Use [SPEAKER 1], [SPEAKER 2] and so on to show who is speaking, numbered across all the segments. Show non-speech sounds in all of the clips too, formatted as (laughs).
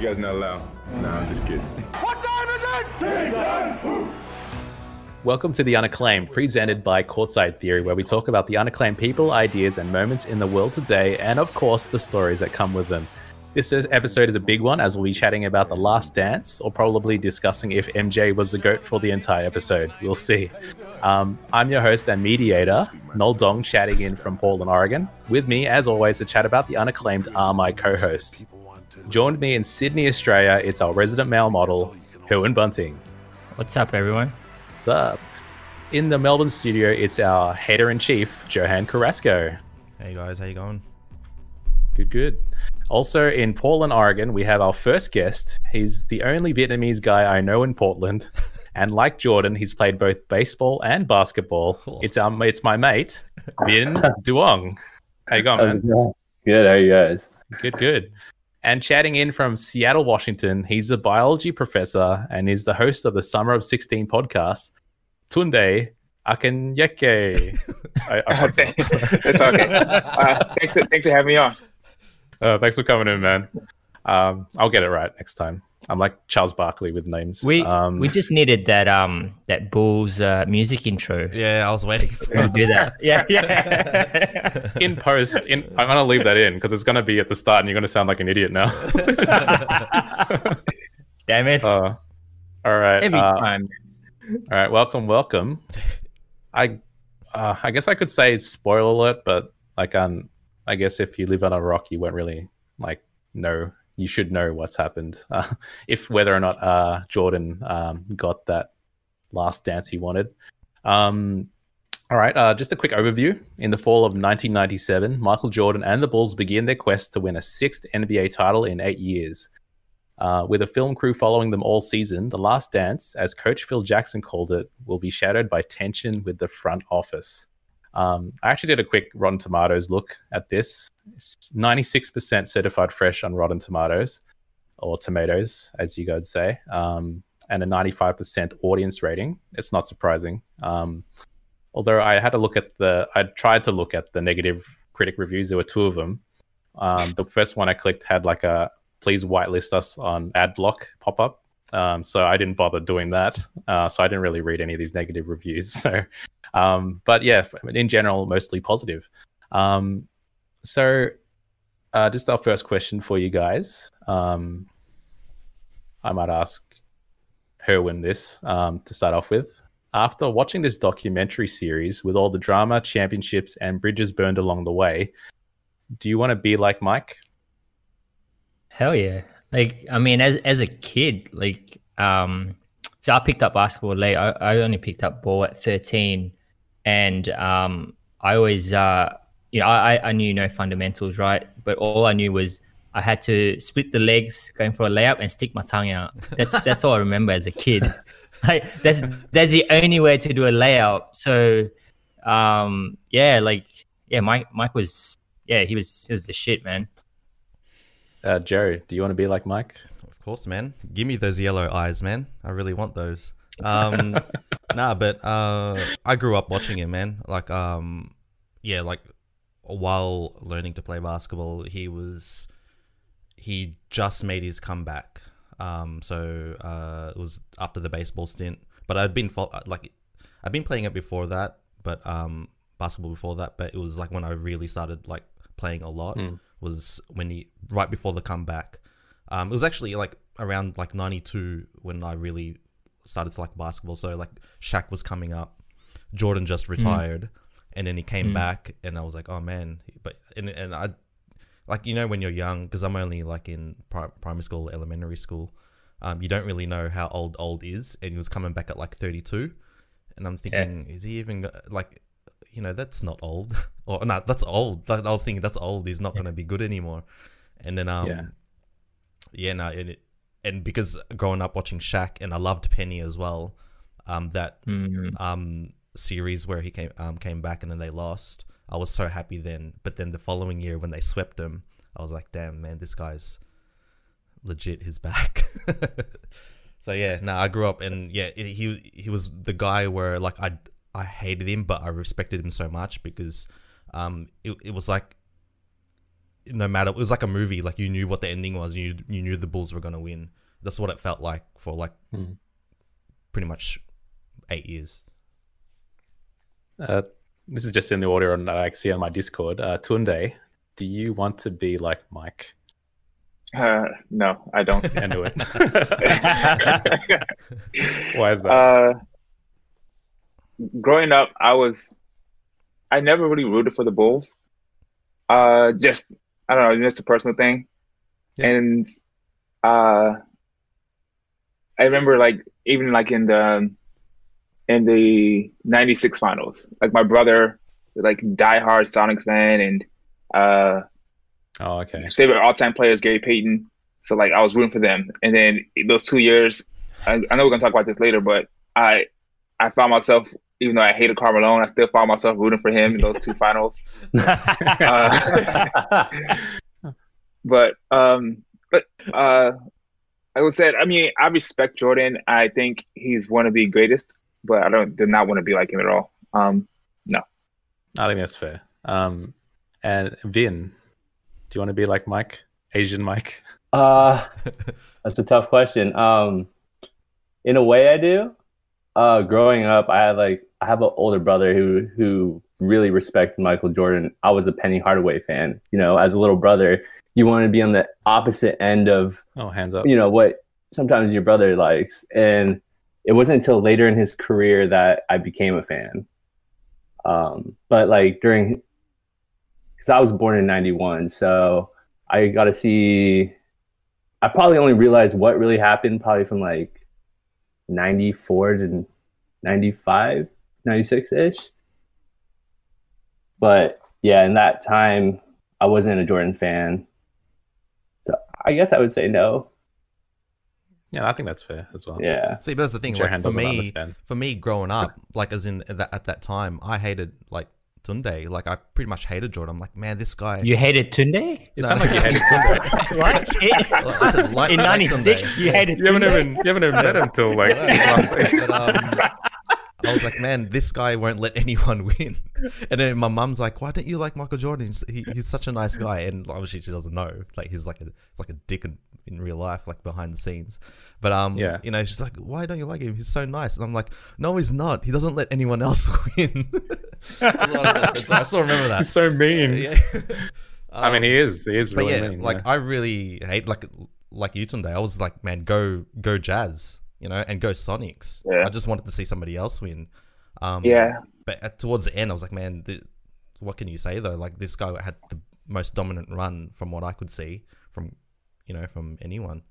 [SPEAKER 1] You guys not allowed. No, I'm just kidding.
[SPEAKER 2] What time is it?
[SPEAKER 3] Welcome to The Unacclaimed, presented by Courtside Theory, where we talk about the unacclaimed people, ideas, and moments in the world today, and of course, the stories that come with them. This episode is a big one as we'll be chatting about The Last Dance, or probably discussing if MJ was the GOAT for the entire episode. We'll see. Um, I'm your host and mediator, Noel Dong, chatting in from Portland, Oregon. With me, as always, to chat about the unacclaimed are my co hosts. Joined me in Sydney, Australia, it's our resident male model, Herwin Bunting.
[SPEAKER 4] What's up, everyone?
[SPEAKER 3] What's up? In the Melbourne studio, it's our hater in chief, Johan Carrasco.
[SPEAKER 5] Hey guys, how you going?
[SPEAKER 3] Good, good. Also in Portland, Oregon, we have our first guest. He's the only Vietnamese guy I know in Portland, (laughs) and like Jordan, he's played both baseball and basketball.
[SPEAKER 5] Cool.
[SPEAKER 3] It's um, it's my mate, Vin (laughs) Duong. How you going,
[SPEAKER 6] How's
[SPEAKER 3] man?
[SPEAKER 6] Good. How are you guys?
[SPEAKER 3] Good, good. And chatting in from Seattle, Washington, he's a biology professor and is the host of the Summer of 16 podcast, Tunde Akenyeke. I, I, (laughs)
[SPEAKER 7] thanks. It's okay. (laughs) Uh, thanks, for, thanks for having me on.
[SPEAKER 3] uh, thanks for coming in, man. Um, I'll get it right next time. I'm like Charles Barkley with names.
[SPEAKER 4] We
[SPEAKER 3] um,
[SPEAKER 4] we just needed that um that Bulls uh, music intro
[SPEAKER 5] Yeah, I was waiting for
[SPEAKER 4] to do that. (laughs) Yeah, yeah.
[SPEAKER 3] in post. In, I'm gonna leave that in because it's gonna be at the start, and you're gonna sound like an idiot now. (laughs)
[SPEAKER 4] Damn it!
[SPEAKER 3] uh, all right.
[SPEAKER 4] Every
[SPEAKER 3] uh,
[SPEAKER 4] time.
[SPEAKER 3] All right, welcome, welcome. I, uh, I guess I could say spoiler alert, but like, um, I guess if you live on a rock, you won't really like know. You should know what's happened. (laughs) Uh, if whether or not uh, Jordan um, got that last dance he wanted. Um, all right, uh, just a quick overview. In the fall of 1997, Michael Jordan and the Bulls begin their quest to win a sixth NBA title in eight years. Uh, with a film crew following them all season, The Last Dance, as Coach Phil Jackson called it, will be shadowed by tension with the front office. Um, I actually did a quick Rotten Tomatoes look at this. It's 96% certified fresh on Rotten Tomatoes, or tomatoes, as you guys say, um, and a 95% audience rating. It's not surprising. Um, although I had to look at the, I tried to look at the negative critic reviews. There were two of them. Um, the first one I clicked had like a please whitelist us on ad block pop up. Um, so I didn't bother doing that. Uh, so I didn't really read any of these negative reviews. (laughs) So, um, but yeah, in general, mostly positive. Um, so, uh, just our first question for you guys. Um, I might ask Herwin this um, to start off with. After watching this documentary series with all the drama, championships, and bridges burned along the way, do you want to be like Mike?
[SPEAKER 4] Hell yeah! Like I mean, as as a kid, like um, so I picked up basketball late. I, I only picked up ball at thirteen, and um, I always uh, you know, I I knew no fundamentals, right? But all I knew was I had to split the legs going for a layup and stick my tongue out. That's (laughs) that's all I remember as a kid. (laughs) Like that's that's the only way to do a layup. So um, yeah, like yeah, Mike Mike was yeah he was he was the shit, man.
[SPEAKER 3] Uh, Jerry, do you want to be like Mike?
[SPEAKER 5] Of course, man. Give me those yellow eyes, man. I really want those. Um, (laughs) nah, but uh, I grew up watching him, man. Like, um, yeah, like while learning to play basketball, he was he just made his comeback. Um, so uh, it was after the baseball stint, but I'd been fo- like, I'd been playing it before that, but um, basketball before that. But it was like when I really started like playing a lot
[SPEAKER 3] Mm.
[SPEAKER 5] was when he right before the comeback. Um, it was actually like around like '92 when I really started to like basketball. So like Shaq was coming up, Jordan just retired, and then he came
[SPEAKER 4] Mm.
[SPEAKER 5] back, and I was like, oh man, but and and I like you know when you're young because I'm only like in pri- primary school, elementary school. Um, you don't really know how old old is, and he was coming back at like 32, and I'm thinking, is he even like, you know, that's not old, (laughs) or no, that's old. I was thinking that's old. He's not gonna be good anymore, and then um,
[SPEAKER 3] Yeah.
[SPEAKER 5] yeah, no, and it, and because growing up watching Shaq, and I loved Penny as well, um, that
[SPEAKER 4] Mm.
[SPEAKER 5] um series where he came um came back and then they lost. I was so happy then, but then the following year when they swept him, I was like, damn man, this guy's legit. He's back. (laughs) so yeah, no, I grew up and yeah, he he was the guy where like I I hated him, but I respected him so much because um it it was like no matter it was like a movie. Like you knew what the ending was. You you knew the Bulls were gonna win. That's what it felt like for like
[SPEAKER 3] Hmm.
[SPEAKER 5] pretty much eight years.
[SPEAKER 3] Uh, this is just in the order on I see on my Discord. Uh, Tunde, do you want to be like Mike?
[SPEAKER 7] Uh, no, I don't.
[SPEAKER 3] I knew it. Why is that?
[SPEAKER 7] uh, growing up, I was, I never really rooted for the Bulls. Uh, just I don't know, just a personal thing.
[SPEAKER 3] Yeah.
[SPEAKER 7] And uh, I remember like even like in the in the '96 finals, like my brother, like diehard Sonics fan, and uh,
[SPEAKER 3] oh, okay.
[SPEAKER 7] his favorite all-time player is Gary Payton. So like I was rooting for them, and then those two years, I, I know we're gonna talk about this later, but I I found myself, even though I hated Karl Malone, I still found myself rooting for him in those two finals. (laughs) Uh, (laughs) but um, but uh, I would say, I mean, I respect Jordan. I think he's one of the greatest, but I don't do not want to be like him at all. Um, no,
[SPEAKER 3] I think that's fair. Um, and Vin, do you want to be like Mike, Asian Mike? (laughs)
[SPEAKER 6] Uh, that's a tough question. Um, in a way, I do. Uh, growing up, I had like I have an older brother who who really respected Michael Jordan. I was a Penny Hardaway fan. You know, as a little brother, you want to be on the opposite end of
[SPEAKER 3] Oh, hands up.
[SPEAKER 6] you know what sometimes your brother likes and it wasn't until later in his career that i became a fan. Um, but like during because i was born in 91 so i got to see i probably only realized what really happened probably from like 94 to 95 96-ish but yeah in that time i wasn't a jordan fan. So i guess i would say no
[SPEAKER 3] Yeah, I think that's fair as well.
[SPEAKER 6] yeah
[SPEAKER 5] See, but that's the thing.
[SPEAKER 3] Johan
[SPEAKER 5] Like for me,
[SPEAKER 3] understand.
[SPEAKER 5] for me, growing up, like as in at that, at that time, I hated like Tunde. Like I pretty much hated Jordan. I'm like, man, this guy.
[SPEAKER 4] you hated Tunde?
[SPEAKER 3] You
[SPEAKER 5] No.
[SPEAKER 3] sound like you hated (laughs) Tunde.
[SPEAKER 4] What?
[SPEAKER 5] Listen, like-
[SPEAKER 4] In '96,
[SPEAKER 5] Tunde.
[SPEAKER 4] you hated
[SPEAKER 3] you haven't even you haven't even met him until like (laughs) last week.
[SPEAKER 5] but, (laughs) um, I was like, man, this guy won't let anyone (laughs) win. And then my mum's like, why don't you like Michael Jordan? He's, he, he's such a nice guy. And obviously she doesn't know. Like he's like a it's like a dick in, in real life, like behind the scenes. But um,
[SPEAKER 3] Yeah.
[SPEAKER 5] you know, she's like, why don't you like him? He's so nice. And I'm like, no, he's not. He doesn't let anyone else (laughs) win. I still remember that.
[SPEAKER 3] He's so mean.
[SPEAKER 5] Yeah. (laughs)
[SPEAKER 3] I mean, he is. He is really
[SPEAKER 5] yeah,
[SPEAKER 3] mean.
[SPEAKER 5] like
[SPEAKER 3] yeah.
[SPEAKER 5] I really hate like like you Tunde. I was like, man, go go Jazz, you know, and go Sonics.
[SPEAKER 7] Yeah.
[SPEAKER 5] I just wanted to see somebody else win. Um,
[SPEAKER 7] Yeah.
[SPEAKER 5] But at, towards the end, I was like, man, th- what can you say though? Like this guy had the most dominant run from what I could see from, you know, from anyone.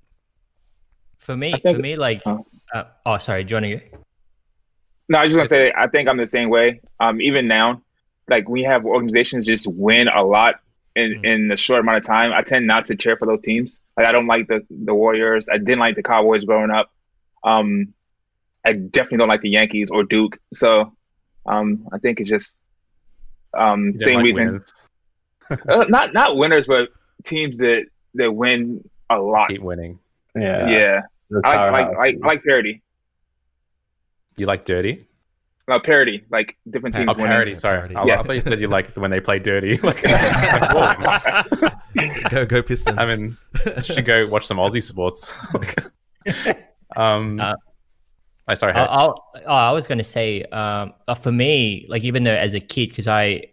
[SPEAKER 4] For me,
[SPEAKER 7] think-
[SPEAKER 4] for me, like,
[SPEAKER 7] Oh.
[SPEAKER 4] uh, oh, sorry, do you want to go?
[SPEAKER 7] No, I was just gonna say I think I'm the same way. Um, even now, like we have organizations just win a lot in
[SPEAKER 5] Mhm.
[SPEAKER 7] in a short amount of time. I tend not to cheer for those teams. Like I don't like the the Warriors. I didn't like the Cowboys growing up. Um, I definitely don't like the Yankees or Duke. So, um, I think it's just um same
[SPEAKER 3] like
[SPEAKER 7] reason. (laughs) Uh, not not winners, but teams that that win a lot.
[SPEAKER 3] Keep winning.
[SPEAKER 6] Yeah.
[SPEAKER 7] Yeah, I like, like
[SPEAKER 6] powerhouse.
[SPEAKER 7] like like parity.
[SPEAKER 3] You like dirty?
[SPEAKER 7] No parity, like different teams
[SPEAKER 3] Oh,
[SPEAKER 7] winning.
[SPEAKER 3] parody. Sorry,
[SPEAKER 5] Parody.
[SPEAKER 3] I,
[SPEAKER 7] Yeah.
[SPEAKER 3] I thought you said you like when they play dirty. (laughs) like, like, (laughs)
[SPEAKER 5] go go Pistons.
[SPEAKER 3] I mean, you should go watch some Aussie sports. Um,
[SPEAKER 4] Uh,
[SPEAKER 3] I sorry.
[SPEAKER 4] I, oh, I was going to say, um, uh, for me, like even though as a kid, because I,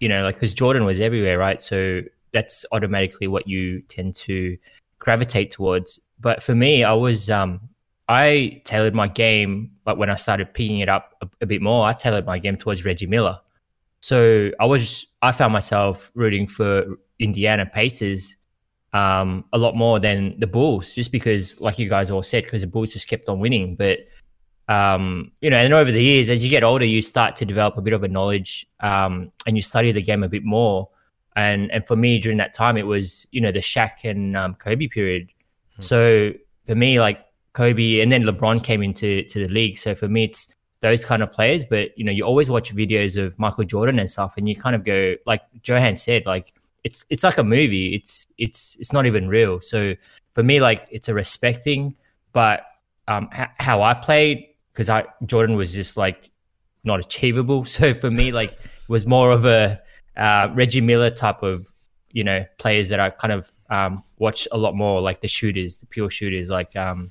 [SPEAKER 4] you know, like because Jordan was everywhere, right? So that's automatically what you tend to gravitate towards. But for me, I was, um, I tailored my game, like when I started picking it up a, a bit more, I tailored my game towards Reggie Miller. So I was, I found myself rooting for Indiana Pacers um, a lot more than the Bulls, just because, like you guys all said, because the Bulls just kept on winning. But um, you know, and over the years, as you get older, you start to develop a bit of a knowledge, um, and you study the game a bit more. And and for me, during that time, it was you know the Shaq and um, Kobe period. So for me, like Kobe, and then LeBron came into to the league. So for me, it's those kind of players. But you know, you always watch videos of Michael Jordan and stuff, and you kind of go, like Johan said, like it's it's like a movie. It's it's it's not even real. So for me, like it's a respect thing. But um, how I played, because I Jordan was just like not achievable. (laughs) So for me, like was more of a uh, Reggie Miller type of you know players that I kind of um, watch a lot more, like the shooters, the pure shooters, like um,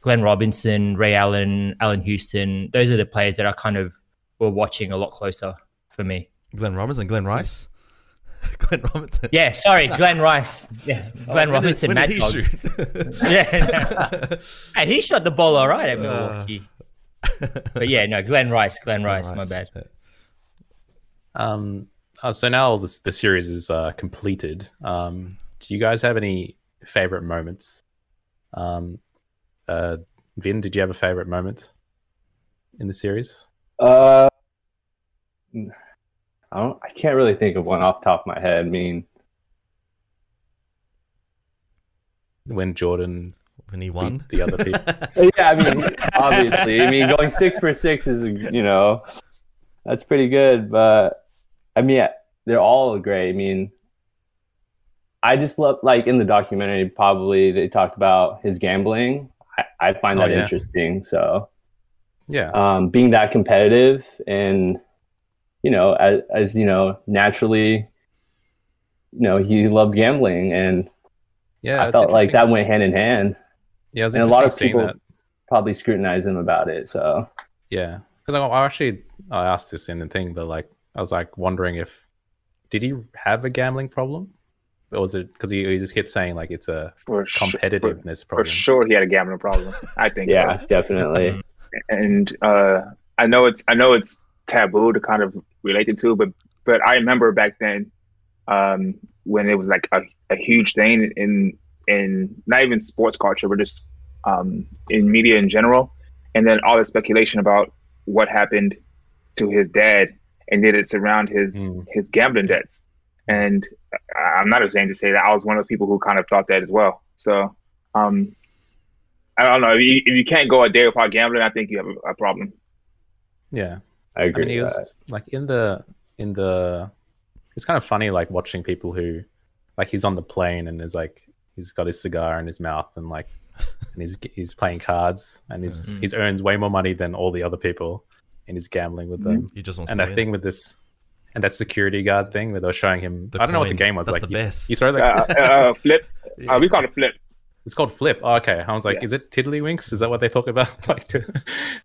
[SPEAKER 4] Glenn Robinson, Ray Allen, Allan Houston. Those are the players that I kind of were watching a lot closer for me.
[SPEAKER 5] Glenn Robinson, Glenn Rice. (laughs) Glenn Robinson.
[SPEAKER 4] Yeah, sorry, Glenn Rice. Yeah, Glenn
[SPEAKER 5] Oh, when did-
[SPEAKER 4] Robinson,
[SPEAKER 5] when did he shoot? (laughs)
[SPEAKER 4] Yeah, and he shot the ball all right at
[SPEAKER 5] Uh.
[SPEAKER 4] But yeah, no, Glenn Rice, Glenn Rice, my
[SPEAKER 5] Rice.
[SPEAKER 4] bad.
[SPEAKER 3] Um, uh, so now this, the series is uh, completed. Um, do you guys have any favorite moments? Um, uh, Vin, did you have a favorite moment in the series?
[SPEAKER 6] Uh, I don't. I can't really think of one off the top of my head. I mean,
[SPEAKER 3] When Jordan,
[SPEAKER 5] when he won.
[SPEAKER 3] the other people. (laughs)
[SPEAKER 6] yeah. I mean, obviously, I mean, going six for six is you know, that's pretty good. But I mean, yeah, they're all great. I mean, I just love like in the documentary. Probably they talked about his gambling. I, I find
[SPEAKER 3] Oh,
[SPEAKER 6] that
[SPEAKER 3] yeah.
[SPEAKER 6] interesting. So
[SPEAKER 3] yeah,
[SPEAKER 6] um, being that competitive and you know as, as you know naturally you know he loved gambling and
[SPEAKER 3] yeah.
[SPEAKER 6] i felt like that went hand in hand
[SPEAKER 3] Yeah, it was
[SPEAKER 6] and a lot of people
[SPEAKER 3] that.
[SPEAKER 6] probably scrutinize him about it so
[SPEAKER 3] Yeah, because I, I actually I asked this in the thing, but like I was like wondering if did he have a gambling problem, or was it because he, he just kept saying like it's a
[SPEAKER 7] For su- for,
[SPEAKER 3] competitiveness
[SPEAKER 7] for sure, he had a gambling problem. I think. (laughs) so.
[SPEAKER 6] yeah definitely
[SPEAKER 7] and uh, I know it's I know it's taboo to kind of relate it to, but but I remember back then um, when it was like a, a huge thing in in not even sports culture, but just um, in media in general, and then all the speculation about what happened to his dad, and did it surround his
[SPEAKER 3] Mm.
[SPEAKER 7] his gambling debts, and I'm not ashamed to say that I was one of those people who kind of thought that as well. So. Um, I don't know. If you, if you can't go a day without gambling, I think you have a, a problem.
[SPEAKER 3] Yeah,
[SPEAKER 6] i
[SPEAKER 3] I
[SPEAKER 6] agree
[SPEAKER 3] mean he
[SPEAKER 6] with
[SPEAKER 3] was like in the in the. It's kind of funny like watching people who, like he's on the plane and is like he's got his cigar in his mouth and like, and he's he's playing cards and he's
[SPEAKER 4] Mhm.
[SPEAKER 3] he's earns way more money than all the other people, and he's gambling with them.
[SPEAKER 5] He just wants
[SPEAKER 3] and
[SPEAKER 5] to
[SPEAKER 3] that
[SPEAKER 5] win.
[SPEAKER 3] thing with this and that security guard thing where they were showing him
[SPEAKER 5] The
[SPEAKER 3] i don't know what the game was
[SPEAKER 5] That's
[SPEAKER 3] like
[SPEAKER 5] the
[SPEAKER 3] you,
[SPEAKER 5] best.
[SPEAKER 3] you throw the
[SPEAKER 7] Uh, uh, (laughs) flip. Uh, we call it flip.
[SPEAKER 3] It's called flip. Oh, okay. I was like
[SPEAKER 7] Yeah.
[SPEAKER 3] is it tiddlywinks? Is that what they talk about? (laughs) Like to,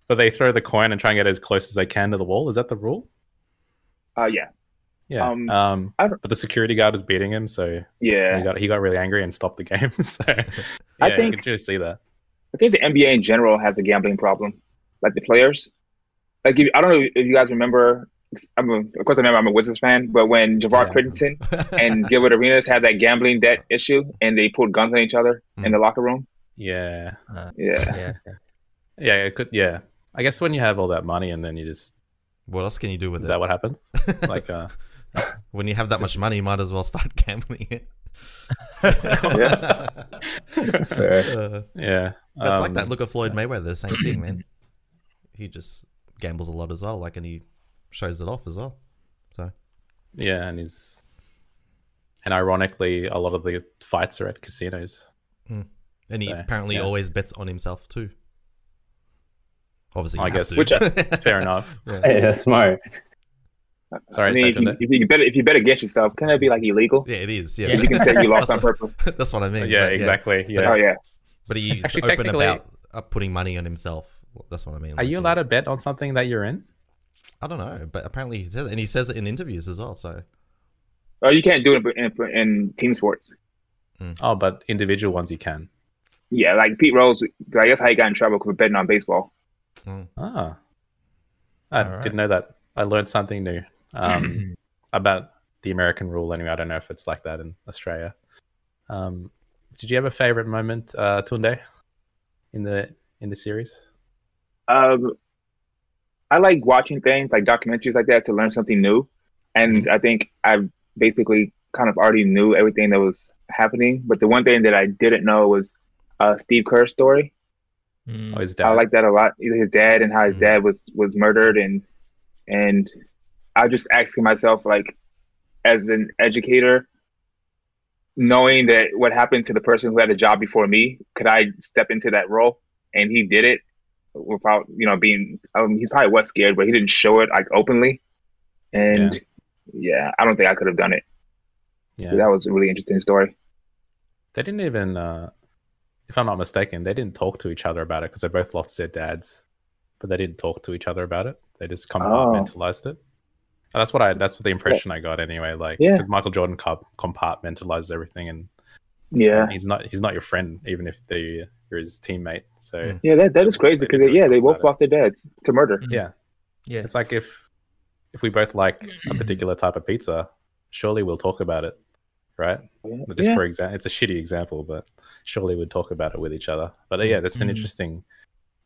[SPEAKER 3] but they throw the coin and try and get as close as they can to the wall. Is that the rule?
[SPEAKER 7] Uh, yeah,
[SPEAKER 3] yeah.
[SPEAKER 7] Um,
[SPEAKER 3] um,
[SPEAKER 7] I don't-
[SPEAKER 3] but the security guard was beating him so
[SPEAKER 7] yeah.
[SPEAKER 3] he got he got really angry and stopped the game. (laughs) So yeah,
[SPEAKER 7] I
[SPEAKER 3] you
[SPEAKER 7] think-
[SPEAKER 3] could really see that.
[SPEAKER 7] I think the NBA in general has a gambling problem. Like the players, like if, I don't know if you guys remember. I'm a, of course I remember I'm a Wizards fan, but when Javaris
[SPEAKER 3] Yeah.
[SPEAKER 7] Crittenton (laughs) and Gilbert Arenas had that gambling debt issue and they pulled guns on each other in
[SPEAKER 5] Mm.
[SPEAKER 7] the locker room,
[SPEAKER 3] yeah
[SPEAKER 4] Uh,
[SPEAKER 7] yeah,
[SPEAKER 4] yeah,
[SPEAKER 3] yeah it could yeah i guess when you have all that money and then you just
[SPEAKER 5] what else can you do with
[SPEAKER 3] is
[SPEAKER 5] it?
[SPEAKER 3] that what happens (laughs) like uh
[SPEAKER 5] when you have that much money, you might as well start (laughs) gambling it.
[SPEAKER 7] Yeah.
[SPEAKER 5] Uh,
[SPEAKER 3] yeah
[SPEAKER 5] that's like
[SPEAKER 3] um,
[SPEAKER 5] that. Look at Floyd Mayweather, the same thing, man. He just gambles a lot as well, like, and he shows it off as well. So
[SPEAKER 3] Yeah, and he's and ironically, a lot of the fights are at casinos.
[SPEAKER 5] And he
[SPEAKER 3] So,
[SPEAKER 5] apparently
[SPEAKER 3] yeah.
[SPEAKER 5] always bets on himself too. Obviously,
[SPEAKER 3] I guess-
[SPEAKER 5] to.
[SPEAKER 7] Which- (laughs)
[SPEAKER 3] Fair enough.
[SPEAKER 5] Yeah.
[SPEAKER 6] hey, that's smart
[SPEAKER 3] Sorry,
[SPEAKER 7] I mean, if you,
[SPEAKER 3] sorry,
[SPEAKER 7] if you bet if you bet against yourself, can that be like illegal?
[SPEAKER 5] Yeah, it is. Yeah,
[SPEAKER 4] Yeah.
[SPEAKER 7] You can say you lost on
[SPEAKER 5] That's
[SPEAKER 7] purpose.
[SPEAKER 5] what- (laughs) That's what I mean.
[SPEAKER 3] yeah,
[SPEAKER 5] but
[SPEAKER 3] exactly. Yeah.
[SPEAKER 7] Oh yeah,
[SPEAKER 5] But he's
[SPEAKER 3] Actually,
[SPEAKER 5] open about uh, putting money on himself. That's what I mean.
[SPEAKER 3] Are
[SPEAKER 5] like,
[SPEAKER 3] you
[SPEAKER 5] yeah.
[SPEAKER 3] allowed to bet on something that you're in?
[SPEAKER 5] I don't know, but apparently he says, it, and he says it in interviews as well. So
[SPEAKER 7] oh you can't do it in, in team sports.
[SPEAKER 3] Oh, but individual ones you can.
[SPEAKER 7] Yeah, like Pete Rose. I guess how he got in trouble for betting on baseball.
[SPEAKER 3] Ah, I
[SPEAKER 4] Alright.
[SPEAKER 3] didn't know that. I learned something new um, (clears throat) about the American rule. Anyway, I don't know if it's like that in Australia. Um, did you have a favorite moment, uh, Tunde, in the in the series?
[SPEAKER 7] Um, I like watching things like documentaries like that to learn something new, and I think I basically kind of already knew everything that was happening. But the one thing that I didn't know was uh, Steve Kerr's story.
[SPEAKER 4] Mm.
[SPEAKER 3] Oh, his dad.
[SPEAKER 7] I like that a lot. His dad and how his
[SPEAKER 5] Mhm.
[SPEAKER 7] dad was was murdered, and and I just asking myself like, as an educator, knowing that what happened to the person who had a job before me, could I step into that role? And he did it without you know being. Um, he's probably was scared, but he didn't show it like openly. And yeah, I don't think I could have done it.
[SPEAKER 3] Yeah.
[SPEAKER 7] That was a really interesting story.
[SPEAKER 3] They didn't even, uh, if I'm not mistaken, they didn't talk to each other about it because they both lost their dads, but they didn't talk to each other about it. They just compartmentalized it. And that's what I. That's what the impression I got anyway. Like,
[SPEAKER 7] Yeah.
[SPEAKER 3] because Michael Jordan co- compartmentalizes everything, and
[SPEAKER 7] Yeah.
[SPEAKER 3] he's not he's not your friend, even if they you're his teammate. So
[SPEAKER 5] Mm.
[SPEAKER 7] Yeah, that, that is crazy because yeah, they both
[SPEAKER 3] About it.
[SPEAKER 7] lost their dads to murder.
[SPEAKER 3] yeah,
[SPEAKER 4] Yeah.
[SPEAKER 3] it's like if if we both like a particular type of pizza, surely we'll talk about it, right? But Just
[SPEAKER 7] Yeah.
[SPEAKER 3] for example, it's a shitty example, but surely we'd talk about it with each other. But uh, yeah, that's an
[SPEAKER 4] Mhm.
[SPEAKER 3] interesting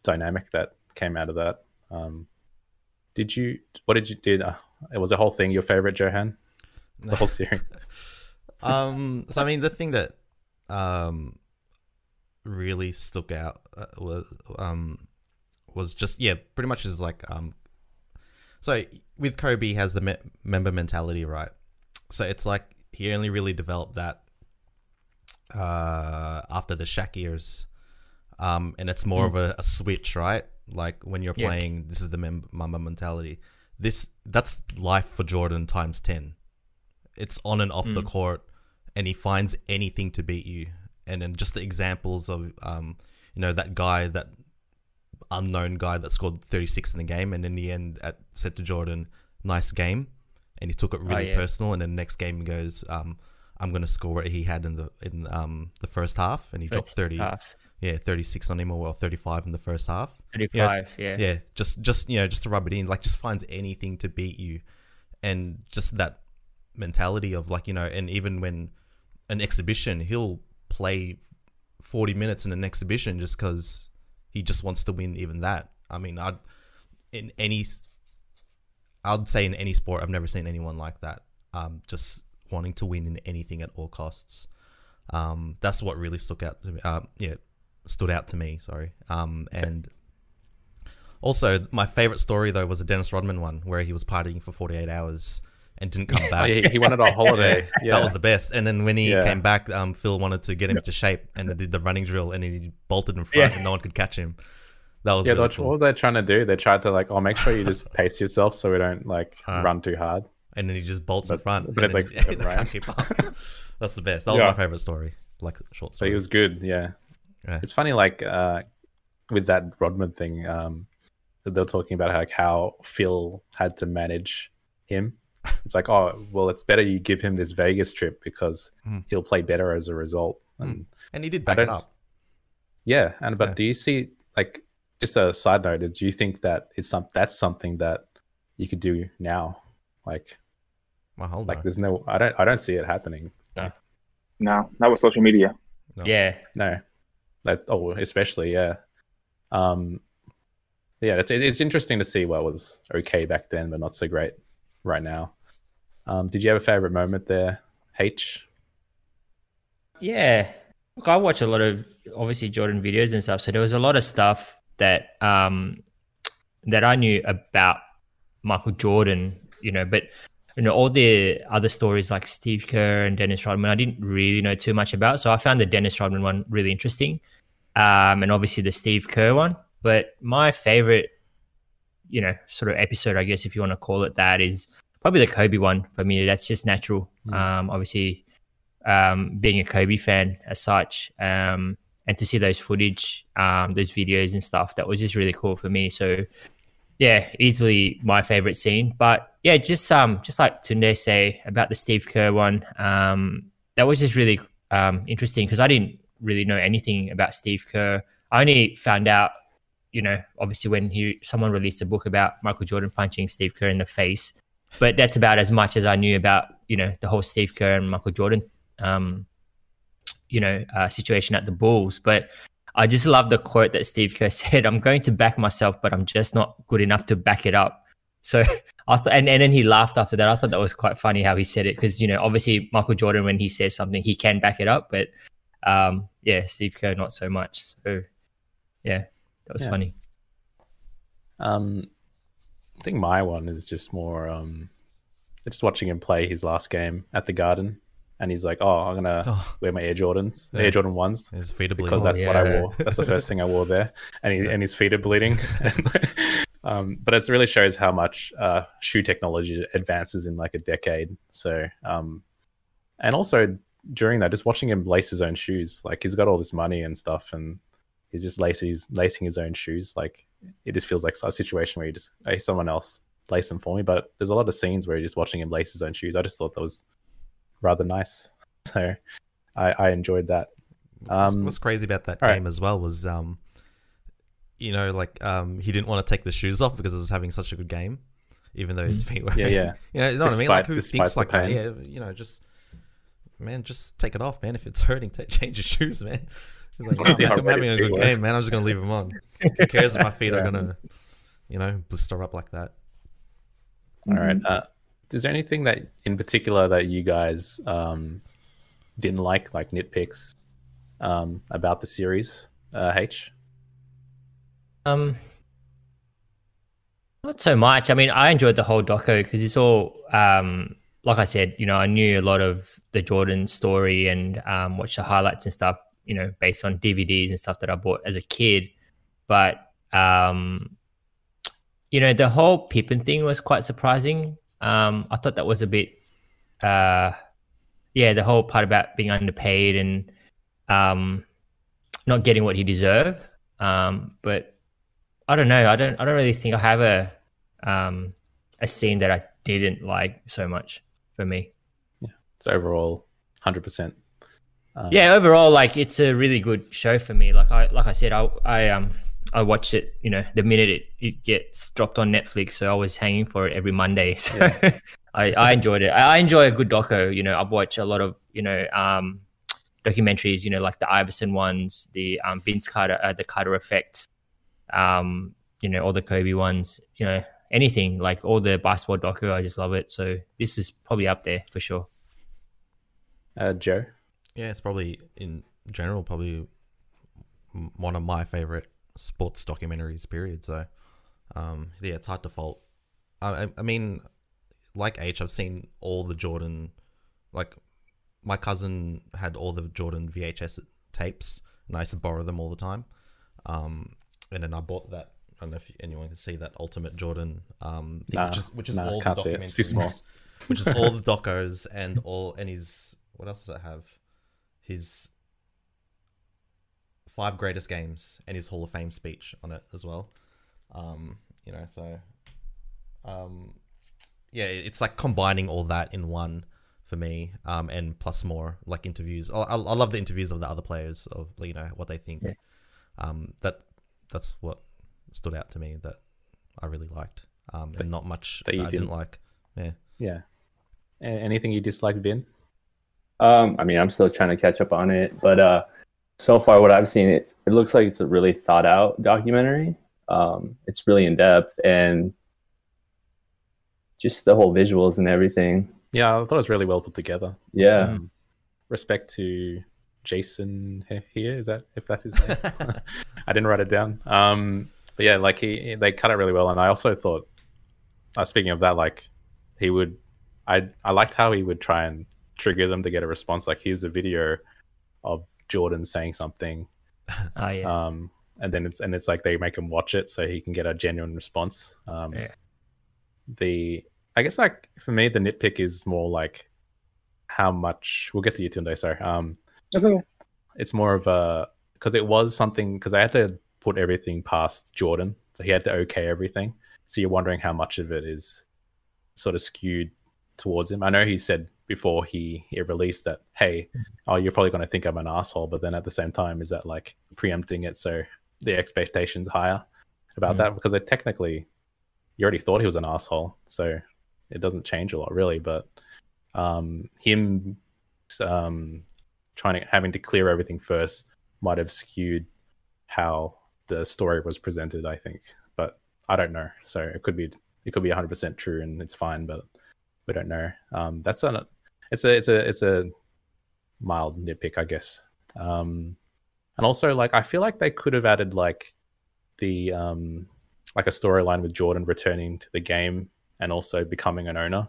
[SPEAKER 3] dynamic that came out of that. Um, did you? What did you did? Uh, it was a whole thing. Your favorite, Johan? The whole (laughs) series.
[SPEAKER 5] um so i mean the thing that um really stuck out uh, was um was just yeah pretty much is like um so with kobe he has the me- Mamba mentality right? So it's like he only really developed that uh after the Shaq years. Um and it's more of a, a switch right? Like when you're
[SPEAKER 4] Yeah.
[SPEAKER 5] playing this is the mem- Mamba mentality. This that's life for jordan times 10 it's on and off the
[SPEAKER 4] Mm.
[SPEAKER 5] court and he finds anything to beat you. And then just the examples of um you know that guy that unknown guy that scored 36 in the game and in the end at said to jordan nice game. And he took it really
[SPEAKER 4] yeah.
[SPEAKER 5] personal. And then next game he goes um i'm going to score what he had in the in um the first half. And he dropped 30
[SPEAKER 4] half.
[SPEAKER 5] yeah 36 on him or well 35 in the first half.
[SPEAKER 4] 35, yeah.
[SPEAKER 5] yeah just just you know just to rub it in. Like just finds anything to beat you. And just that mentality of like you know and even when an exhibition. He'll play 40 minutes in an exhibition just because he just wants to win even that. I mean i'd in any I'd say in any sport i've never seen anyone like that um just wanting to win in anything at all costs. Um that's what really stuck out to me um yeah stood out to me sorry. Um and also, my favorite story though was the Dennis Rodman one, where he was partying for 48 hours and didn't (laughs) come
[SPEAKER 3] Oh,
[SPEAKER 5] back.
[SPEAKER 3] yeah, he wanted a holiday. (laughs) Yeah,
[SPEAKER 5] That was the best. And then when he
[SPEAKER 3] Yeah.
[SPEAKER 5] came back, um, Phil wanted to get him into shape and did the running drill, and he bolted in front, and no one could catch him. That was
[SPEAKER 3] yeah.
[SPEAKER 5] really
[SPEAKER 3] what-
[SPEAKER 5] cool.
[SPEAKER 3] What was they trying to do? They tried to like, oh, make sure you just (laughs) pace yourself so we don't like
[SPEAKER 5] Uh,
[SPEAKER 3] run too hard.
[SPEAKER 5] and then he just bolts in front.
[SPEAKER 3] but it's
[SPEAKER 5] then
[SPEAKER 3] like,
[SPEAKER 5] they
[SPEAKER 3] right.
[SPEAKER 5] can't keep up. That's the best. That was
[SPEAKER 3] Yeah.
[SPEAKER 5] my favorite story. Like short Story.
[SPEAKER 3] So he was good. Yeah.
[SPEAKER 5] Yeah.
[SPEAKER 3] It's funny, like uh, with that Rodman thing, um, they're talking about like how Phil had to manage him. It's like, oh, well, it's better you give him this Vegas trip because
[SPEAKER 5] Mhm.
[SPEAKER 3] he'll play better as a result.
[SPEAKER 5] Mm.
[SPEAKER 3] And
[SPEAKER 5] and he did
[SPEAKER 3] I
[SPEAKER 5] back it up.
[SPEAKER 3] Yeah, and but
[SPEAKER 5] Yeah.
[SPEAKER 3] do you see like just a side note? Do you think that it's some that's something that you could do now? Like,
[SPEAKER 5] well, whole
[SPEAKER 3] like there's no, I don't, I don't see it happening.
[SPEAKER 7] No, not with social media.
[SPEAKER 5] No.
[SPEAKER 4] Yeah.
[SPEAKER 3] No, that oh, especially yeah, um, yeah. It's it's interesting to see what was okay back then, but not so great right now. Um, did you have a favorite moment there, H?
[SPEAKER 4] Yeah. Look, I watch a lot of obviously Jordan videos and stuff. So there was a lot of stuff that um that I knew about Michael Jordan, you know, but you know, all the other stories like Steve Kerr and Dennis Rodman, I didn't really know too much about. So I found the Dennis Rodman one really interesting. Um, and obviously the Steve Kerr one. But my favorite, you know, sort of episode, I guess if you want to call it that, is probably the Kobe one for me. That's just natural.
[SPEAKER 3] Mm.
[SPEAKER 4] Um, obviously um, being a Kobe fan as such, um, and to see those footage, um, those videos and stuff, that was just really cool for me. So, yeah, easily my favorite scene. But yeah, just um, just like Tunde say about the Steve Kerr one, um, that was just really um, interesting because I didn't really know anything about Steve Kerr. I only found out, you know, obviously when he someone released a book about Michael Jordan punching Steve Kerr in the face, but that's about as much as I knew about, you know, the whole Steve Kerr and Michael Jordan um, you know, uh, situation at the Bulls. But I just love the quote that Steve Kerr (laughs) said, I'm going to back myself, but I'm just not good enough to back it up. So (laughs) I and, and then he laughed after that. I thought that was quite funny how he said it because, you know, obviously Michael Jordan, when he says something, he can back it up. But um, yeah, Steve Kerr, not so much. So yeah, that was
[SPEAKER 3] Yeah.
[SPEAKER 4] funny.
[SPEAKER 3] Um, I think my one is just more um, just watching him play his last game at the Garden, and he's like, "Oh, I'm gonna
[SPEAKER 5] Oh,
[SPEAKER 3] wear my Air Jordans,
[SPEAKER 5] Yeah.
[SPEAKER 3] Air Jordan ones."
[SPEAKER 5] his feet are bleeding.
[SPEAKER 3] because
[SPEAKER 5] bleeding.
[SPEAKER 3] that's what I wore. That's the first thing I wore there, (laughs) and he, and his feet are bleeding. (laughs) um, but it really shows how much uh, shoe technology advances in like a decade. So um, and also during that, just watching him lace his own shoes, like he's got all this money and stuff, and he's just lacing his, lacing his own shoes. Like it just feels like a situation where you just hey someone else lace them for me. But there's a lot of scenes where you're just watching him lace his own shoes. I just thought that was rather nice, (laughs) so I, I enjoyed that.
[SPEAKER 5] What's,
[SPEAKER 3] Um,
[SPEAKER 5] what's crazy about that
[SPEAKER 3] all right.
[SPEAKER 5] game as well was, um, you know, like um, he didn't want to take the shoes off because it was having such a good game, even though his feet were.
[SPEAKER 3] Yeah, yeah.
[SPEAKER 5] you know, you know what I mean? Like
[SPEAKER 3] Despite-
[SPEAKER 5] who thinks like that? Yeah, you know, just man, just take it off, man. If it's (laughs) hurting, take, change your shoes, man. He's like,
[SPEAKER 3] Crazy
[SPEAKER 5] I'm having a good
[SPEAKER 3] feet
[SPEAKER 5] game, man. I'm just gonna leave him on. Who (laughs) cares if my feet are gonna, you know, blister up like that?
[SPEAKER 3] All right. Uh, is there anything that in particular that you guys um, didn't like, like nitpicks um, about the series? Uh, H.
[SPEAKER 4] Um, not so much. I mean, I enjoyed the whole doco because it's all, um, like I said, you know, I knew a lot of the Jordan story and um, watched the highlights and stuff, you know, based on DVDs and stuff that I bought as a kid. But um, you know, the whole Pippen thing was quite surprising. Um, I thought that was a bit, uh, yeah, the whole part about being underpaid and um, not getting what he deserved. Um, but I don't know. I don't. I don't really think I have a um, a scene that I didn't like so much for me.
[SPEAKER 3] Yeah, it's overall 100%. Um,
[SPEAKER 4] Yeah, overall, like it's a really good show for me. Like I, like I said, I, I um, I watch it. You know, the minute it, it gets dropped on Netflix, so I was hanging for it every Monday. (laughs) So I, I enjoyed it. I, I enjoy a good doco. You know, I've watched a lot of you know um, documentaries. You know, like the Iverson ones, the um, Vince Carter, uh, the Carter Effect. Um, you know, all the Kobe ones. You know, anything like all the basketball doco. I just love it. So this is probably up there for sure.
[SPEAKER 3] Uh, Joe.
[SPEAKER 5] Yeah, it's probably in general probably one of my favorite sports documentaries. Period. So, um, yeah, it's hard to fault. I, I, mean, like H, I've seen all the Jordan. Like, my cousin had all the Jordan VHS tapes, and I used to borrow them all the time. Um, and then I bought that. I don't know if anyone can see that Ultimate Jordan, um,
[SPEAKER 3] Nah,
[SPEAKER 5] which is which is
[SPEAKER 3] nah,
[SPEAKER 5] all the
[SPEAKER 3] can't it. It's too small.
[SPEAKER 5] documentaries, which is all (laughs) the docos and all and his what else does it have? His five greatest games and his Hall of Fame speech on it as well. Um, you know, so um, yeah, it's like combining all that in one for me, um, and plus more like interviews. I, I I love the interviews of the other players of you know what they think.
[SPEAKER 4] Yeah.
[SPEAKER 5] Um, that that's what stood out to me that I really liked. Um, and not much
[SPEAKER 3] that
[SPEAKER 5] that, I didn't
[SPEAKER 3] didn't-
[SPEAKER 5] like. Yeah.
[SPEAKER 3] Yeah. Anything you disliked, Vin?
[SPEAKER 6] Um, I mean, I'm still trying to catch up on it, but uh, so far what I've seen, it it looks like it's a really thought out documentary. Um, it's really in depth and just the whole visuals and everything.
[SPEAKER 3] Yeah, I thought it was really well put together.
[SPEAKER 6] Yeah,
[SPEAKER 3] Um, respect to Jason he- here. Is that if that's his name? (laughs) (laughs) I didn't write it down. Um, but yeah, like he they cut it really well, and I also thought, uh, speaking of that, like he would, I I liked how he would try and trigger them to get a response. Like here's a video of Jordan saying something, (laughs)
[SPEAKER 4] Oh yeah.
[SPEAKER 3] um, and then it's and it's like they make him watch it so he can get a genuine response. Um,
[SPEAKER 4] Yeah.
[SPEAKER 3] The I guess like for me the nitpick is more like how much we'll get to you Tunde, sorry. Um,
[SPEAKER 7] That's okay.
[SPEAKER 3] it's more of a because it was something because I had to put everything past Jordan, so he had to okay everything. So you're wondering how much of it is sort of skewed towards him. I know he said before he, he released that, hey, oh, you're probably going to think I'm an asshole, but then at the same time, is that like preempting it so the expectations higher about
[SPEAKER 4] Mm.
[SPEAKER 3] that because it technically you already thought he was an asshole, so it doesn't change a lot really. But um, him um, trying to having to clear everything first might have skewed how the story was presented. I think, but I don't know. So it could be it could be 100 percent true and it's fine, but we don't know. Um, that's a it's a it's a it's a mild nitpick, I guess. Um, and also like I feel like they could have added like the um like a storyline with Jordan returning to the game and also becoming an owner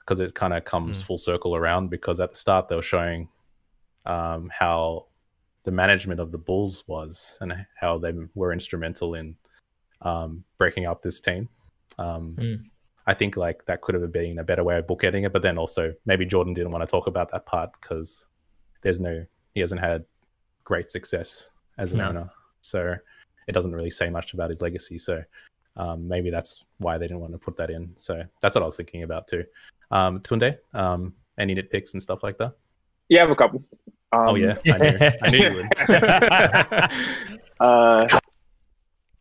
[SPEAKER 3] because it kind of comes
[SPEAKER 5] Mm.
[SPEAKER 3] full circle around because at the start they were showing um, how the management of the Bulls was and how they were instrumental in um, breaking up this team. Um,
[SPEAKER 4] Mm.
[SPEAKER 3] I think like that could have been a better way of bookending it. But then also maybe Jordan didn't want to talk about that part because there's no he hasn't had great success as an
[SPEAKER 4] No.
[SPEAKER 3] owner, so it doesn't really say much about his legacy. So um, maybe that's why they didn't want to put that in. So that's what I was thinking about too. Um, Tunde, um, any nitpicks and stuff like that?
[SPEAKER 7] Yeah, I have a couple. Um,
[SPEAKER 3] oh yeah, I knew, I knew you would. (laughs)
[SPEAKER 7] Uh,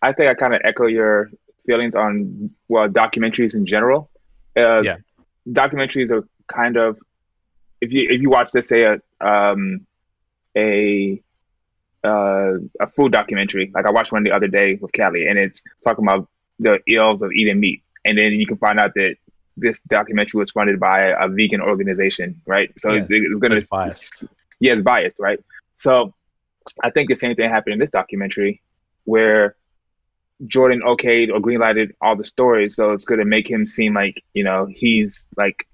[SPEAKER 7] I think I kind of echo your feelings on well documentaries in general. Uh,
[SPEAKER 3] Yeah.
[SPEAKER 7] documentaries are kind of if you if you watch let's say a um a uh, a food documentary like I watched one the other day with Callie and it's talking about the ills of eating meat and then you can find out that this documentary was funded by a vegan organization right so
[SPEAKER 3] Yeah.
[SPEAKER 7] it's, gonna
[SPEAKER 3] It's biased.
[SPEAKER 7] yeah, it's biased, right? So I think the same thing happened in this documentary where Jordan okayed or greenlighted all the stories. So it's going to make him seem like, you know, he's like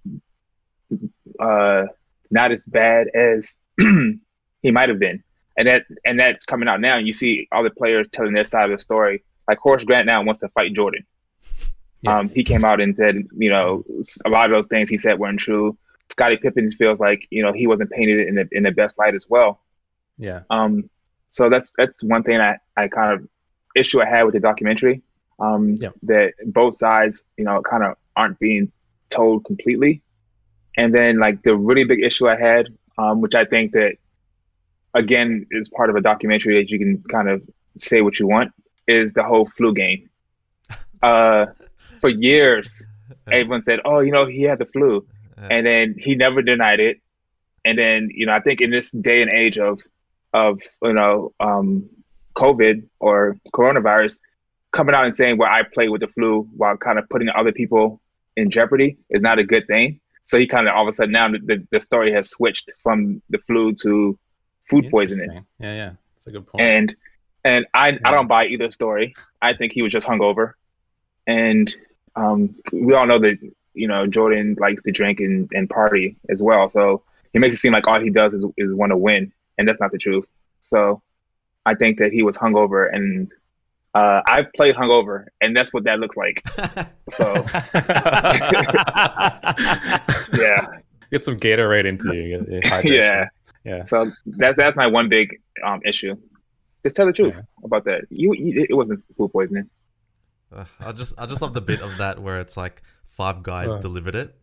[SPEAKER 7] uh, not as bad as (clears throat) he might have been. And that and that's coming out now. And you see all the players telling their side of the story. Like Horace Grant now wants to fight Jordan.
[SPEAKER 3] Yeah.
[SPEAKER 7] Um, he came out and said, you know, a lot of those things he said weren't true. Scottie Pippen feels like, you know, he wasn't painted in the in the best light as well.
[SPEAKER 3] yeah,
[SPEAKER 7] Um, so that's that's one thing I, I kind of issue I had with the documentary. Um,
[SPEAKER 3] Yep.
[SPEAKER 7] that both sides, you know, kind of aren't being told completely. And then like the really big issue I had, um, which I think that again is part of a documentary that you can kind of say what you want, is the whole flu game. (laughs) Uh, for years, everyone said, "Oh, you know, he had the flu," and then he never denied it. And then, you know, I think in this day and age of of you know um, COVID or coronavirus, coming out and saying, "Well, I played with the flu," while kind of putting other people in jeopardy is not a good thing. So he kind of all of a sudden now the, the story has switched from the flu to food poisoning,
[SPEAKER 3] Yeah, yeah, that's a good point.
[SPEAKER 7] and and I
[SPEAKER 3] Yeah.
[SPEAKER 7] I don't buy either story. I think he was just hungover, and um, we all know that you know Jordan likes to drink and, and party as well. So he makes it seem like all he does is is want to win, and that's not the truth. So I think that he was hungover, and uh, I've played hungover, and that's what that looks like. So (laughs) yeah,
[SPEAKER 3] Get some Gatorade into you. get- get
[SPEAKER 7] yeah.
[SPEAKER 3] yeah.
[SPEAKER 7] So that's that's my one big um issue. Just tell the truth
[SPEAKER 3] Yeah.
[SPEAKER 7] about that. You, you it wasn't food poisoning.
[SPEAKER 5] Uh, I just I just love the bit of that where it's like five guys
[SPEAKER 3] Uh.
[SPEAKER 5] delivered it,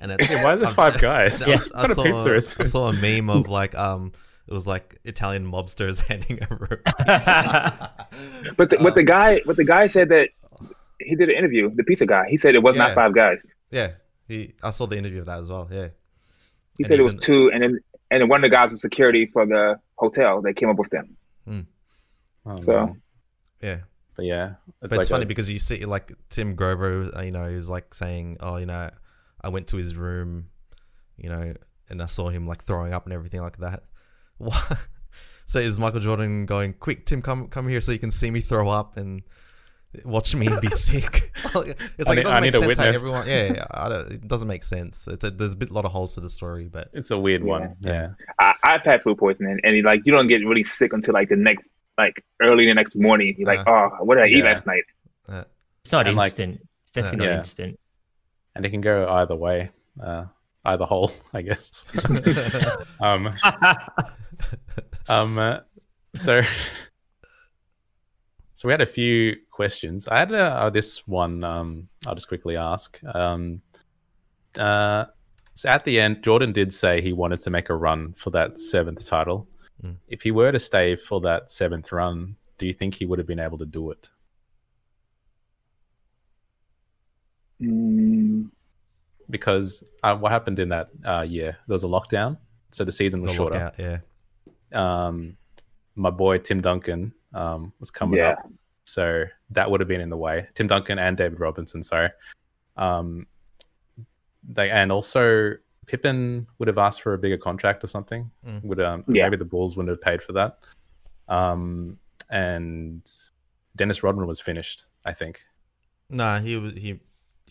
[SPEAKER 5] and it's,
[SPEAKER 3] Yeah, why are there five (laughs) guys?
[SPEAKER 5] I, was-
[SPEAKER 3] What
[SPEAKER 5] I
[SPEAKER 3] kind of
[SPEAKER 5] saw
[SPEAKER 3] pizza is
[SPEAKER 5] I saw a meme of like um it was like Italian mobsters (laughs) handing a rope. (laughs)
[SPEAKER 7] But the, but
[SPEAKER 5] Uh,
[SPEAKER 7] the guy, but the guy said that he did an interview. The pizza guy, he said it was
[SPEAKER 5] Yeah.
[SPEAKER 7] not five guys.
[SPEAKER 5] yeah, he I saw the interview of that as well. Yeah,
[SPEAKER 7] He
[SPEAKER 5] And
[SPEAKER 7] said
[SPEAKER 5] he
[SPEAKER 7] it was two, and then and one of the guys was security for the hotel. They came up with them.
[SPEAKER 3] Oh,
[SPEAKER 7] So-
[SPEAKER 3] man.
[SPEAKER 5] yeah.
[SPEAKER 3] but yeah,
[SPEAKER 5] But
[SPEAKER 3] like
[SPEAKER 5] it's funny
[SPEAKER 3] a-
[SPEAKER 5] because you see like Tim Grover, uh, you know, is like saying, "Oh, you know, I went to his room, you know, and I saw him like throwing up and everything like that." What? (laughs) So is Michael Jordan going, "Quick, Tim, come come here so you can see me throw up and watch me be (laughs) sick"? (laughs) it's
[SPEAKER 3] I
[SPEAKER 5] like
[SPEAKER 3] need-
[SPEAKER 5] it
[SPEAKER 3] I
[SPEAKER 5] doesn't make
[SPEAKER 3] need a
[SPEAKER 5] sense. How
[SPEAKER 3] witness.
[SPEAKER 5] everyone, yeah, yeah, I don't, it doesn't make sense. It's a, there's a bit lot of holes to the story, but
[SPEAKER 3] it's a weird
[SPEAKER 7] Yeah.
[SPEAKER 3] one. Yeah,
[SPEAKER 7] I, I've had food poisoning, and like you don't get really sick until like the next, like early the next morning. You're like, oh, what did I eat last night?
[SPEAKER 5] uh,
[SPEAKER 4] It's not
[SPEAKER 3] And, like-
[SPEAKER 4] instant. it's definitely
[SPEAKER 3] Yeah.
[SPEAKER 4] not instant.
[SPEAKER 3] and it can go either way, uh, either hole, I guess. (laughs) um, um, uh, so, so we had a few questions. I had uh, this one. Um, I'll just quickly ask. Um, uh, so at the end, Jordan did say he wanted to make a run for that seventh title.
[SPEAKER 5] Mm.
[SPEAKER 3] If he were to stay for that seventh run, do you think he would have been able to do it?
[SPEAKER 7] Mm,
[SPEAKER 3] Because uh, what happened in that uh, year? There was a lockdown, so the season was
[SPEAKER 5] the
[SPEAKER 3] shorter.
[SPEAKER 5] lookout, yeah.
[SPEAKER 3] um, my boy Tim Duncan um, was coming
[SPEAKER 7] Yeah.
[SPEAKER 3] up, so that would have been in the way. Tim Duncan and David Robinson, sorry. Um, they and also Pippen would have asked for a bigger contract or something.
[SPEAKER 5] Mm.
[SPEAKER 3] Would um,
[SPEAKER 7] Yeah.
[SPEAKER 3] maybe the Bulls wouldn't have paid for that. Um, and Dennis Rodman was finished, I think.
[SPEAKER 5] Nah, he was he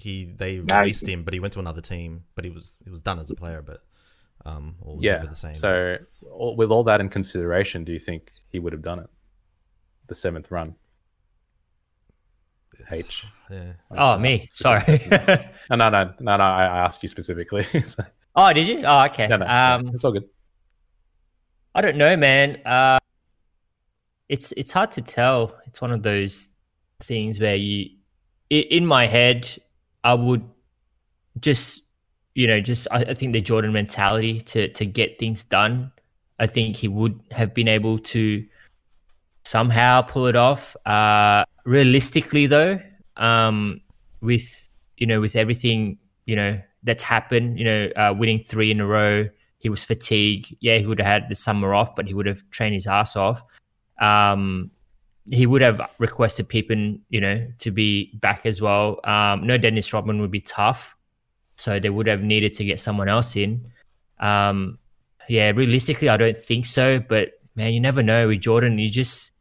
[SPEAKER 5] he they
[SPEAKER 7] Nah, he-
[SPEAKER 5] released him, but he went to another team. But he was he was done as a player, but um, all was
[SPEAKER 3] yeah.
[SPEAKER 5] the same.
[SPEAKER 3] So all, with all that in consideration, do you think he would have done it? The seventh run. H.
[SPEAKER 5] Yeah.
[SPEAKER 4] Oh, me. Sorry. (laughs)
[SPEAKER 3] No, no, no, no, no. I I asked you specifically. (laughs) So-
[SPEAKER 4] oh, did you? Oh, okay.
[SPEAKER 3] no, no, yeah,
[SPEAKER 4] um,
[SPEAKER 3] it's all good.
[SPEAKER 4] I don't know, man. Uh, it's it's hard to tell. It's one of those things where you, in my head, I would just, you know, just I, I think the Jordan mentality to to get things done. I think he would have been able to somehow pull it off. Uh, realistically, though, um, with you know, with everything you know that's happened, you know, uh, winning three in a row, he was fatigued. Yeah, he would have had the summer off, but he would have trained his ass off. Um, he would have requested Pippen, you know, to be back as well. Um, no, Dennis Rodman would be tough, so they would have needed to get someone else in. Um, yeah, realistically, I don't think so. But man, you never know with Jordan. You just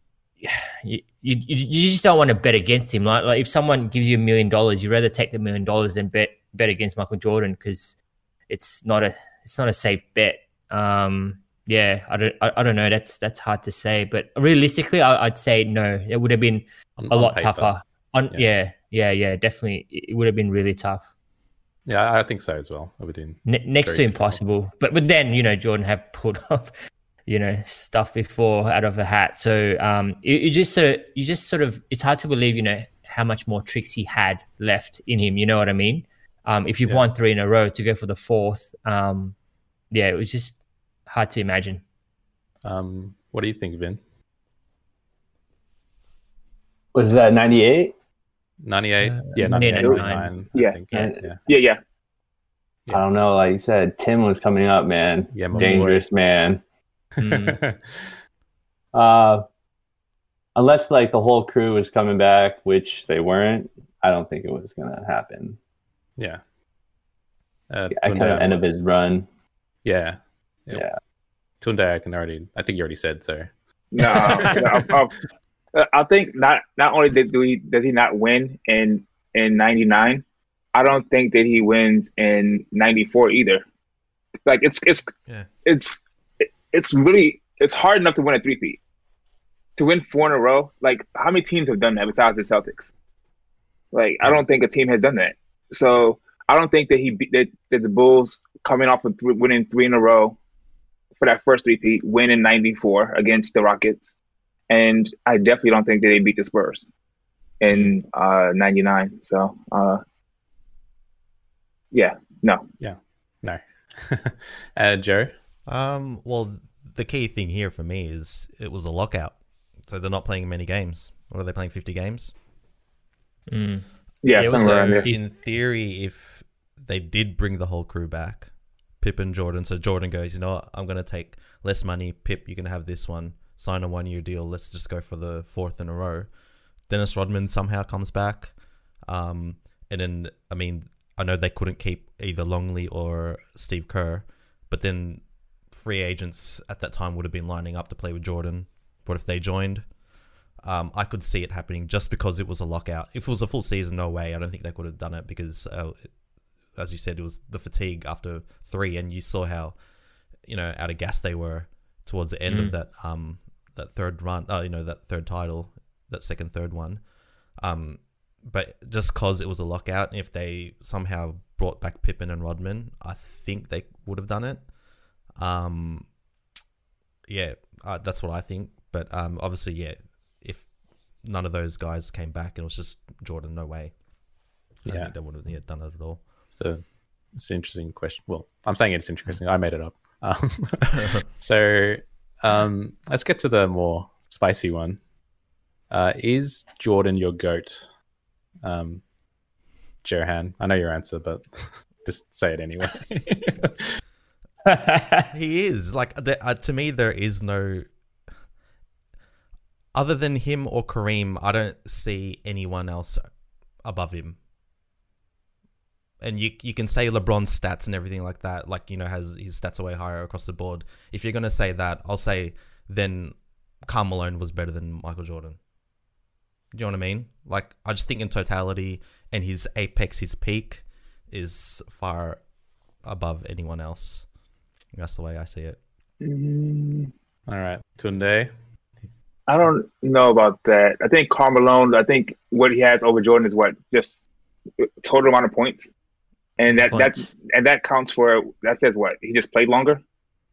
[SPEAKER 4] (sighs) you, you, you just don't want to bet against him. Like, like if someone gives you a million dollars, you'd rather take the million dollars than bet bet against Michael Jordan because it's not a it's not a safe bet. Um, yeah, I don't I, I don't know. That's that's hard to say, but realistically, I, I'd say no. It would have been
[SPEAKER 3] On-
[SPEAKER 4] a lot
[SPEAKER 3] paper.
[SPEAKER 4] tougher. On
[SPEAKER 3] Yeah.
[SPEAKER 4] yeah. yeah, yeah, definitely. It would have been really tough.
[SPEAKER 3] Yeah, I think so as well. I would.
[SPEAKER 4] Ne- next to
[SPEAKER 3] difficult.
[SPEAKER 4] impossible. But but then you know Jordan had (laughs) pulled off you know stuff before out of a hat. So um, you, you just sort of you just sort of it's hard to believe you know how much more tricks he had left in him. You know what I mean? Um, if you've
[SPEAKER 3] Yeah.
[SPEAKER 4] won three in a row to go for the fourth, um, yeah, it was just hard to imagine.
[SPEAKER 3] Um, what do you think, Vin?
[SPEAKER 6] Was that 98?
[SPEAKER 3] 98?
[SPEAKER 4] Uh,
[SPEAKER 3] yeah, 98,
[SPEAKER 4] 99.
[SPEAKER 3] 99.
[SPEAKER 7] Yeah.
[SPEAKER 3] I think. Yeah, yeah.
[SPEAKER 7] Yeah, yeah.
[SPEAKER 3] Yeah.
[SPEAKER 6] I don't know. Like you said, Tim was coming up, man.
[SPEAKER 3] Yeah, my boy.
[SPEAKER 6] Dangerous man.
[SPEAKER 4] Mm. (laughs)
[SPEAKER 6] Uh, unless like the whole crew was coming back, which they weren't, I don't think it was gonna happen.
[SPEAKER 3] yeah. Uh,
[SPEAKER 6] At kind of end of his run.
[SPEAKER 3] yeah. Yeah.
[SPEAKER 6] Yeah.
[SPEAKER 3] Tunde, I can already. I think you already said so.
[SPEAKER 7] No, I, (laughs) I- I think not. Not only did do he does he not win in in '99, I don't think that he wins in '94 either. Like it's it's
[SPEAKER 5] Yeah.
[SPEAKER 7] it's it's really it's hard enough to win a three-peat. To win four in a row, like how many teams have done that besides the Celtics? Like I don't think a team has done that. So I don't think that he beat that, that the Bulls coming off of th- winning three in a row for that first three-peat, win in '94 against the Rockets, and I definitely don't think that they beat the Spurs in uh, '99. So uh, yeah, no.
[SPEAKER 3] Yeah, no. (laughs) uh, Joe?
[SPEAKER 5] Um, well, the key thing here for me is it was a lockout, so they're not playing many games. Or are they playing fifty games?
[SPEAKER 4] Mm.
[SPEAKER 7] Yeah,
[SPEAKER 4] It was,
[SPEAKER 7] somewhere around
[SPEAKER 5] So in theory, if they did bring the whole crew back, Pip and Jordan, so Jordan goes, you know what, I'm gonna take less money. Pip, you can have this one. Sign a one-year deal. Let's just go for the fourth in a row. Dennis Rodman somehow comes back, um, and then I mean, I know they couldn't keep either Longley or Steve Kerr, but then free agents at that time would have been lining up to play with Jordan. What if they joined? Um, I could see it happening just because it was a lockout. If it was a full season, no way. I don't think they could have done it because, uh, as you said, it was the fatigue after three, and you saw how, you know, out of gas they were towards the end
[SPEAKER 4] Mm.
[SPEAKER 5] of that um that third run. Uh, you know, that third title, that second third one. Um, but just cause it was a lockout, if they somehow brought back Pippen and Rodman, I think they would have done it. Um, yeah, uh, that's what I think. But um, obviously, yeah, if none of those guys came back and it was just Jordan, no way. I don't
[SPEAKER 3] Yeah.
[SPEAKER 5] think they would have yeah, done it at all.
[SPEAKER 3] So it's an interesting question. Well, I'm saying it's interesting. I made it up. Um, (laughs) (laughs) so um, let's get to the more spicy one. Uh, is Jordan your goat? Um, Johan, I know your answer, but (laughs) just say it anyway.
[SPEAKER 5] he is like there, uh, to me. There is no other than him or Kareem. I don't see anyone else above him. And you you can say LeBron's stats and everything like that, like you know, has his stats are way higher across the board. If you're gonna say that, I'll say then Karl Malone was better than Michael Jordan. Do you know what I mean? Like I just think in totality and his apex, his peak, is far above anyone else. That's the way I see it.
[SPEAKER 7] Mm,
[SPEAKER 3] All right, Tunde.
[SPEAKER 7] I don't know about that. I think Karl Malone. I think what he has over Jordan is what just total amount of points, and that
[SPEAKER 4] Points.
[SPEAKER 7] that and that counts for that says what he just played longer.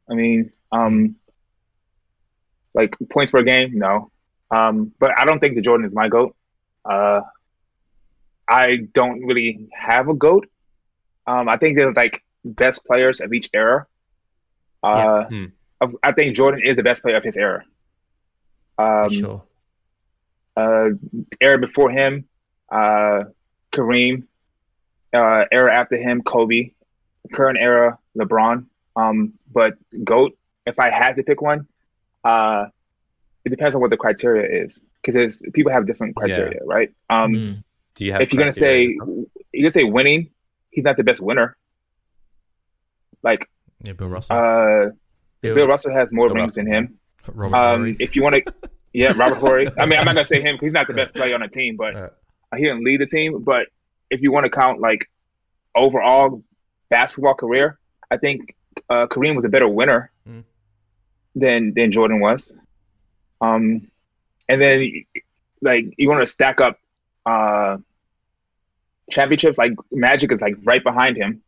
[SPEAKER 7] I mean, um, like points per game, no. Um, but I don't think the Jordan is my goat. Uh, I don't really have a goat. Um, I think there's like best players of each era. Uh,
[SPEAKER 3] Hmm.
[SPEAKER 7] I think Jordan is the best player of his era. Um,
[SPEAKER 4] For sure.
[SPEAKER 7] uh, era before him, uh, Kareem, uh, era after him, Kobe, current era, LeBron. Um, but GOAT, if I had to pick one, uh, it depends on what the criteria is because people have different criteria, right? Um,
[SPEAKER 4] Mm.
[SPEAKER 3] Do you have?
[SPEAKER 7] if you're gonna say you're gonna say winning, he's not the best winner. Like
[SPEAKER 5] Yeah, Bill Russell,
[SPEAKER 7] uh,
[SPEAKER 4] Bill-
[SPEAKER 7] Bill Russell has more
[SPEAKER 3] Bill
[SPEAKER 7] rings than him.
[SPEAKER 5] Robert
[SPEAKER 7] Um, if you want to, yeah, Robert Horry. I mean, I'm not gonna say him because he's not the (laughs) best player on the team, but
[SPEAKER 5] Uh,
[SPEAKER 7] he didn't lead the team. But if you want to count like overall basketball career, I think uh, Kareem was a better winner
[SPEAKER 5] Mm.
[SPEAKER 7] than than Jordan was. Um, and then like you want to stack up uh, championships, like Magic is like right behind him.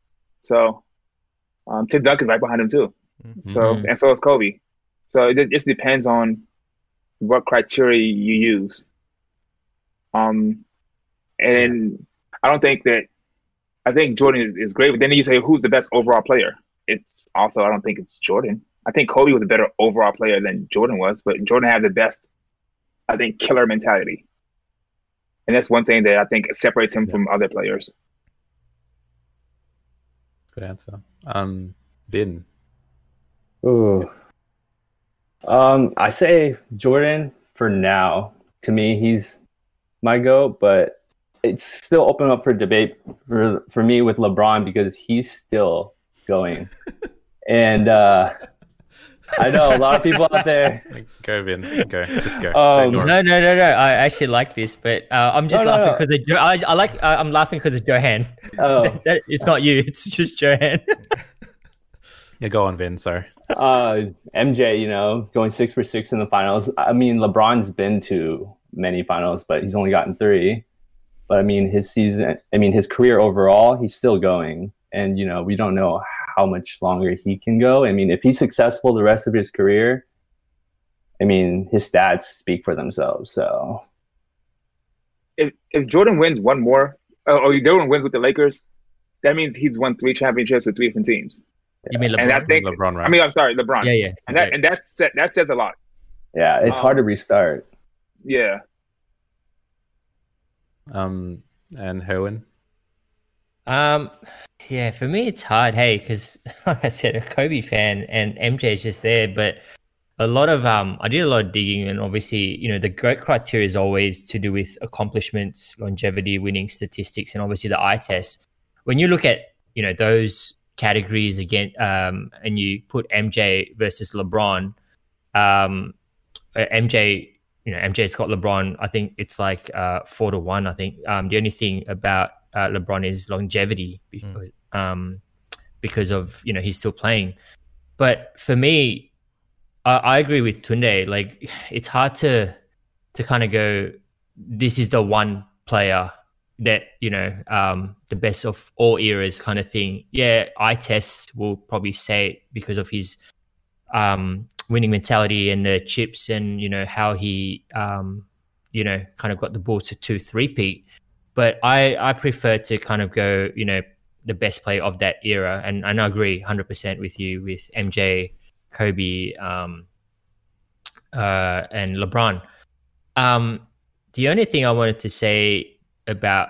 [SPEAKER 7] So um, Tim is right behind him too.
[SPEAKER 5] Mhm.
[SPEAKER 7] So
[SPEAKER 4] Mhm.
[SPEAKER 7] and so is Kobe. So it just depends on what criteria you use. Um, and I don't think that I think Jordan is, is great, but then you say who's the best overall player? It's also I don't think it's Jordan. I think Kobe was a better overall player than Jordan was, but Jordan had the best, I think, killer mentality. And that's one thing that I think separates him from other players.
[SPEAKER 3] Good answer. Um, Vin.
[SPEAKER 6] Ooh. Um, I say Jordan for now. To me, he's my goat, but it's still open up for debate for for me with LeBron because he's still going. (laughs) and uh I know a lot of people out there.
[SPEAKER 3] Go, Vin. Go. Just go.
[SPEAKER 6] Um,
[SPEAKER 4] No, no, no, no. I actually like this, but uh, I'm just
[SPEAKER 6] No, no,
[SPEAKER 4] laughing
[SPEAKER 6] no.
[SPEAKER 4] because of Jo- I, I like. Uh, I'm laughing because of Johan.
[SPEAKER 6] Oh, (laughs)
[SPEAKER 4] That- it's not you. It's just Johan. (laughs)
[SPEAKER 3] Yeah, go on, Vin. Sorry.
[SPEAKER 6] uh, MJ, you know, going six for six in the finals. I mean, LeBron's been to many finals, but he's only gotten three. But I mean, his season, I mean, his career overall, he's still going. And, you know, we don't know how much longer he can go. I mean, if he's successful the rest of his career, I mean, his stats speak for themselves. So,
[SPEAKER 7] If if Jordan wins one more, or Jordan wins with the Lakers, that means he's won three championships with three different teams.
[SPEAKER 4] You mean
[SPEAKER 7] And I
[SPEAKER 4] LeBron?
[SPEAKER 7] think
[SPEAKER 3] LeBron, right?
[SPEAKER 7] I mean, I'm sorry, LeBron.
[SPEAKER 4] yeah, yeah.
[SPEAKER 7] and that
[SPEAKER 4] Okay.
[SPEAKER 7] and that sa- that says a lot.
[SPEAKER 6] yeah, it's
[SPEAKER 7] Um,
[SPEAKER 6] hard to restart.
[SPEAKER 7] Yeah.
[SPEAKER 3] Um, and Herwin.
[SPEAKER 4] Um, yeah, for me it's hard, hey, because (laughs) like I said, a Kobe fan and MJ is just there, but a lot of um, I did a lot of digging, and obviously, you know, the great criteria is always to do with accomplishments, longevity, winning statistics, and obviously the eye test. When you look at you know those categories again, um, and you put MJ versus LeBron, um, uh, MJ, you know, MJ's got LeBron. I think it's like uh, four to one. I think um, the only thing about uh, LeBron is longevity because um, because of you know he's still playing. But for me, I, I agree with Tunde. Like (sighs) it's hard to to kind of go. This is the one player that you know um, the best of all eras kind of thing. Yeah, I test will probably say it because of his um, winning mentality and the chips and you know how he um, you know kind of got the ball to two three peat. But I I prefer to kind of go you know the best player of that era, and, and I agree hundred percent with you with MJ, Kobe, um, uh, and LeBron. Um, the only thing I wanted to say about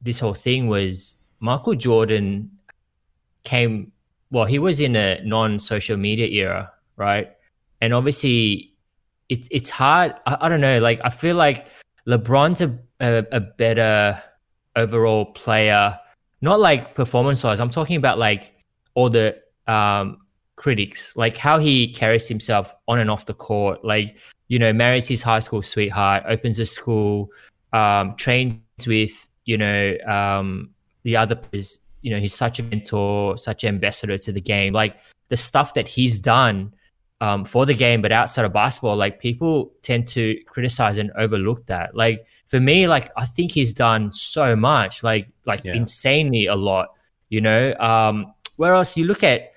[SPEAKER 4] this whole thing was Michael Jordan came well, he was in a non-social media era, right? And obviously, it, it's hard. I, I don't know. Like, I feel like LeBron's a, a, a better overall player, not like performance-wise. I'm talking about like all the um, critics, like how he carries himself on and off the court. Like, you know, marries his high school sweetheart, opens a school, um, trains with, you know, um, the other. You know, he's such a mentor, such an ambassador to the game. Like the stuff that he's done, um, for the game, but outside of basketball, like people tend to criticize and overlook that. Like for me, like I think he's done so much, like like
[SPEAKER 3] Yeah.
[SPEAKER 4] insanely a lot. You know, um, whereas you look at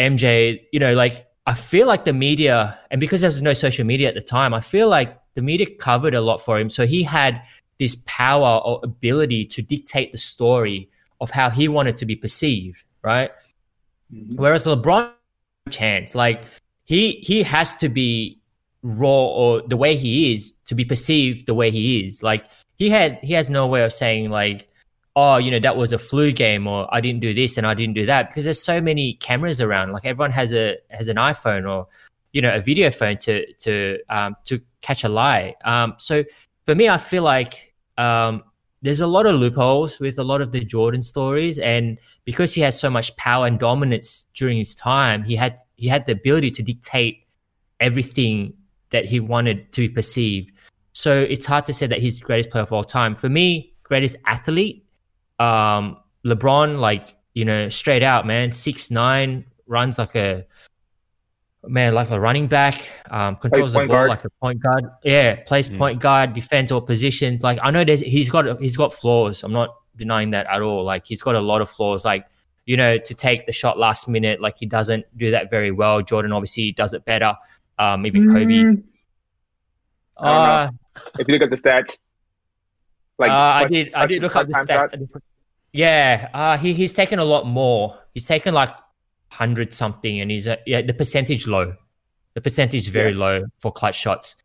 [SPEAKER 4] MJ, you know, like I feel like the media, and because there was no social media at the time, I feel like the media covered a lot for him. So he had this power or ability to dictate the story of how he wanted to be perceived, right? Whereas LeBron, chance like he he has to be raw or the way he is to be perceived the way he is. Like he had he has no way of saying like, oh, you know, that was a flu game or I didn't do this and I didn't do that because there's so many cameras around. Like everyone has a has an iPhone or you know a video phone to to um, to catch a lie. Um, so for me, I feel like um, there's a lot of loopholes with a lot of the Jordan stories, and because he has so much power and dominance during his time, he had he had the ability to dictate everything that he wanted to be perceived. So it's hard to say that he's the greatest player of all time. For me, greatest athlete, um, LeBron, like you know, straight out, man, six nine, runs like a man, like a running back, um, controls the ball
[SPEAKER 7] guard.
[SPEAKER 4] like a point guard. Yeah, plays
[SPEAKER 3] Mm.
[SPEAKER 4] point guard, defends all positions. Like I know there's he's got he's got flaws. I'm not denying that at all. Like he's got a lot of flaws. Like you know, to take the shot last minute, like he doesn't do that very well. Jordan obviously does it better. Um, even Kobe.
[SPEAKER 7] Mm, I don't
[SPEAKER 4] Uh,
[SPEAKER 7] if you look at the stats, like
[SPEAKER 4] uh, I did. I did look at the stats.
[SPEAKER 7] shots,
[SPEAKER 4] Yeah, uh, he he's taken a lot more. He's taken like hundred something, and he's uh, yeah the percentage low. The percentage is very low for clutch shots.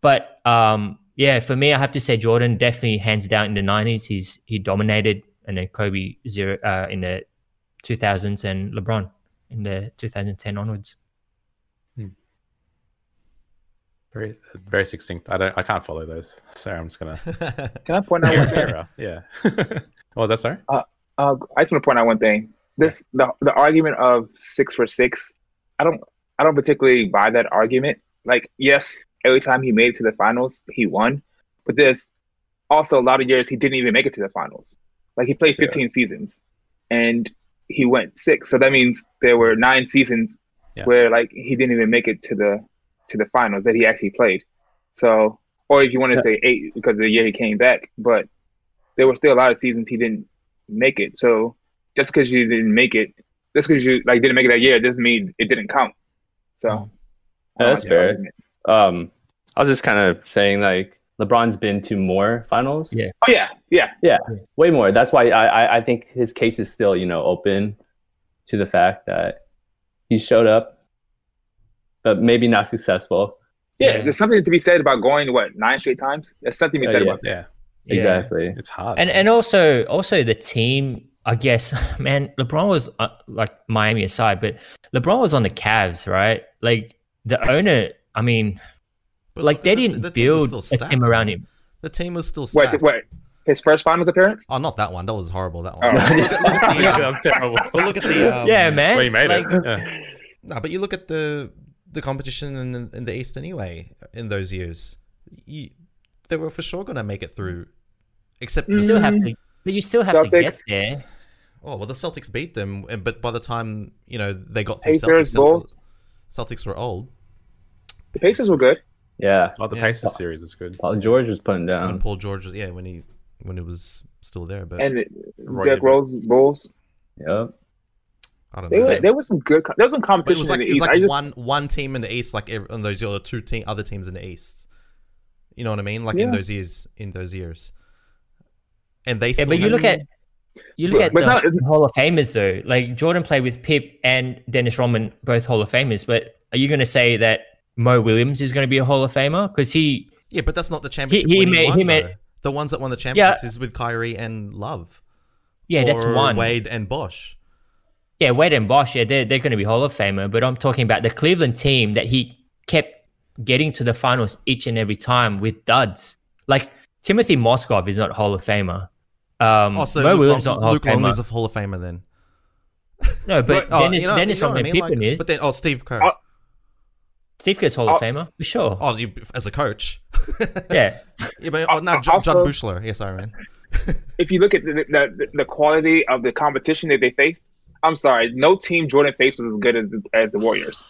[SPEAKER 4] But um, yeah, for me, I have to say Jordan definitely hands down in the nineties. He's he dominated, and then Kobe zero uh, in the two thousands, and LeBron in the two thousand ten onwards.
[SPEAKER 3] Very very succinct. I don't. I can't follow those. (laughs) Sorry, I'm just gonna.
[SPEAKER 7] Can I point (laughs) out one thing?
[SPEAKER 3] Era, yeah. (laughs) oh, that's sorry.
[SPEAKER 7] Uh, I just want to point out one thing. This the the argument of six for six. I don't I don't particularly buy that argument. Like, yes, every time he made it to the finals, he won. But there's also a lot of years he didn't even make it to the finals. Like he played 15 seasons, and he went six. So that means there were nine seasons
[SPEAKER 3] Yeah.
[SPEAKER 7] where like he didn't even make it to the to the finals that he actually played. So, or if you want to say eight because of the year he came back, but there were still a lot of seasons he didn't make it. So just because you didn't make it, just because you like didn't make it that year, doesn't mean it didn't count. So I don't
[SPEAKER 6] That's fair. Um, I was just kind of saying like LeBron's been to more finals.
[SPEAKER 4] Yeah.
[SPEAKER 7] Oh yeah, yeah.
[SPEAKER 6] Yeah, way more. That's why I, I I think his case is still you know open to the fact that he showed up, but maybe not successful.
[SPEAKER 7] Yeah,
[SPEAKER 4] Yeah.
[SPEAKER 7] there's something to be said about going what nine straight times. There's something to be
[SPEAKER 6] Oh,
[SPEAKER 7] said
[SPEAKER 6] yeah.
[SPEAKER 7] about that.
[SPEAKER 3] Yeah,
[SPEAKER 4] Yeah.
[SPEAKER 6] Exactly.
[SPEAKER 3] it's hard.
[SPEAKER 4] and
[SPEAKER 3] man.
[SPEAKER 4] and also also the team i guess (laughs) man lebron was uh, like miami aside but lebron was on the Cavs, right like the owner i mean
[SPEAKER 5] But
[SPEAKER 4] like they
[SPEAKER 5] the-
[SPEAKER 4] didn't
[SPEAKER 5] the team was
[SPEAKER 4] build
[SPEAKER 5] still
[SPEAKER 4] a team around him
[SPEAKER 5] The team was still
[SPEAKER 7] Wait,
[SPEAKER 5] stacked.
[SPEAKER 7] wait. His first finals appearance?
[SPEAKER 5] Oh, not that one. That was horrible. That
[SPEAKER 7] Oh.
[SPEAKER 5] one. look, look at the, (laughs)
[SPEAKER 3] that
[SPEAKER 5] um,
[SPEAKER 3] was terrible.
[SPEAKER 5] but look at the. (laughs) Um,
[SPEAKER 4] yeah man
[SPEAKER 3] Well, he made
[SPEAKER 4] like,
[SPEAKER 3] it. Yeah.
[SPEAKER 5] No, but you look at the the competition in the, in the East anyway. In those years, you, they were for sure going to make it through. Except
[SPEAKER 4] you still have to but you still have to get
[SPEAKER 7] Celtics.
[SPEAKER 4] there
[SPEAKER 5] Oh well, the Celtics beat them, but by the time you know they got through
[SPEAKER 7] Pacers,
[SPEAKER 5] Celtics,
[SPEAKER 7] Bulls.
[SPEAKER 5] Celtics were old.
[SPEAKER 7] The Pacers were good.
[SPEAKER 6] Yeah.
[SPEAKER 3] Oh, the
[SPEAKER 5] Yeah.
[SPEAKER 3] Pacers series was good.
[SPEAKER 6] Paul George was putting
[SPEAKER 5] when
[SPEAKER 6] down.
[SPEAKER 5] Paul George was yeah when he when he was still there, but
[SPEAKER 7] And Derrick Rose Bulls.
[SPEAKER 6] Yep.
[SPEAKER 5] I don't
[SPEAKER 7] They
[SPEAKER 5] know.
[SPEAKER 7] were, there was some good. There was some
[SPEAKER 5] but it
[SPEAKER 7] competition
[SPEAKER 5] was like
[SPEAKER 7] in
[SPEAKER 5] it
[SPEAKER 7] the
[SPEAKER 5] was
[SPEAKER 7] East.
[SPEAKER 5] like
[SPEAKER 7] I just,
[SPEAKER 5] one one team in the East, like ev- on those other two team other teams in the East. You know what I mean? Like in those years, in those years, and they
[SPEAKER 4] yeah but you look at you look
[SPEAKER 7] But-
[SPEAKER 4] at
[SPEAKER 7] but
[SPEAKER 4] the
[SPEAKER 7] not- it's-
[SPEAKER 4] Hall of Famers though. Like Jordan played with Pip and Dennis Rodman, both Hall of Famers. But are you going to say that Mo Williams is going to be a Hall of Famer because he
[SPEAKER 5] yeah, but that's not the championship.
[SPEAKER 4] he
[SPEAKER 5] winning
[SPEAKER 4] made-
[SPEAKER 5] one,
[SPEAKER 4] he made-
[SPEAKER 5] the ones that won the championships is with Kyrie and Love.
[SPEAKER 4] yeah that's
[SPEAKER 5] or
[SPEAKER 4] one
[SPEAKER 5] Wade and Bosh.
[SPEAKER 4] Yeah, Wade and Bosh, yeah, they're, they're going to be Hall of Famer. But I'm talking about the Cleveland team that he kept getting to the finals each and every time with duds. Like Timothy Mozgov is not Hall of Famer. Um,
[SPEAKER 5] Also,
[SPEAKER 4] Mo
[SPEAKER 5] Luke,
[SPEAKER 4] Williams
[SPEAKER 5] Long-
[SPEAKER 4] not Hall
[SPEAKER 5] Luke
[SPEAKER 4] of Famer.
[SPEAKER 5] Longley's a Hall of Famer then.
[SPEAKER 4] no, but
[SPEAKER 5] Oh,
[SPEAKER 4] Dennis,
[SPEAKER 5] you know-
[SPEAKER 4] Dennis
[SPEAKER 5] you know what I mean?
[SPEAKER 4] Pippen
[SPEAKER 5] Like-
[SPEAKER 4] is.
[SPEAKER 5] But then, oh, Steve Kerr.
[SPEAKER 7] Oh.
[SPEAKER 4] Steve Kerr's Hall of
[SPEAKER 7] Oh.
[SPEAKER 4] Famer for sure.
[SPEAKER 5] Oh, you, as a coach. (laughs)
[SPEAKER 4] Yeah, (laughs)
[SPEAKER 5] yeah, but oh, no,
[SPEAKER 7] Uh,
[SPEAKER 5] John, John
[SPEAKER 7] also-
[SPEAKER 5] Bushler. Yeah, sorry, man.
[SPEAKER 7] if you look at the, the the quality of the competition that they faced, I'm sorry, no team Jordan faced was as good as the, as the Warriors.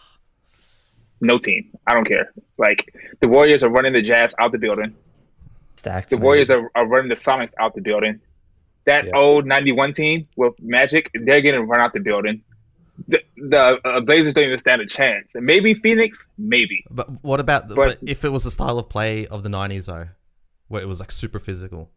[SPEAKER 7] no team. I don't care. Like the Warriors are running the Jazz out the building.
[SPEAKER 4] Stacked.
[SPEAKER 7] The
[SPEAKER 4] man.
[SPEAKER 7] Warriors are, are running the Sonics out the building. That
[SPEAKER 3] Yeah.
[SPEAKER 7] old '91 team with Magic, they're getting run out the building. The, the uh, Blazers don't even stand a chance. And maybe Phoenix, maybe.
[SPEAKER 5] But what about
[SPEAKER 7] But-
[SPEAKER 5] but if it was the style of play of the '90s though, where it was like super physical?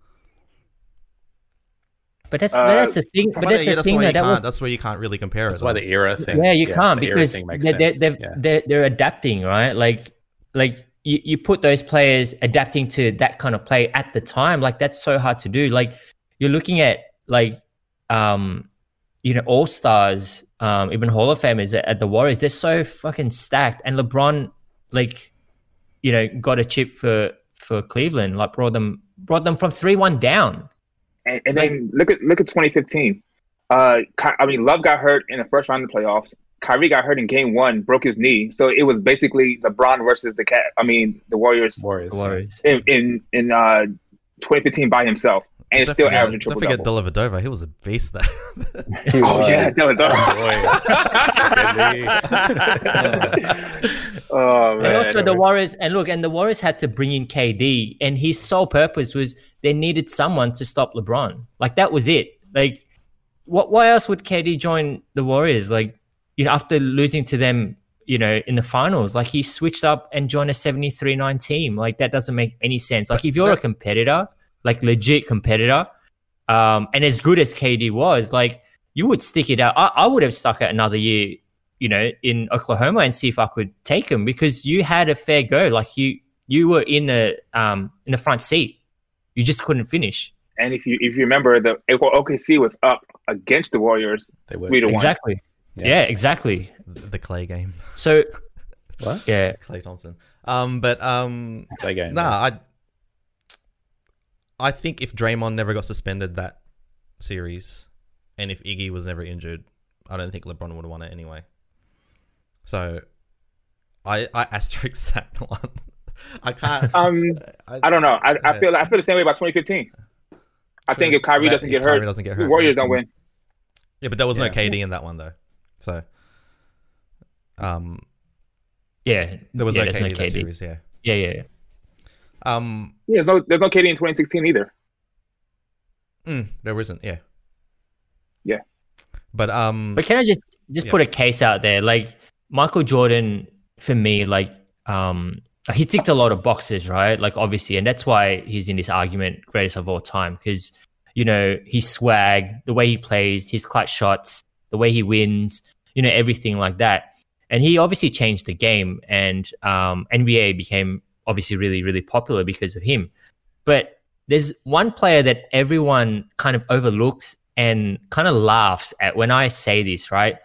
[SPEAKER 4] But that's
[SPEAKER 7] Uh,
[SPEAKER 4] but that's the thing. But
[SPEAKER 5] But
[SPEAKER 4] that's
[SPEAKER 5] yeah,
[SPEAKER 4] the
[SPEAKER 5] that's
[SPEAKER 4] thing.
[SPEAKER 5] why
[SPEAKER 4] though,
[SPEAKER 5] you
[SPEAKER 4] that
[SPEAKER 5] can't.
[SPEAKER 4] was,
[SPEAKER 5] That's where you can't really compare
[SPEAKER 3] That's
[SPEAKER 5] it.
[SPEAKER 3] why
[SPEAKER 5] though.
[SPEAKER 3] the era thing.
[SPEAKER 4] yeah, you can't
[SPEAKER 3] the era
[SPEAKER 4] because
[SPEAKER 3] thing makes
[SPEAKER 4] they're, they're, they're,
[SPEAKER 3] Yeah.
[SPEAKER 4] they're, they're adapting, right? Like like you, you put those players adapting to that kind of play at the time. Like that's so hard to do. Like you're looking at like um you know all stars, um even Hall of Famers at, at the Warriors. They're so fucking stacked, and LeBron like you know got a chip for for Cleveland. Like brought them brought them from three one down.
[SPEAKER 7] And, and then look at look at 2015. Uh, I mean, Love got hurt in the first round of the playoffs. Kyrie got hurt in Game One, broke his knee. So it was basically LeBron versus the cat. I mean, the Warriors
[SPEAKER 3] Warriors.
[SPEAKER 4] Warriors.
[SPEAKER 7] in in, in uh, 2015 by himself, and it's
[SPEAKER 5] Don't
[SPEAKER 7] still
[SPEAKER 5] forget,
[SPEAKER 7] averaging
[SPEAKER 5] don't forget
[SPEAKER 7] double.
[SPEAKER 5] Dellavedova. He was a beast there. (laughs)
[SPEAKER 6] He
[SPEAKER 7] Oh
[SPEAKER 6] was.
[SPEAKER 7] yeah, that was oh man. (laughs)
[SPEAKER 4] And also the Warriors, and look, and the Warriors had to bring in KD, and his sole purpose was they needed someone to stop LeBron. Like that was it. Like, what? Why else would KD join the Warriors? Like, you know, after losing to them, you know, in the finals, like he switched up and joined a 73-9 team. Like that doesn't make any sense. Like if you're a competitor, like legit competitor, um, and as good as KD was, like you would stick it out. I, I would have stuck out another year you know, in Oklahoma and see if I could take him because you had a fair go. Like you, you were in the um in the front seat. You just couldn't finish.
[SPEAKER 7] and if you if you remember, the OKC was up against the Warriors.
[SPEAKER 3] They were.
[SPEAKER 7] Three to one.
[SPEAKER 4] Exactly.
[SPEAKER 3] Yeah.
[SPEAKER 4] Yeah. exactly.
[SPEAKER 5] the Klay game.
[SPEAKER 4] So (laughs)
[SPEAKER 3] What?
[SPEAKER 4] yeah,
[SPEAKER 5] Klay Thompson. Um, but um,
[SPEAKER 3] They game.
[SPEAKER 5] nah, I, I think if Draymond never got suspended that series, and if Iggy was never injured, I don't think LeBron would have won it anyway. So, I I (laughs) asterisk that (laughs) one. I can't.
[SPEAKER 7] Um, I don't know. I, I feel I feel the same way about 2015. I think if Kyrie
[SPEAKER 5] That-
[SPEAKER 7] doesn't get
[SPEAKER 5] Kyrie
[SPEAKER 7] hurt,
[SPEAKER 5] doesn't get
[SPEAKER 7] the
[SPEAKER 5] hurt,
[SPEAKER 7] Warriors
[SPEAKER 5] yeah.
[SPEAKER 7] don't win.
[SPEAKER 5] Yeah, but there was no KD in that one though. So, um,
[SPEAKER 4] yeah,
[SPEAKER 5] there was
[SPEAKER 4] yeah,
[SPEAKER 5] no
[SPEAKER 4] there's
[SPEAKER 5] KD, that series. Yeah.
[SPEAKER 4] Yeah, yeah, yeah.
[SPEAKER 5] Um,
[SPEAKER 7] Yeah, there's no there's no KD in 2016 either.
[SPEAKER 5] mm, there isn't. Yeah.
[SPEAKER 7] Yeah.
[SPEAKER 5] But um,
[SPEAKER 4] But can I just just
[SPEAKER 5] Yeah.
[SPEAKER 4] put a case out there? Like Michael Jordan, for me, like um, he ticked a lot of boxes, right? Like obviously, and that's why he's in this argument, greatest of all time, because you know his swag, the way he plays, his clutch shots, the way he wins, you know everything like that. And he obviously changed the game, and um, NBA became obviously really, really popular because of him. But there's one player that everyone kind of overlooks and kind of laughs at when I say this, right?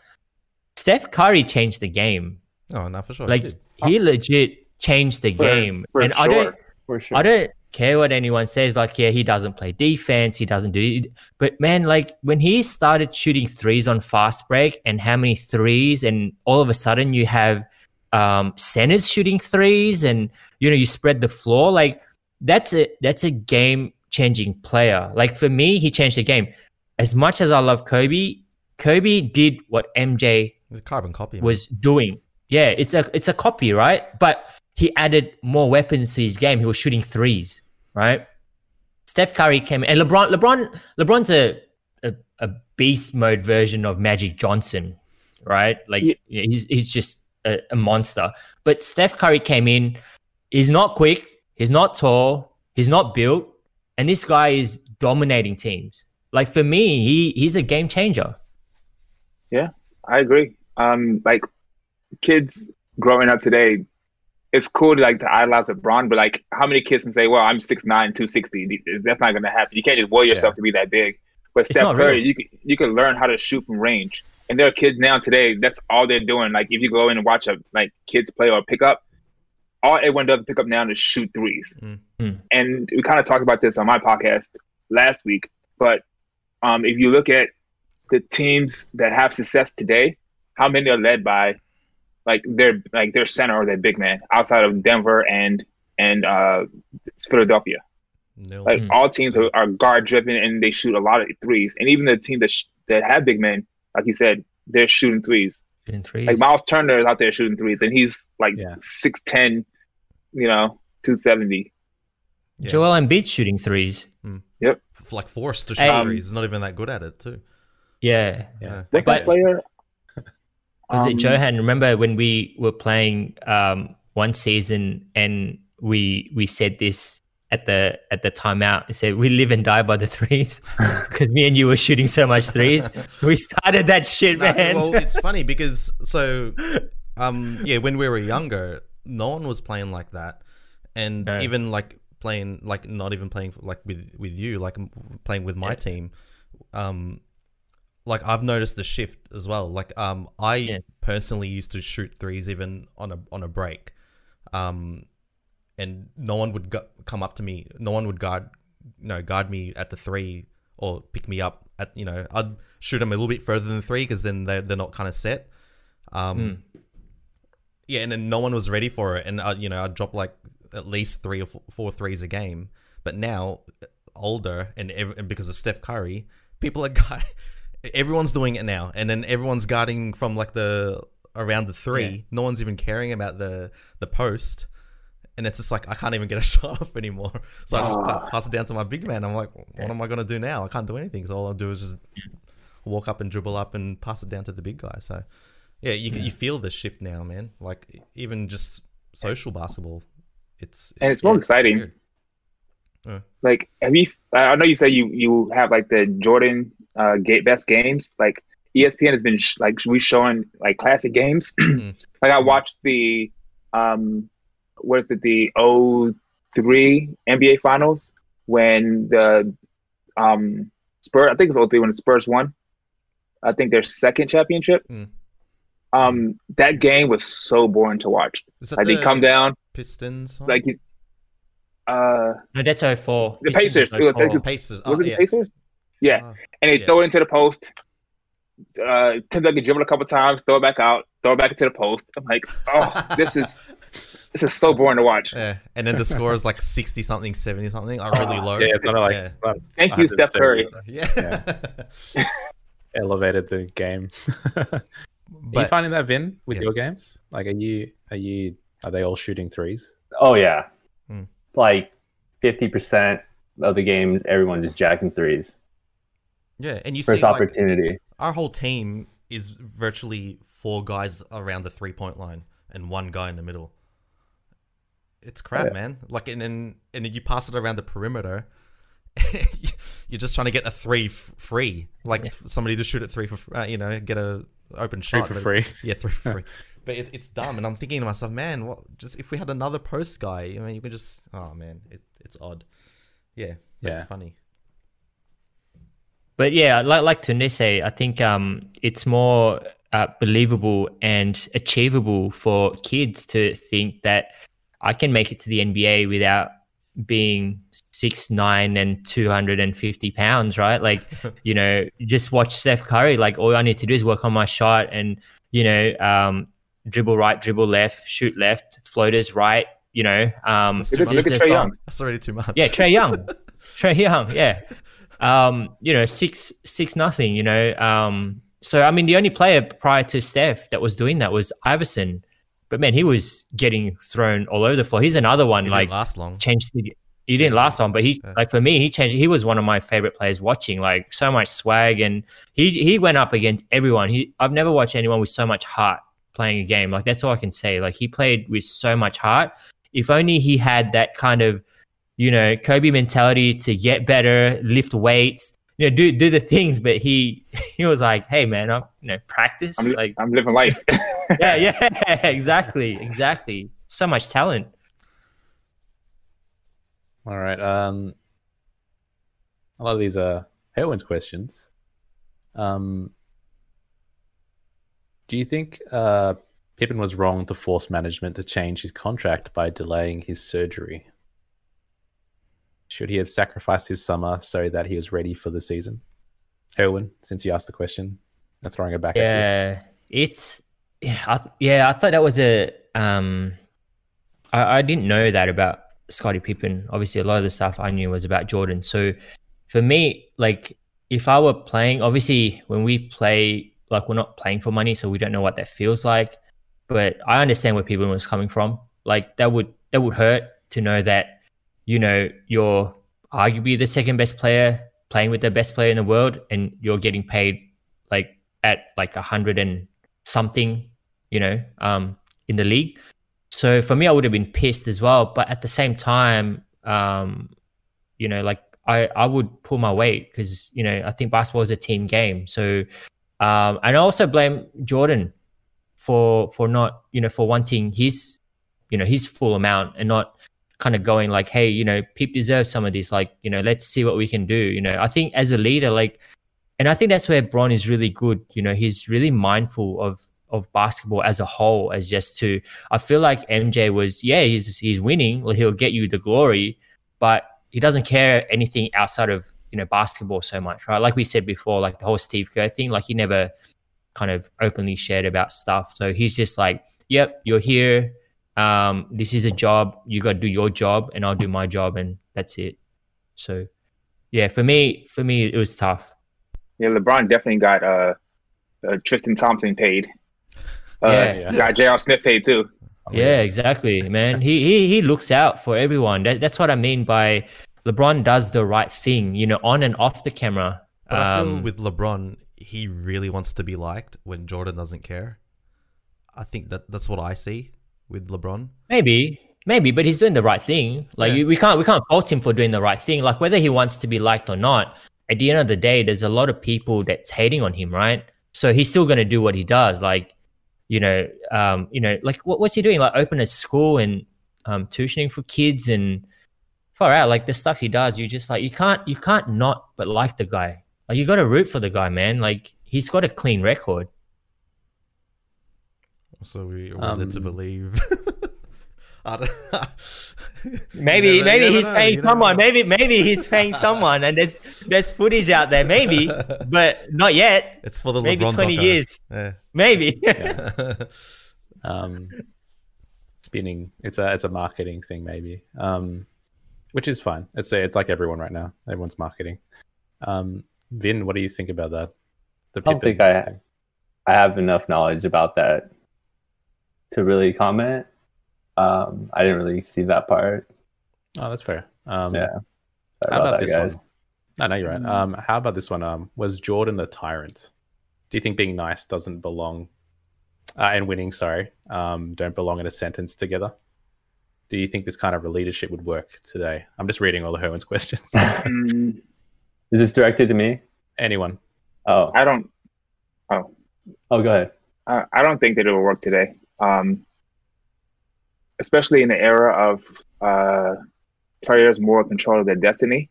[SPEAKER 4] Steph Curry changed the game.
[SPEAKER 5] oh not for sure.
[SPEAKER 4] Like
[SPEAKER 5] did.
[SPEAKER 4] he legit changed the
[SPEAKER 7] For-
[SPEAKER 4] game.
[SPEAKER 7] for
[SPEAKER 4] and I don't
[SPEAKER 6] for sure.
[SPEAKER 4] I don't care what anyone says. Like, yeah, he doesn't play defense. He doesn't do it. But man, like when he started shooting threes on fast break and how many threes, and all of a sudden you have um, centers shooting threes, and you know you spread the floor. Like that's a that's a game changing player. Like for me, he changed the game. As much as I love Kobe, Kobe did what MJ
[SPEAKER 5] carbon copy. man.
[SPEAKER 4] was doing. Yeah, it's a it's a copy, right? But he added more weapons to his game. He was shooting threes, right? Steph Curry came in and LeBron LeBron LeBron's a a, a beast mode version of Magic Johnson, right? Like
[SPEAKER 7] yeah,
[SPEAKER 4] he's he's just a, a monster. But Steph Curry came in. He's not quick. He's not tall. He's not built. And this guy is dominating teams. Like for me, he he's a game changer.
[SPEAKER 7] Yeah, I agree. Um, like kids growing up today, it's cool to like to idolize LeBron, but like how many kids can say, "Well, I'm 6'9", 260. That's not gonna happen. You can't just will yourself to be that big. But
[SPEAKER 4] It's
[SPEAKER 7] Steph Curry, you can you can learn how to shoot from range. And there are kids now today. That's all they're doing. Like if you go in and watch a like kids play or pick up, all everyone does pick up now is shoot threes.
[SPEAKER 5] Mm.
[SPEAKER 4] Mm.
[SPEAKER 7] And we kind of talked about this on my podcast last week. But um, if you look at the teams that have success today, how many are led by like their like their center or their big man outside of Denver and and uh, Philadelphia?
[SPEAKER 5] Nil.
[SPEAKER 7] Like
[SPEAKER 4] Mm.
[SPEAKER 7] all teams are, are guard driven and they shoot a lot of threes. And even the team that sh- that have big men, like you said, they're shooting threes.
[SPEAKER 4] Shooting threes.
[SPEAKER 7] Like Myles Turner is out there shooting threes, and he's like
[SPEAKER 3] Yeah.
[SPEAKER 7] six ten, you know, two seventy.
[SPEAKER 5] Yeah.
[SPEAKER 4] Joel Embiid shooting threes.
[SPEAKER 5] Yep. like forced to shoot
[SPEAKER 4] Hey.
[SPEAKER 5] threes. He's not even that good at it too.
[SPEAKER 4] Yeah.
[SPEAKER 3] Yeah.
[SPEAKER 7] What's
[SPEAKER 4] But-
[SPEAKER 7] that player?
[SPEAKER 4] Was it
[SPEAKER 7] Um,
[SPEAKER 4] Johan? Remember when we were playing um, one season and we we said this at the at the timeout? We said we live and die by the threes (laughs) because me and you were shooting so much threes. we started that shit,
[SPEAKER 5] No,
[SPEAKER 4] man.
[SPEAKER 5] well, it's (laughs) funny because so, um, yeah, when we were younger, no one was playing like that, and
[SPEAKER 4] No.
[SPEAKER 5] even like playing like not even playing like with with you, like playing with my
[SPEAKER 4] Yeah.
[SPEAKER 5] team, um, like I've noticed the shift as well. Like, um, I
[SPEAKER 4] Yeah.
[SPEAKER 5] personally used to shoot threes even on a on a break, um, and no one would go- come up to me. No one would guard, you know, guard me at the three or pick me up at you know. I'd shoot them a little bit further than three because then they're they're not kind of set. Um, yeah, and then no one was ready for it, and uh, you know I'd drop like at least three or four, four threes a game. But now, older and, ev- and because of Steph Curry, people are (laughs) guard- everyone's doing it now, and then everyone's guarding from like the around the three.
[SPEAKER 4] Yeah.
[SPEAKER 5] No one's even caring about the the post. And it's just like I can't even get a (laughs) shot off anymore, so I just pa-
[SPEAKER 7] Ah.
[SPEAKER 5] pass it down to my big man. I'm like, what am I gonna do now? I can't do anything. So all I'll do is just walk up and dribble up and pass it down to the big guy. So yeah, you you feel the shift now, man. Like even just social basketball, it's,
[SPEAKER 7] And it's more
[SPEAKER 5] yeah,
[SPEAKER 7] exciting.
[SPEAKER 5] weird.
[SPEAKER 7] Like, have you? I I know you say you you have like the Jordan uh gate best games. Like ESPN has been sh- like we showing like classic games. (clears throat)
[SPEAKER 5] Mm.
[SPEAKER 7] like I watched the um, what is it? The 03 NBA Finals when the um Spurs. I think it's 03 when the Spurs won. I think their second championship.
[SPEAKER 5] Mm.
[SPEAKER 7] Um, that game was so boring to watch.
[SPEAKER 5] Is that
[SPEAKER 7] Like they come down,
[SPEAKER 5] Pistons? one?
[SPEAKER 7] like uh,
[SPEAKER 4] no, that's 04.
[SPEAKER 7] The
[SPEAKER 4] This
[SPEAKER 7] Pacers.
[SPEAKER 4] 04.
[SPEAKER 5] Pacers.
[SPEAKER 7] was
[SPEAKER 5] oh,
[SPEAKER 7] it the
[SPEAKER 5] yeah.
[SPEAKER 7] Pacers? Yeah,
[SPEAKER 5] Ah,
[SPEAKER 7] and they
[SPEAKER 5] Yeah.
[SPEAKER 7] throw it into the post. Uh, Tim Duncan dribble a couple times, throw it back out, throw it back into the post. I'm like, oh, this is (laughs) this is so boring to watch.
[SPEAKER 5] yeah, and then the score is like sixty something, seventy something, like really low.
[SPEAKER 3] Yeah, it's kind of like
[SPEAKER 5] Yeah.
[SPEAKER 3] well,
[SPEAKER 7] Thank you, Steph Curry.
[SPEAKER 5] Yeah. (laughs)
[SPEAKER 3] elevated the game. (laughs) are you finding that Vin with
[SPEAKER 5] Yeah.
[SPEAKER 3] your games? Like, are you are you are they all shooting threes?
[SPEAKER 6] Oh yeah,
[SPEAKER 5] Hmm.
[SPEAKER 6] like fifty percent of the games, everyone just jacking threes.
[SPEAKER 5] Yeah, and you
[SPEAKER 6] First
[SPEAKER 5] see like,
[SPEAKER 6] opportunity.
[SPEAKER 5] our whole team is virtually four guys around the three point line and one guy in the middle. It's crap,
[SPEAKER 6] Yeah.
[SPEAKER 5] man. Like and then and you pass it around the perimeter. (laughs) You're just trying to get a three f- free, like
[SPEAKER 4] Yeah.
[SPEAKER 5] somebody to shoot at three for, uh, you know, get a open
[SPEAKER 3] Three
[SPEAKER 5] shot
[SPEAKER 3] for free.
[SPEAKER 5] Yeah, three (laughs) for free. But it, it's dumb, and I'm thinking to myself, man, what? Just if we had another post guy, I mean, you could just, oh man, it, it's odd. Yeah,
[SPEAKER 3] Yeah.
[SPEAKER 5] it's funny.
[SPEAKER 4] But yeah, like like Tunde say, I think um, it's more uh, believable and achievable for kids to think that I can make it to the NBA without being six nine and two hundred and fifty pounds, right? Like, (laughs) you know, just watch Steph Curry. Like, all I need to do is work on my shot and you know, um, dribble right, dribble left, shoot left, floaters right. You know, um,
[SPEAKER 5] It's
[SPEAKER 7] Look at, look at
[SPEAKER 4] Trae
[SPEAKER 7] Young.
[SPEAKER 5] That's already too much.
[SPEAKER 4] yeah, Trae Young. (laughs) Trae Young, yeah. Um, you know, six six nothing, you know. Um, so I mean the only player prior to Steph that was doing that was Iverson. But man, he was getting thrown all over the floor. He's another one
[SPEAKER 5] It
[SPEAKER 4] like
[SPEAKER 5] last long.
[SPEAKER 4] changed the he didn't last long, but he
[SPEAKER 5] Yeah.
[SPEAKER 4] like for me, he changed he was one of my favorite players watching, like so much swag and he he went up against everyone. He I've never watched anyone with so much heart playing a game. Like that's all I can say. Like he played with so much heart. If only he had that kind of, you know, Kobe mentality to get better, lift weights, you know, do do the things. But he (laughs) he was like, hey man, I'm you know practice.
[SPEAKER 7] I'm,
[SPEAKER 4] like
[SPEAKER 7] I'm living life. (laughs)
[SPEAKER 4] yeah yeah (laughs) exactly exactly. So much talent.
[SPEAKER 3] All right. Um, a lot of these are Herwin's questions. Um, do you think uh, Pippen was wrong to force management to change his contract by delaying his surgery? Should he have sacrificed his summer so that he was ready for the season? Herwin, since you asked the question, I'm throwing it back at
[SPEAKER 4] Yeah, it's yeah, I, yeah. I thought that was a um, I, I didn't know that about Scotty Pippen. Obviously, a lot of the stuff I knew was about Jordan. So for me, like if I were playing, obviously when we play like we're not playing for money, so we don't know what that feels like. But I understand where people was coming from. Like that would that would hurt to know that you know you're arguably the second best player playing with the best player in the world, and you're getting paid like at like a hundred and something, you know, um, in the league. So for me, I would have been pissed as well. But at the same time, um, you know, like I, I would pull my weight because, you know, I think basketball is a team game. So, um, and I also blame Jordan for, for not, you know, for wanting his, you know, his full amount and not kind of going like, Hey, you know, Pip deserves some of this. Like, you know, let's see what we can do. You know, I think as a leader, like, and I think that's where Bron is really good. You know, he's really mindful of of basketball as a whole as just to I feel like MJ was yeah he's he's winning he'll get you the glory but he doesn't care anything outside of you know basketball so much right like we said before like the whole Steve Kerr thing like he never kind of openly shared about stuff so he's just like yep you're here um this is a job you got to do your job and I'll do my job and that's it so yeah for me for me it was tough
[SPEAKER 7] Yeah, LeBron definitely got uh, uh Tristan Thompson paid. Uh,
[SPEAKER 4] Yeah,
[SPEAKER 3] yeah.
[SPEAKER 7] Got J.R. Smith paid too.
[SPEAKER 4] Yeah, exactly, man. He he he looks out for everyone. That, that's what I mean by LeBron does the right thing, you know, on and off the camera.
[SPEAKER 5] But I feel
[SPEAKER 4] Um,
[SPEAKER 5] with LeBron, he really wants to be liked when Jordan doesn't care. I think that that's what I see with LeBron.
[SPEAKER 4] maybe, maybe, but he's doing the right thing. Like
[SPEAKER 5] Yeah.
[SPEAKER 4] we can't we can't fault him for doing the right thing. Like whether he wants to be liked or not, at the end of the day, there's a lot of people that's hating on him, right? So he's still gonna do what he does. Like, you know, um, you know, like what, what's he doing? Like open a school and um tuitioning for kids and far out like the stuff he does you just like you can't you can't not but like the guy like you got to root for the guy man like he's got a clean record
[SPEAKER 5] So we we're
[SPEAKER 3] Um,
[SPEAKER 5] led to believe. (laughs) I don't, (laughs)
[SPEAKER 4] maybe
[SPEAKER 5] You never-
[SPEAKER 4] maybe he's
[SPEAKER 5] know,
[SPEAKER 4] paying
[SPEAKER 5] you
[SPEAKER 4] someone
[SPEAKER 5] know.
[SPEAKER 4] maybe maybe he's paying (laughs) someone and there's there's footage out there maybe but not yet
[SPEAKER 5] it's for the
[SPEAKER 4] maybe
[SPEAKER 5] LeBron
[SPEAKER 4] 20
[SPEAKER 5] doco.
[SPEAKER 4] years
[SPEAKER 5] Yeah.
[SPEAKER 4] maybe
[SPEAKER 3] um, spinning. It's a it's a marketing thing maybe, um, which is fine. It's it's like everyone right now. Everyone's marketing. Um, Vin, what do you think about that? The
[SPEAKER 6] I don't think I-
[SPEAKER 3] thing?
[SPEAKER 6] I have enough knowledge about that to really comment. Um, I didn't really see that part.
[SPEAKER 3] Oh, that's fair. Um,
[SPEAKER 6] Yeah. Sorry
[SPEAKER 3] How
[SPEAKER 6] about,
[SPEAKER 3] about
[SPEAKER 6] that,
[SPEAKER 3] this
[SPEAKER 6] guys.
[SPEAKER 3] one? No, no, you're right. Um, how about this one? Um, was Jordan a tyrant? Do you think being nice doesn't belong, uh, and winning, sorry, um, don't belong in a sentence together? Do you think this kind of leadership would work today? I'm just reading all the Herwin's (laughs) questions.
[SPEAKER 7] Mm,
[SPEAKER 6] Is this directed to me?
[SPEAKER 3] Anyone?
[SPEAKER 6] Oh,
[SPEAKER 7] I don't.
[SPEAKER 6] oh, go ahead.
[SPEAKER 7] I I don't think that it will work today. Um, especially in the era of uh, players more control of their destiny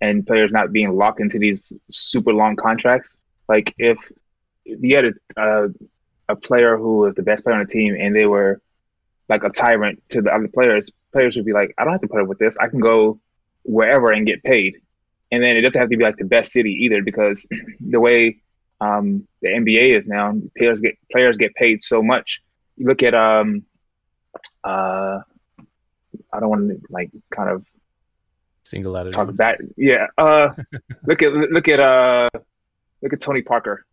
[SPEAKER 7] and players not being locked into these super long contracts. Like if, you had a, a player who was the best player on the team and they were like a tyrant to the other players, players would be like, I don't have to put up with this. I can go wherever and get paid. And then it doesn't have to be like the best city either because (clears throat) the way um, the NBA is now. Players get players get paid so much. You look at um, uh, I don't want to like kind of
[SPEAKER 3] Single attitude.
[SPEAKER 7] talk back. Yeah. Uh, (laughs) look at look at uh, look at Tony Parker.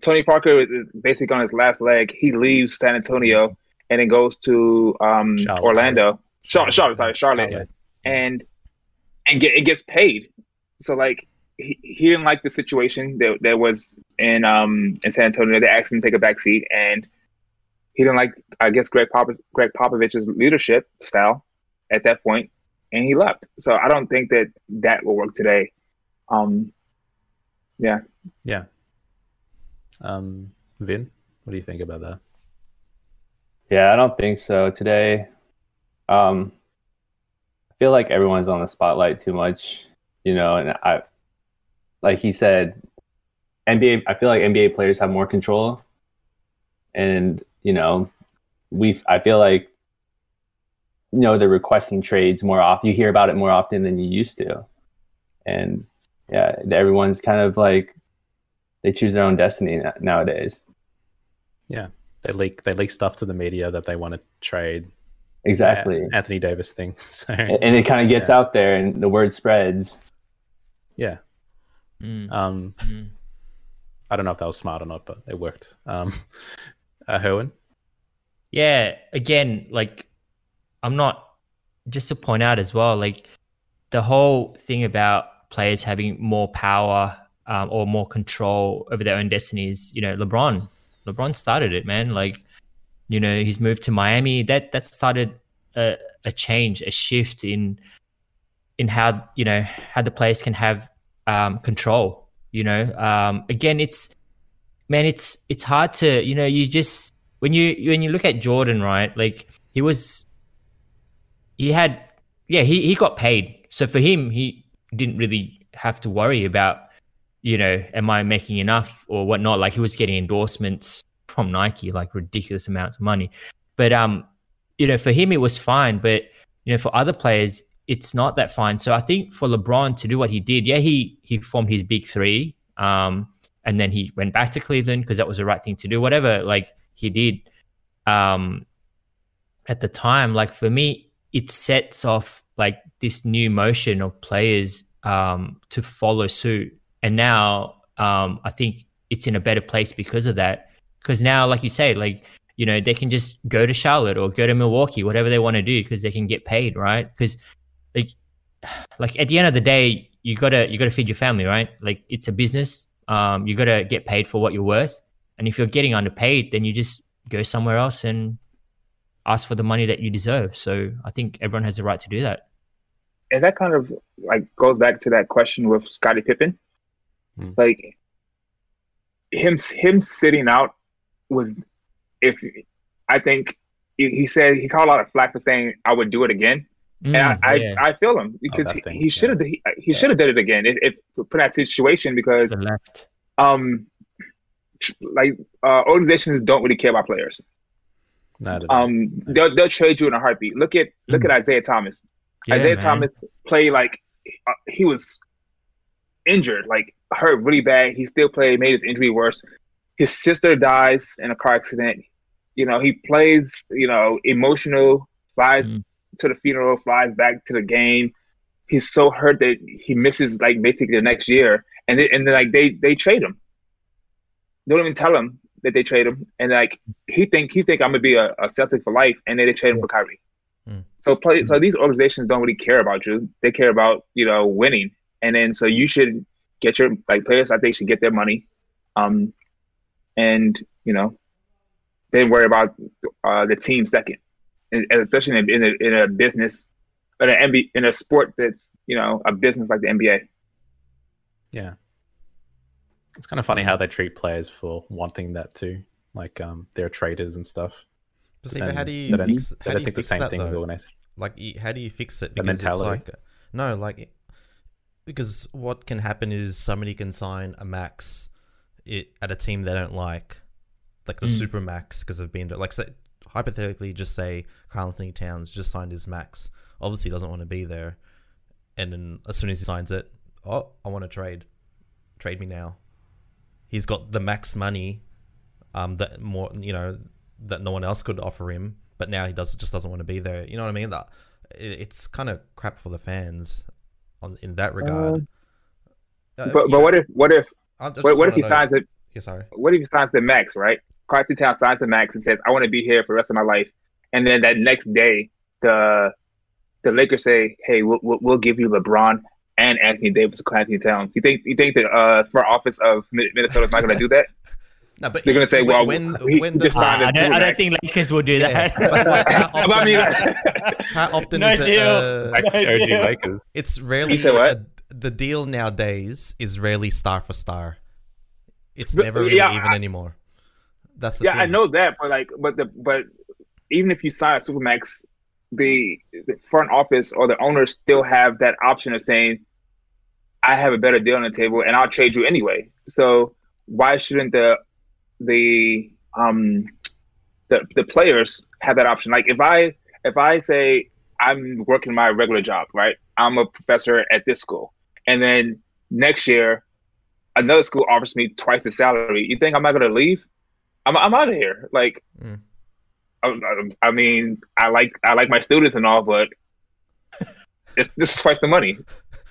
[SPEAKER 7] Tony Parker is basically on his last leg. He leaves San Antonio and then goes to um,
[SPEAKER 3] Charlotte.
[SPEAKER 7] Orlando. Charlotte, Charlotte, sorry, Charlotte,
[SPEAKER 3] Charlotte.
[SPEAKER 7] and and get it gets paid. So like he, he didn't like the situation that that was in um in San Antonio. They asked him to take a back seat, and he didn't like I guess Gregg Pop Gregg Popovich's leadership style at that point, and he left. So I don't think that that will work today. Um, yeah,
[SPEAKER 3] Yeah. Um, Vin, what do you think about that?
[SPEAKER 6] Yeah, I don't think so today. Um, I feel like everyone's on the spotlight too much, you know, and I, like he said, NBA. I feel like NBA players have more control, and you know, we. I feel like, you know, they're requesting trades more often. You hear about it more often than you used to, and yeah, everyone's kind of like they choose their own destiny nowadays. Yeah.
[SPEAKER 3] They leak they leak stuff to the media that they want to trade.
[SPEAKER 6] Exactly.
[SPEAKER 3] Anthony Davis thing. (laughs) So
[SPEAKER 6] and and it kind of gets
[SPEAKER 3] Yeah.
[SPEAKER 6] out there and the word spreads
[SPEAKER 3] yeah.
[SPEAKER 4] Mm,
[SPEAKER 3] Um,
[SPEAKER 4] mm.
[SPEAKER 3] I don't know if that was smart or not, but it worked. Um, uh, Herwin,
[SPEAKER 4] Yeah, again, like I'm not just to point out as well, like the whole thing about players having more power um, or more control over their own destinies. You know, LeBron, LeBron started it, man. Like, you know, he's moved to Miami. That that started a, a change, a shift in in how you know how the players can have um, control. You know, um, again, it's man, it's it's hard to you know you just when you when you look at Jordan, right? Like he was, he had, yeah, he he got paid. So for him, he didn't really have to worry about, you know, am I making enough or whatnot. Like he was getting endorsements from Nike, like ridiculous amounts of money. But um, you know, for him it was fine. But you know, for other players, it's not that fine. So I think for LeBron to do what he did, yeah, he he formed his big three. Um, and then he went back to Cleveland because that was the right thing to do. Whatever, like he did um, at the time, like for me, it sets off like this new motion of players um, to follow suit. And now um, I think it's in a better place because of that. Because now, like you say, like you know, they can just go to Charlotte or go to Milwaukee, whatever they want to do, because they can get paid, right? Because like, (sighs) like at the end of the day, you gotta you gotta feed your family, right? Like it's a business. Um, you gotta get paid for what you're worth. And if you're getting underpaid, then you just go somewhere else and ask for the money that you deserve. So I think everyone has the right to do that.
[SPEAKER 7] and that kind of like goes back to that question with Scottie Pippen.
[SPEAKER 3] Hmm.
[SPEAKER 7] Like him him sitting out was if I think he, he said he caught a lot of flack for saying I would do it again. And I,
[SPEAKER 4] Mm, yeah,
[SPEAKER 7] I I feel him because
[SPEAKER 3] that
[SPEAKER 7] he,
[SPEAKER 3] thing,
[SPEAKER 7] he should have he, he should have did it again if, if put in that situation because
[SPEAKER 4] the left.
[SPEAKER 7] um like uh, organizations don't really care about players.
[SPEAKER 3] no, no,
[SPEAKER 7] Um, they'll they'll trade you in a heartbeat. Look at look at Isaiah Thomas.
[SPEAKER 4] Yeah,
[SPEAKER 7] Isaiah
[SPEAKER 4] man.
[SPEAKER 7] Thomas played like uh, he was injured, like hurt really bad. He still played, made his injury worse. His sister dies in a car accident. You know, he plays, you know, emotional, flies
[SPEAKER 4] Mhm.
[SPEAKER 7] To the funeral, flies back to the game. He's so hurt that he misses like basically the next year. And they, and then like they they trade him. They don't even tell him that they trade him. And like he think he think I'm gonna be a, a Celtic for life, and then they trade him for Kyrie.
[SPEAKER 5] Mm.
[SPEAKER 7] So play. So these organizations don't really care about you. They care about you know winning, and then so you should get your like players. I think should get their money, um, and you know, then worry about uh, the team second, and, and especially in a, in a, in a business, in an NBA, in a sport that's you know a business like the NBA.
[SPEAKER 3] Yeah. It's kind of funny how they treat players for wanting that too. Like um, they're traders and stuff.
[SPEAKER 5] But see, but how do
[SPEAKER 3] they
[SPEAKER 5] you
[SPEAKER 3] don't,
[SPEAKER 5] fix, how
[SPEAKER 3] don't
[SPEAKER 5] you
[SPEAKER 3] think the
[SPEAKER 5] fix
[SPEAKER 3] same
[SPEAKER 5] that
[SPEAKER 3] thing
[SPEAKER 5] though?
[SPEAKER 3] organization.
[SPEAKER 5] Like, you- how do you fix it?
[SPEAKER 3] The
[SPEAKER 5] Because it's
[SPEAKER 3] mentality.
[SPEAKER 5] like no, like because what can happen is somebody can sign a max it at a team they don't like, like the
[SPEAKER 4] Mm.
[SPEAKER 5] super max because they've been like say, hypothetically just say Karl-Anthony Towns just signed his max. Obviously, doesn't want to be there, and then as soon as he signs it, oh, I want to trade, trade me now. He's got the max money, um, that more you know that no one else could offer him, but now he does just doesn't want to be there. You know what I mean? That it's kind of crap for the fans, on in that regard. Uh,
[SPEAKER 7] But but what if what if what, what if he signs it?
[SPEAKER 5] Yeah, sorry.
[SPEAKER 7] What if he signs the max? Right, Carlton Town signs the max and says, "I want to be here for the rest of my life," and then that next day, the the Lakers say, "Hey, we'll we'll, we'll give you LeBron." And Anthony Davis, Karl-Anthony Towns. You think you think the uh, front office of Mi- Minnesota's not going to do that? (laughs)
[SPEAKER 5] No, but
[SPEAKER 7] They're gonna say, well,
[SPEAKER 5] when
[SPEAKER 7] he
[SPEAKER 5] when
[SPEAKER 7] just
[SPEAKER 5] the,
[SPEAKER 7] signed
[SPEAKER 4] Uh, I,
[SPEAKER 7] a
[SPEAKER 4] don't, I don't
[SPEAKER 7] Supermax.
[SPEAKER 4] think Lakers will do
[SPEAKER 5] Yeah,
[SPEAKER 4] that.
[SPEAKER 5] but (laughs) how
[SPEAKER 7] But (laughs) I
[SPEAKER 5] often-
[SPEAKER 7] mean,
[SPEAKER 5] how often
[SPEAKER 4] No
[SPEAKER 5] is it?
[SPEAKER 4] deal.
[SPEAKER 5] Uh,
[SPEAKER 3] Like
[SPEAKER 4] No,
[SPEAKER 3] OG
[SPEAKER 4] yeah.
[SPEAKER 3] Lakers.
[SPEAKER 5] it's rarely
[SPEAKER 7] said what?
[SPEAKER 5] a- the deal nowadays is rarely star for star. It's never really
[SPEAKER 7] yeah,
[SPEAKER 5] even
[SPEAKER 7] I-
[SPEAKER 5] anymore. That's the
[SPEAKER 7] yeah,
[SPEAKER 5] thing.
[SPEAKER 7] I know that, but like, but the but even if you sign a supermax, the, the front office or the owners still have that option of saying, "I have a better deal on the table, and I'll trade you anyway." So why shouldn't the the um the the players have that option? Like if I if I say I'm working my regular job, right? I'm a professor at this school, and then next year another school offers me twice the salary. You think I'm not going to leave? I'm I'm out of here. Like,
[SPEAKER 5] Mm.
[SPEAKER 7] I, I- I mean, I like I like my students and all, but (laughs) it's this is twice the money.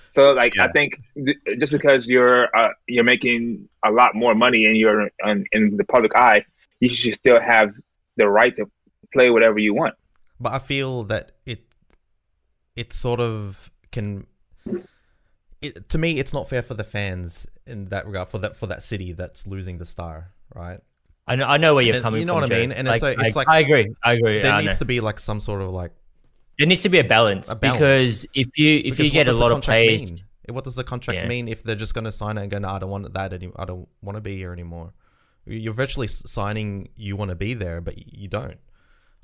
[SPEAKER 7] So like I think th- just because you're uh, you're making a lot more money and you're in, in the public eye, you should still have the right to play whatever you want.
[SPEAKER 5] But I feel that it it sort of can it, to me it's not fair for the fans in that regard for that for that city that's losing the star, right?
[SPEAKER 4] I know, I know where you're
[SPEAKER 5] And
[SPEAKER 4] coming from.
[SPEAKER 5] you know
[SPEAKER 4] from.
[SPEAKER 5] what I
[SPEAKER 4] Joe.
[SPEAKER 5] mean? And it's so- it's like-
[SPEAKER 4] I agree. I agree.
[SPEAKER 5] There
[SPEAKER 4] I
[SPEAKER 5] needs
[SPEAKER 4] know.
[SPEAKER 5] to be like some sort of like
[SPEAKER 4] there needs to be a balance,
[SPEAKER 5] A balance.
[SPEAKER 4] because if you if
[SPEAKER 5] because
[SPEAKER 4] you get a lot of players,
[SPEAKER 5] mean? What does the contract
[SPEAKER 4] Yeah.
[SPEAKER 5] mean if they're just going to sign it and go, no, I don't want that any I don't want to be here anymore. You're virtually signing you want to be there, but you don't.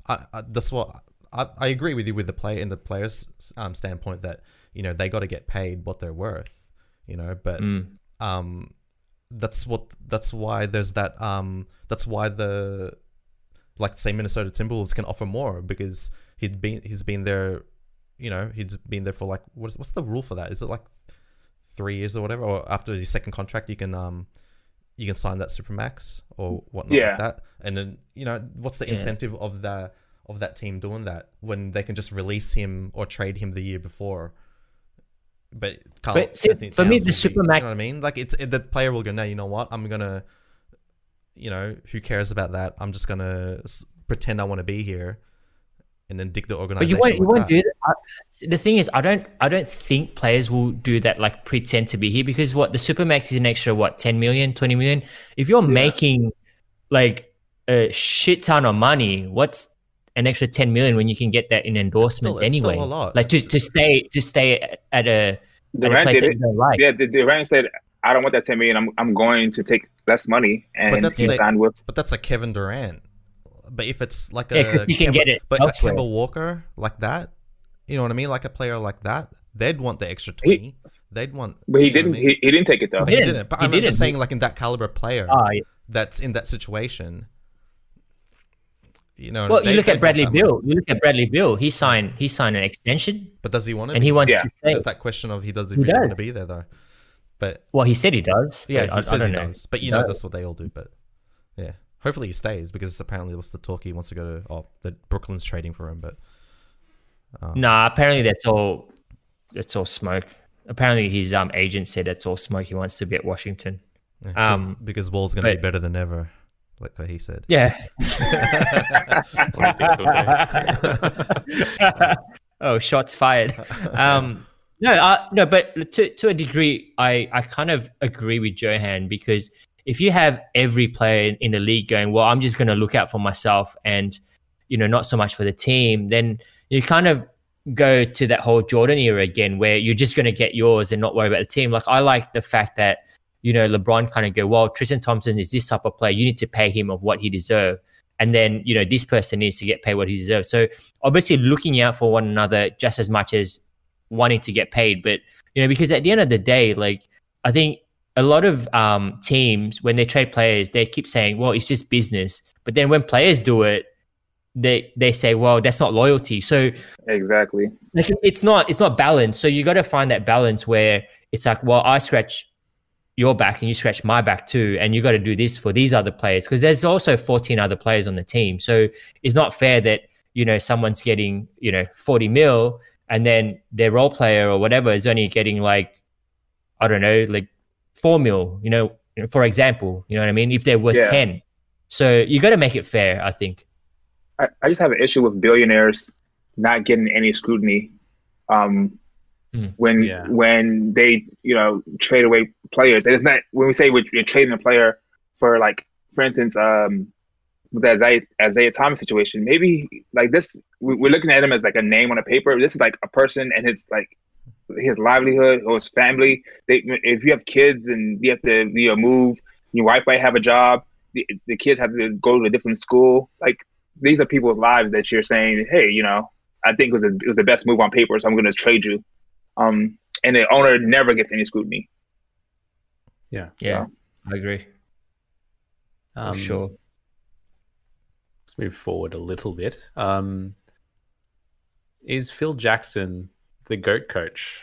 [SPEAKER 5] I, I that's what I, I agree with you with the play in the players um, standpoint that you know they got to get paid what they're worth, you know. But
[SPEAKER 4] Mm.
[SPEAKER 5] um, that's what that's why there's that um that's why the like say Minnesota Timberwolves can offer more because he'd been he's been there, you know, he's been there for like what's what's the rule for that? Is it like three years or whatever, or after his second contract you can um you can sign that supermax or whatnot
[SPEAKER 7] Yeah.
[SPEAKER 5] like that, and then you know what's the
[SPEAKER 4] Yeah.
[SPEAKER 5] incentive of the of that team doing that when they can just release him or trade him the year before. But,
[SPEAKER 4] But see, for me, the
[SPEAKER 5] will be-
[SPEAKER 4] Supermax-
[SPEAKER 5] you know what I mean? Like it's it, the player will go, no, you know what? I'm gonna, you know, who cares about that? I'm just gonna s- pretend I want to be here, and then dig the organization.
[SPEAKER 4] but you won't you won't
[SPEAKER 5] that.
[SPEAKER 4] do that. I- The thing is, I don't I don't think players will do that. Like pretend to be here because what the supermax is an extra what 10 million, 20 million. If you're making like a shit ton of money, what's an extra 10 million when you can get that in endorsements
[SPEAKER 5] still
[SPEAKER 4] anyway?
[SPEAKER 5] a lot.
[SPEAKER 4] Like to, to stay to stay at a, at a
[SPEAKER 7] Durant
[SPEAKER 4] place
[SPEAKER 7] did
[SPEAKER 4] that
[SPEAKER 7] it.
[SPEAKER 4] you don't like.
[SPEAKER 7] Yeah, the Durant said, "I don't want that ten million. I'm I'm going to take less money," and
[SPEAKER 5] that's
[SPEAKER 7] he
[SPEAKER 5] like-
[SPEAKER 7] signed with.
[SPEAKER 5] But that's a Kevin Durant. But if it's like
[SPEAKER 4] Yeah,
[SPEAKER 5] a
[SPEAKER 4] 'cause you can
[SPEAKER 5] Kemba-
[SPEAKER 4] get it
[SPEAKER 5] but
[SPEAKER 4] elsewhere.
[SPEAKER 5] a Kemba Walker like that, you know what I mean? Like a player like that, they'd want the extra
[SPEAKER 7] He-
[SPEAKER 5] twenty. they'd want.
[SPEAKER 7] But he
[SPEAKER 5] you know what I
[SPEAKER 7] didn't.
[SPEAKER 5] mean?
[SPEAKER 7] He, he didn't take it though.
[SPEAKER 5] But he
[SPEAKER 4] didn't.
[SPEAKER 5] didn't. But
[SPEAKER 4] He
[SPEAKER 5] I'm just
[SPEAKER 4] didn't.
[SPEAKER 5] saying, like in that caliber player
[SPEAKER 4] Ah, yeah.
[SPEAKER 5] that's in that situation. You know.
[SPEAKER 4] Well, you look at Bradley
[SPEAKER 5] want.
[SPEAKER 4] Bill. You look at Bradley Beal. He signed he signed an extension,
[SPEAKER 5] But does he want to?
[SPEAKER 4] and he wants
[SPEAKER 7] Yeah.
[SPEAKER 4] to stay.
[SPEAKER 5] There's that question of he does he
[SPEAKER 4] He
[SPEAKER 5] really want to be there though. But
[SPEAKER 4] Well, he said he does.
[SPEAKER 5] yeah, he
[SPEAKER 4] I, I
[SPEAKER 5] says
[SPEAKER 4] don't
[SPEAKER 5] he
[SPEAKER 4] know.
[SPEAKER 5] does. But you
[SPEAKER 4] He
[SPEAKER 5] know
[SPEAKER 4] does.
[SPEAKER 5] that's what they all do. But yeah, hopefully he stays because apparently what's the talk he wants to go to. Oh, that Brooklyn's trading for him, but um,
[SPEAKER 4] Nah, apparently that's all. That's all smoke. Apparently his um agent said that's all smoke. He wants to be at Washington.
[SPEAKER 5] yeah, 'cause-
[SPEAKER 4] Um,
[SPEAKER 5] because Wall's going to be better than ever, like what he said.
[SPEAKER 4] Yeah.
[SPEAKER 3] What do you think, okay?
[SPEAKER 4] oh, shots fired. Um, no, uh, no, but to to a degree, I I kind of agree with Johan because if you have every player in the league going, well, I'm just going to look out for myself and you know not so much for the team, then you kind of go to that whole Jordan era again, where you're just going to get yours and not worry about the team. Like I like the fact that you know LeBron kind of go, well, Tristan Thompson is this type of player. You need to pay him of what he deserves and then you know this person needs to get paid what he deserves. So obviously looking out for one another just as much as wanting to get paid. But you know because at the end of the day like i think a lot of um, teams when they trade players they keep saying well it's just business. But then when players do it they they say well that's not loyalty. So
[SPEAKER 7] Exactly.
[SPEAKER 4] like it's not it's not balanced so you got to find that balance where it's like well i scratch your back and you scratch my back too and you got to do this for these other players because there's also 14 other players on the team so it's not fair that you know someone's getting you know 40 mil and then their role player or whatever is only getting like i don't know like 4 mil you know for example you know what i mean if they're worth
[SPEAKER 7] Yeah.
[SPEAKER 4] 10 so you got to make it fair i think
[SPEAKER 7] I, I just have an issue with billionaires not getting any scrutiny. Um,
[SPEAKER 4] Mm.
[SPEAKER 7] when
[SPEAKER 3] Yeah.
[SPEAKER 7] when they you know trade away players, and it's not when we say we're, we're trading a player for like for instance um with the Isaiah, Isaiah Thomas situation, maybe like this we, we're looking at him as like a name on a paper. This is like a person and his like his livelihood or his family. They, if you have kids and you have to you know move, your wife might have a job. The, the kids have to go to a different school. Like these are people's lives that you're saying, hey, you know, I think it was, a, it was the best move on paper, so I'm going to trade you. Um, and the owner never gets any scrutiny.
[SPEAKER 3] Yeah.
[SPEAKER 4] yeah i agree for
[SPEAKER 3] Um,
[SPEAKER 4] sure
[SPEAKER 3] Let's move forward a little bit. Um, is Phil Jackson the GOAT coach?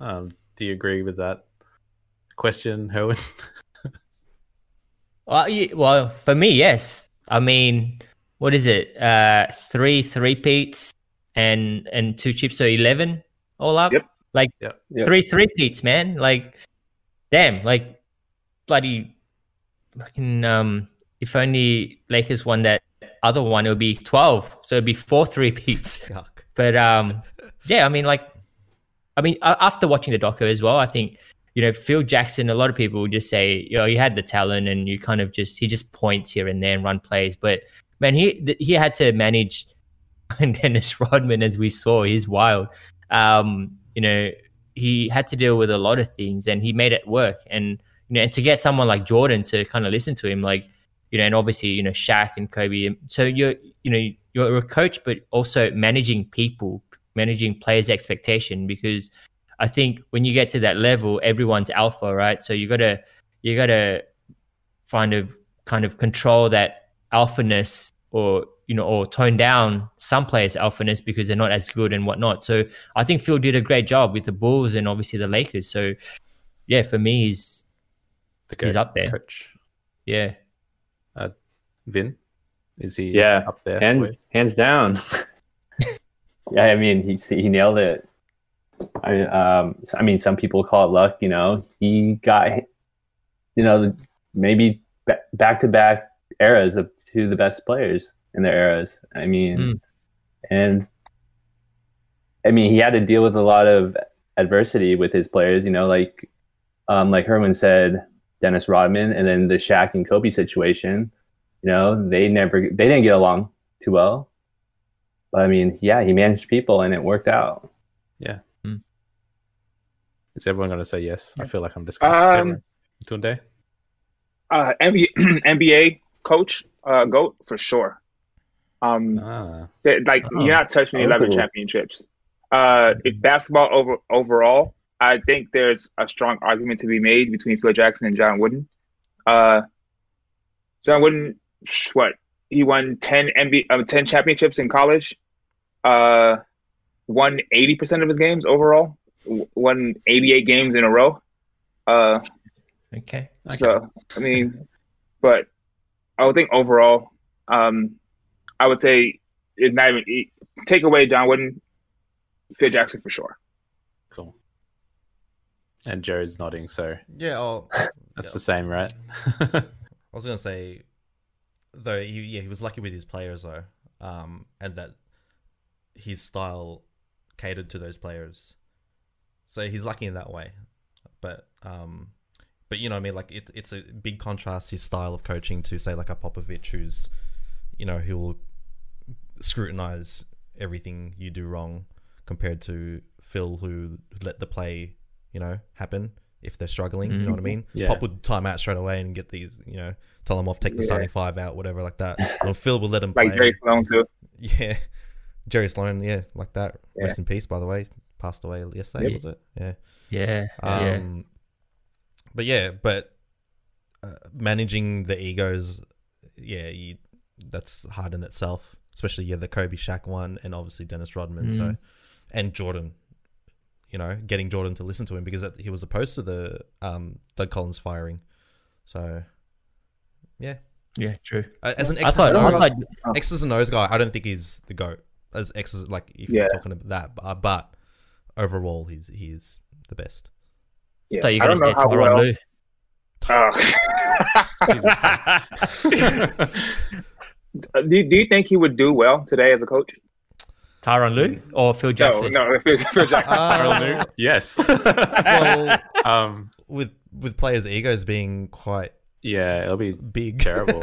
[SPEAKER 3] Um, do you agree with that question, Herwin? (laughs)
[SPEAKER 4] Well, ye- well, for me, yes. I mean, what is it? Uh, three three peats and and two chips, so eleven all up.
[SPEAKER 7] Yep.
[SPEAKER 4] Like
[SPEAKER 3] Yep.
[SPEAKER 6] Yep.
[SPEAKER 4] three three peats, man. Like, damn, like bloody fucking. Um, if only Lakers won that other one, it would be twelve. So it'd be four three peats. (laughs) But um, yeah, I mean, like, I mean, after watching the doco as well, I think you know Phil Jackson. A lot of people would just say, you know, he had the talent, and you kind of just he just points here and there and run plays. But man, he he had to manage and (laughs) Dennis Rodman, as we saw, he's wild. Um, you know, he had to deal with a lot of things, and he made it work. And you know, and to get someone like Jordan to kind of listen to him, like you know, and obviously you know Shaq and Kobe. Um, so you're you know you're a coach, but also managing people, managing players' expectation. Because I think when you get to that level, everyone's alpha, right? So you gotta you gotta find of kind of control that alphaness or you know or tone down some players' alphaness because they're not as good and whatnot. So I think Phil did a great job with the Bulls and obviously the Lakers. So yeah, for me, he's
[SPEAKER 3] The
[SPEAKER 4] He's up there.
[SPEAKER 3] Coach
[SPEAKER 4] yeah.
[SPEAKER 3] Vin, is he?
[SPEAKER 6] Yeah,
[SPEAKER 3] up there.
[SPEAKER 6] hands
[SPEAKER 3] for you?
[SPEAKER 6] hands down. (laughs) yeah, I mean he he nailed it. I um I mean some people call it luck. You know he got you know maybe back to back eras of two of the best players in their eras. I mean,
[SPEAKER 4] Mm.
[SPEAKER 6] and I mean he had to deal with a lot of adversity with his players. You know, like um like Herwin said, Dennis Rodman, and then the Shaq and Kobe situation. You know, they never they didn't get along too well. But I mean, yeah, he managed people and it worked out. Yeah.
[SPEAKER 3] Is everyone going to say yes? I feel like I'm discussing.
[SPEAKER 7] Um,
[SPEAKER 3] Tunde.
[SPEAKER 7] Uh, NBA, (clears throat) NBA coach, uh, goat for sure. Um,
[SPEAKER 3] Ah,
[SPEAKER 7] they- like
[SPEAKER 4] Oh.
[SPEAKER 7] you're not touching the
[SPEAKER 6] Oh.
[SPEAKER 7] 11 championships. Uh, if basketball over overall, I think there's a strong argument to be made between Phil Jackson and John Wooden. Uh, John Wooden, sh- what he won 10 NBA, uh, 10 championships in college. Uh, won 80 percent of his games overall. Won 88 games in a row. Uh,
[SPEAKER 4] Okay.
[SPEAKER 3] okay.
[SPEAKER 7] so I mean, but I would think overall, um, I would say it's not even e- take away John Wooden, Phil Jackson for sure.
[SPEAKER 3] cool. And Joe's nodding, so
[SPEAKER 5] Yeah. Oh,
[SPEAKER 3] that's
[SPEAKER 5] Yeah.
[SPEAKER 3] the same, right? (laughs)
[SPEAKER 5] I was gonna say, though, he, yeah, he was lucky with his players though, um, and that his style catered to those players. So he's lucky in that way, but um, but you know, what I mean, like it, it's a big contrast his style of coaching to say like a Popovich, who's, you know, he'll scrutinize everything you do wrong, compared to Phil, who let the play, you know, happen if they're struggling. You know what I mean?
[SPEAKER 3] Yeah.
[SPEAKER 5] Pop would time out straight away and get these, you know, tell them off, take the
[SPEAKER 7] Yeah.
[SPEAKER 5] starting five out, whatever, like that. And Phil would let him
[SPEAKER 7] Like
[SPEAKER 5] play.
[SPEAKER 7] Jerry Sloan too. (laughs)
[SPEAKER 5] Yeah, Jerry Sloan, yeah, like that.
[SPEAKER 7] Yeah.
[SPEAKER 5] Rest in peace, by the way. Passed away yesterday,
[SPEAKER 4] Yep.
[SPEAKER 5] was it? Yeah.
[SPEAKER 4] Yeah. yeah.
[SPEAKER 5] Um, But yeah, but uh, managing the egos, yeah, you, that's hard in itself. Especially yeah, the Kobe Shaq one, and obviously Dennis Rodman. So,
[SPEAKER 4] Mm.
[SPEAKER 5] and Jordan, you know, getting Jordan to listen to him because that, he was opposed to the um, Doug Collins firing. So, yeah,
[SPEAKER 4] Yeah. True.
[SPEAKER 5] Uh, as an
[SPEAKER 4] I
[SPEAKER 5] X's
[SPEAKER 4] thought.
[SPEAKER 5] and
[SPEAKER 4] I
[SPEAKER 5] O's,
[SPEAKER 4] thought.
[SPEAKER 5] X's and O's guy, I don't think he's the goat. As X's, like if
[SPEAKER 7] Yeah.
[SPEAKER 5] you're talking about that, uh, but overall, he's he's the best.
[SPEAKER 7] Yeah.
[SPEAKER 4] thought you
[SPEAKER 7] I don't
[SPEAKER 4] gonna
[SPEAKER 7] know
[SPEAKER 4] say
[SPEAKER 7] how
[SPEAKER 4] Tyronn
[SPEAKER 7] well.
[SPEAKER 4] Lue. (laughs) (laughs)
[SPEAKER 7] Uh, (laughs) do, do you think he would do well today as a coach?
[SPEAKER 4] Tyronn Lue or Phil Jackson?
[SPEAKER 7] no, (laughs) Phil, Phil Jackson.
[SPEAKER 5] Uh,
[SPEAKER 3] yes. (laughs)
[SPEAKER 5] well, (laughs)
[SPEAKER 3] um,
[SPEAKER 5] with with players' egos being quite
[SPEAKER 3] yeah, it'll be
[SPEAKER 5] big,
[SPEAKER 3] terrible,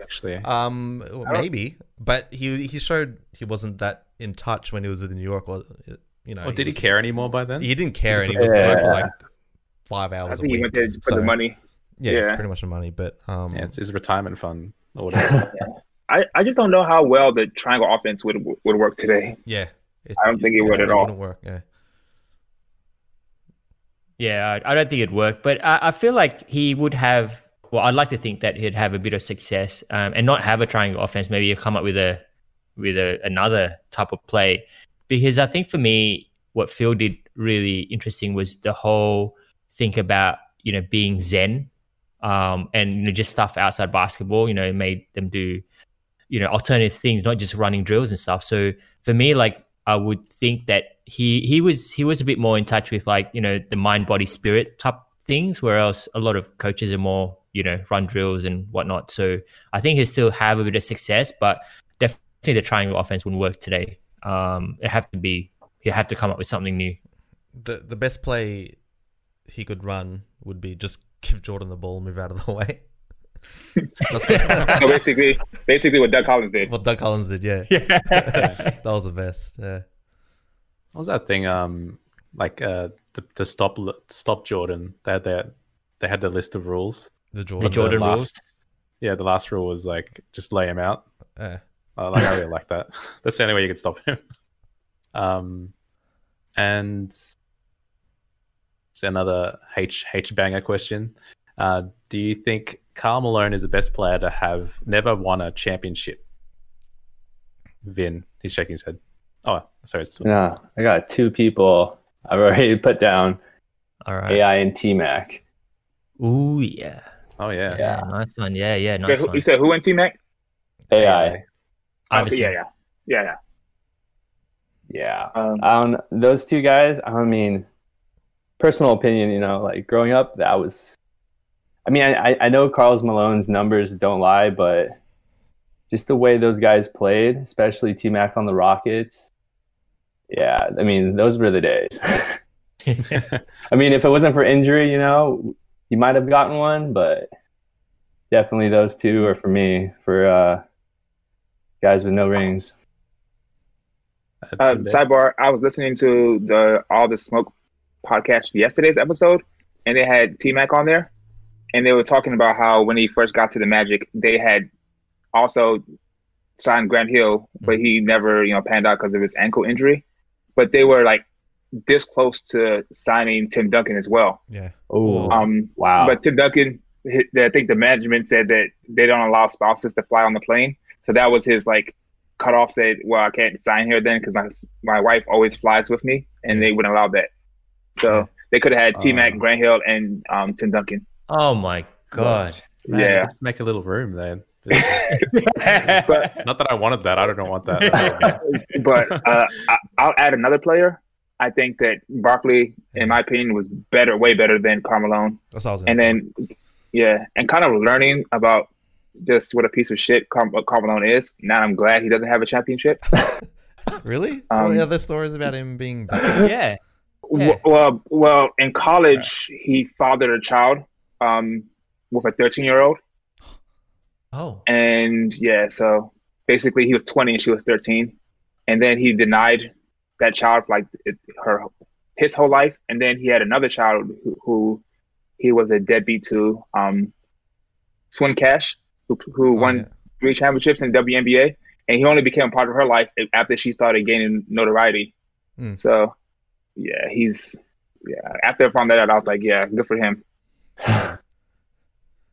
[SPEAKER 3] actually.
[SPEAKER 5] um, maybe, but he he showed he wasn't that in touch when he was with New York. Or you know,
[SPEAKER 3] Or did he
[SPEAKER 5] was-
[SPEAKER 3] care anymore by then?
[SPEAKER 5] He didn't care, and he was there for like five
[SPEAKER 7] I
[SPEAKER 5] hours a
[SPEAKER 7] think he went there for
[SPEAKER 5] so,
[SPEAKER 7] the money.
[SPEAKER 5] Yeah,
[SPEAKER 7] yeah.
[SPEAKER 5] pretty much the money. But um,
[SPEAKER 3] Yeah, it's his retirement fund or whatever.
[SPEAKER 7] I, I just don't know how well the triangle offense would would work today.
[SPEAKER 5] yeah, it,
[SPEAKER 7] I don't think it would at all.
[SPEAKER 5] Wouldn't work. Yeah.
[SPEAKER 4] Yeah, I, I don't think it'd work, but I, I feel like he would have. Well, I'd like to think that he'd have a bit of success um, and not have a triangle offense. Maybe he'll come up with a with a, another type of play, because I think for me, what Phil did really interesting was the whole think about you know being zen, um, and you know just stuff outside basketball. You know, it made them do you know alternative things, not just running drills and stuff. So for me, like I would think that he he was he was a bit more in touch with like you know the mind body spirit type things, whereas a lot of coaches are more you know run drills and whatnot. So I think he'll still have a bit of success, but definitely the triangle offense wouldn't work today. Um, it have to be you have to come up with something new.
[SPEAKER 5] The the best play he could run would be just (laughs) give Jordan the ball, move out of the (laughs) way. That's (laughs)
[SPEAKER 7] So basically, basically what Doug Collins did.
[SPEAKER 5] what Doug Collins did. Yeah,
[SPEAKER 4] Yeah. (laughs)
[SPEAKER 5] that was the best. Yeah,
[SPEAKER 3] What was that thing? Um, like uh, the the stop stop Jordan. They had their they had the list of rules.
[SPEAKER 5] the
[SPEAKER 4] the
[SPEAKER 5] Jordan.
[SPEAKER 4] Jordan
[SPEAKER 3] last-
[SPEAKER 4] rules.
[SPEAKER 3] Yeah, the last rule was like just lay him out.
[SPEAKER 5] Yeah.
[SPEAKER 3] Uh, like I really like that. (laughs) That's the only way you could stop him. Um, and it's another H H banger question. Uh, do you think Karl Malone is the best player to have never won a championship? Vin, he's shaking his head. Oh, sorry. It's,
[SPEAKER 6] No, I got two people I've already (laughs) put down
[SPEAKER 4] All right.
[SPEAKER 6] AI and T Mac.
[SPEAKER 4] Ooh yeah.
[SPEAKER 3] Oh yeah.
[SPEAKER 4] Yeah. Nice one. Yeah. Yeah.
[SPEAKER 7] Okay,
[SPEAKER 4] Nice
[SPEAKER 7] who-
[SPEAKER 4] one.
[SPEAKER 7] you said who in T Mac?
[SPEAKER 6] AI.
[SPEAKER 7] Okay,
[SPEAKER 4] Iverson.
[SPEAKER 7] yeah, yeah, yeah, yeah.
[SPEAKER 6] Yeah.
[SPEAKER 7] Um,
[SPEAKER 6] I don't those two guys, I mean personal opinion, you know, like growing up that was I mean, I, I know Karl Malone's numbers don't lie, but just the way those guys played, especially T Mac on the Rockets, yeah, I mean, those were the days. (laughs) I mean, if it wasn't for injury, you know, you might have gotten one, but definitely those two are for me, for uh, guys with no rings.
[SPEAKER 7] Uh, sidebar: I was listening to the All the Smoke podcast yesterday's episode, and they had T Mac on there, and they were talking about how when he first got to the Magic, they had also signed Grant Hill, but he never, you know, panned out because of his ankle injury. But they were like this close to signing Tim Duncan as well.
[SPEAKER 5] Yeah.
[SPEAKER 6] Oh,
[SPEAKER 7] Um,
[SPEAKER 6] wow.
[SPEAKER 7] But Tim Duncan, I think the management said that they don't allow spouses to fly on the plane. So that was his like cutoff. Said, "Well, I can't sign here then because my my wife always flies with me, and they wouldn't allow that." So
[SPEAKER 5] Yeah.
[SPEAKER 7] they could have had T Mac,
[SPEAKER 6] Oh.
[SPEAKER 7] Grant Hill, and um, Tim Duncan.
[SPEAKER 4] Oh my god.
[SPEAKER 3] Man,
[SPEAKER 7] yeah.
[SPEAKER 3] Just make a little room then.
[SPEAKER 7] But (laughs)
[SPEAKER 3] Not that I wanted that. I don't want that. (laughs)
[SPEAKER 7] but uh, I, I'll add another player. I think that Barkley, in my opinion, was better, way better than Carmelo.
[SPEAKER 5] That's what I was gonna
[SPEAKER 7] and
[SPEAKER 5] say.
[SPEAKER 7] then yeah, and kind of learning about just what a piece of shit Car- what Carmelo is. Now I'm glad he doesn't have a championship. (laughs)
[SPEAKER 5] really?
[SPEAKER 7] um,
[SPEAKER 5] What are the other stories about him being bad?
[SPEAKER 4] yeah.
[SPEAKER 7] W- Well, well, in college he fathered a child um, with a 13 year old,
[SPEAKER 4] Oh.
[SPEAKER 7] and yeah, so basically he was 20 and she was 13, and then he denied that child for like it, her his whole life, and then he had another child who, who he was a deadbeat to, um, Swin Cash, who who
[SPEAKER 5] Oh,
[SPEAKER 7] won
[SPEAKER 5] yeah.
[SPEAKER 7] three championships in WNBA, and he only became part of her life after she started gaining notoriety.
[SPEAKER 5] Hmm.
[SPEAKER 7] So, yeah, he's yeah. After I found that out, I was like, yeah, good for him. (sighs)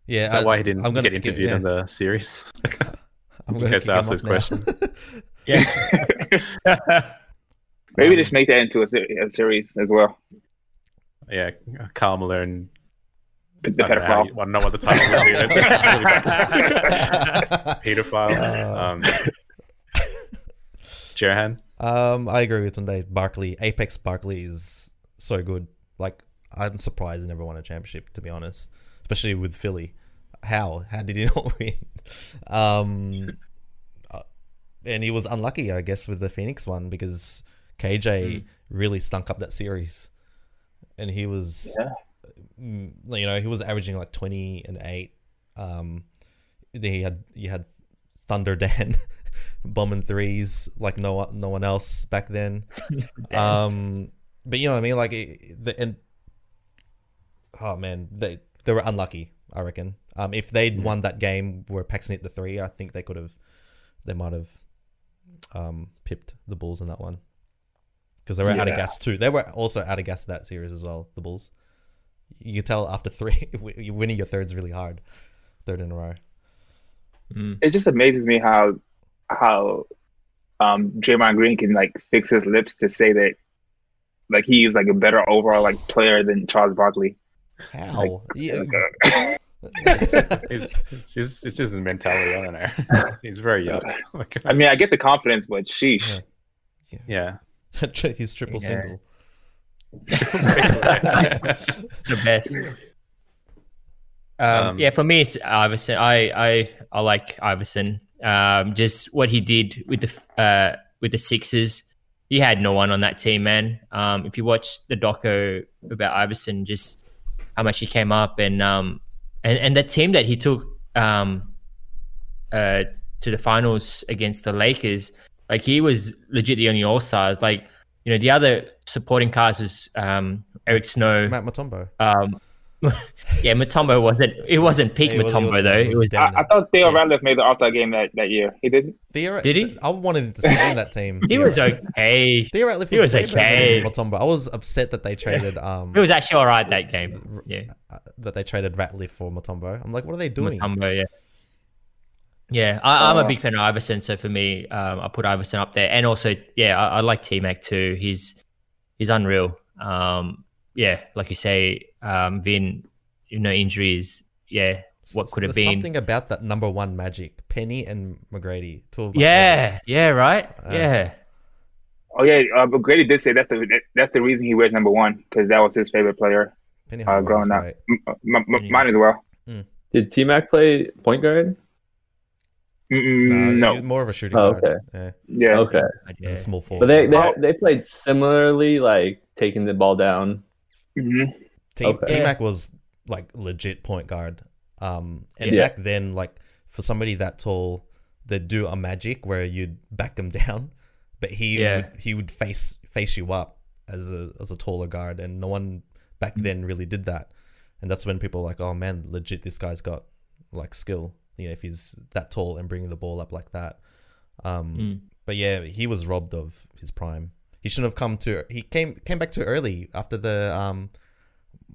[SPEAKER 5] Yeah,
[SPEAKER 3] Is that
[SPEAKER 5] I-
[SPEAKER 3] why he didn't
[SPEAKER 5] I'm gonna
[SPEAKER 3] get
[SPEAKER 5] pick it,
[SPEAKER 3] interviewed
[SPEAKER 5] yeah.
[SPEAKER 3] in the series? (laughs)
[SPEAKER 5] I'm
[SPEAKER 3] in
[SPEAKER 5] gonna
[SPEAKER 3] case
[SPEAKER 5] kick
[SPEAKER 3] ask this
[SPEAKER 5] now.
[SPEAKER 3] question. (laughs)
[SPEAKER 4] Yeah. (laughs)
[SPEAKER 7] Maybe
[SPEAKER 5] Um,
[SPEAKER 7] just make that into a, a series as well.
[SPEAKER 3] Yeah, Karl Malone.
[SPEAKER 7] The, the
[SPEAKER 3] I don't how
[SPEAKER 7] pedophile.
[SPEAKER 3] you- I don't know what the title is. Pedophile.
[SPEAKER 5] Uh.
[SPEAKER 3] Um, Jerahan.
[SPEAKER 5] Um, I agree with Tunde. Barkley, Apex Barkley is so good. Like, I'm surprised he never won a championship, to be honest. Especially with Philly. How? How did he (laughs) not win? Um, uh, and he was unlucky, I guess, with the Phoenix one because KJ really stunk up that series, and he was,
[SPEAKER 6] Yeah.
[SPEAKER 5] mm, you know, he was averaging like 20 and eight. Um, he had you had Thunder (laughs) Dan bombing threes like no one, no one else back then. (laughs) um, but you know what I mean? Like it, the and oh man, they they were unlucky. I reckon. Um, if they'd won that game where Paxson hit the three, I think they could have, they might have, um, pipped the Bulls in that one. Because they were out of gas too. They were also out of gas that series as well. The Bulls. You could tell after three, (laughs) wi- winning your third's really hard. Third in a row.
[SPEAKER 4] Mm.
[SPEAKER 7] It just amazes me how how um Draymond Green can like fix his lips to say that like he's like a better overall like player than Charles Barkley.
[SPEAKER 5] How? yeah. (laughs)
[SPEAKER 3] It's, it's (laughs) just it's just his mentality. I don't know. He's very young. (laughs) Like,
[SPEAKER 7] I mean, I get the confidence, but sheesh.
[SPEAKER 5] Yeah.
[SPEAKER 3] yeah,
[SPEAKER 5] He's triple
[SPEAKER 4] Yeah.
[SPEAKER 5] single.
[SPEAKER 4] the best. Um,
[SPEAKER 3] Um,
[SPEAKER 4] yeah, for me, it's Iverson. I I I like Iverson. Um, just what he did with the uh with the Sixers. He had no one on that team, man. Um, if you watch the doco about Iverson, just how much he came up and um and and that team that he took um uh to the finals against the Lakers, like he was legit the only All Stars. Like you know the other supporting cast was um Eric Snow,
[SPEAKER 5] Matt Mutombo.
[SPEAKER 4] um, (laughs) yeah, Mutombo wasn't. It wasn't peak
[SPEAKER 5] Yeah, it was-
[SPEAKER 4] Mutombo
[SPEAKER 5] was-
[SPEAKER 4] though.
[SPEAKER 5] it
[SPEAKER 4] It
[SPEAKER 5] was
[SPEAKER 4] was.
[SPEAKER 7] I, I thought Theo Ratliff made the All Star game that, that year. He didn't.
[SPEAKER 5] Theo,
[SPEAKER 4] Did he?
[SPEAKER 5] I wanted to stay in that team.
[SPEAKER 4] He
[SPEAKER 5] Theo
[SPEAKER 4] was okay.
[SPEAKER 5] Theo Ratliff
[SPEAKER 4] he was
[SPEAKER 5] way better
[SPEAKER 4] okay.
[SPEAKER 5] than Mutombo. I was upset that they traded (laughs) um
[SPEAKER 4] It was actually all right that game. Yeah,
[SPEAKER 5] uh, that they traded Ratliff for Mutombo. I'm like, what are they doing?
[SPEAKER 4] Mutombo. Yeah, yeah. I, I'm a
[SPEAKER 7] Oh.
[SPEAKER 4] big fan of Iverson, so for me, um, I put Iverson up there, and also, yeah, I, I like T Mac too. He's he's unreal. Um, yeah, like you say, um, Vin, you know, injuries. Yeah, what could have
[SPEAKER 5] There's
[SPEAKER 4] been.
[SPEAKER 5] something about that number one magic, Penny and McGrady. Two of
[SPEAKER 4] Yeah,
[SPEAKER 5] favorites.
[SPEAKER 4] yeah, right.
[SPEAKER 5] Uh,
[SPEAKER 4] yeah,
[SPEAKER 7] Oh yeah, uh, but Grady did say that's the that, that's the reason he wears number one because that was his favorite player
[SPEAKER 5] Penny
[SPEAKER 7] uh, growing up.
[SPEAKER 5] great.
[SPEAKER 7] M- m- m- mine as well.
[SPEAKER 6] Did T Mac play point guard?
[SPEAKER 7] Mm,
[SPEAKER 5] Nah,
[SPEAKER 7] no,
[SPEAKER 5] more of a shooting
[SPEAKER 6] Oh,
[SPEAKER 5] guard.
[SPEAKER 6] okay.
[SPEAKER 5] Yeah,
[SPEAKER 7] yeah.
[SPEAKER 6] Okay,
[SPEAKER 4] yeah.
[SPEAKER 5] small forward.
[SPEAKER 6] but they they, they played similarly, like taking the ball down.
[SPEAKER 7] Hmm
[SPEAKER 5] T
[SPEAKER 6] Okay.
[SPEAKER 5] Mac was like legit point guard. Um, and
[SPEAKER 6] Yeah.
[SPEAKER 5] back then, like for somebody that tall, they'd do a magic where you'd back them (laughs) down, but he
[SPEAKER 4] Yeah.
[SPEAKER 5] would, he would face face you up as a as a taller guard, and no one back
[SPEAKER 6] Mm.
[SPEAKER 5] then really did that. And that's when people were like, oh man, legit, this guy's got like skill. You know, if he's that tall and bringing the ball up like that. Um,
[SPEAKER 4] Mm.
[SPEAKER 5] but yeah, he was robbed of his prime. He shouldn't have come to. He came came back too early after the um,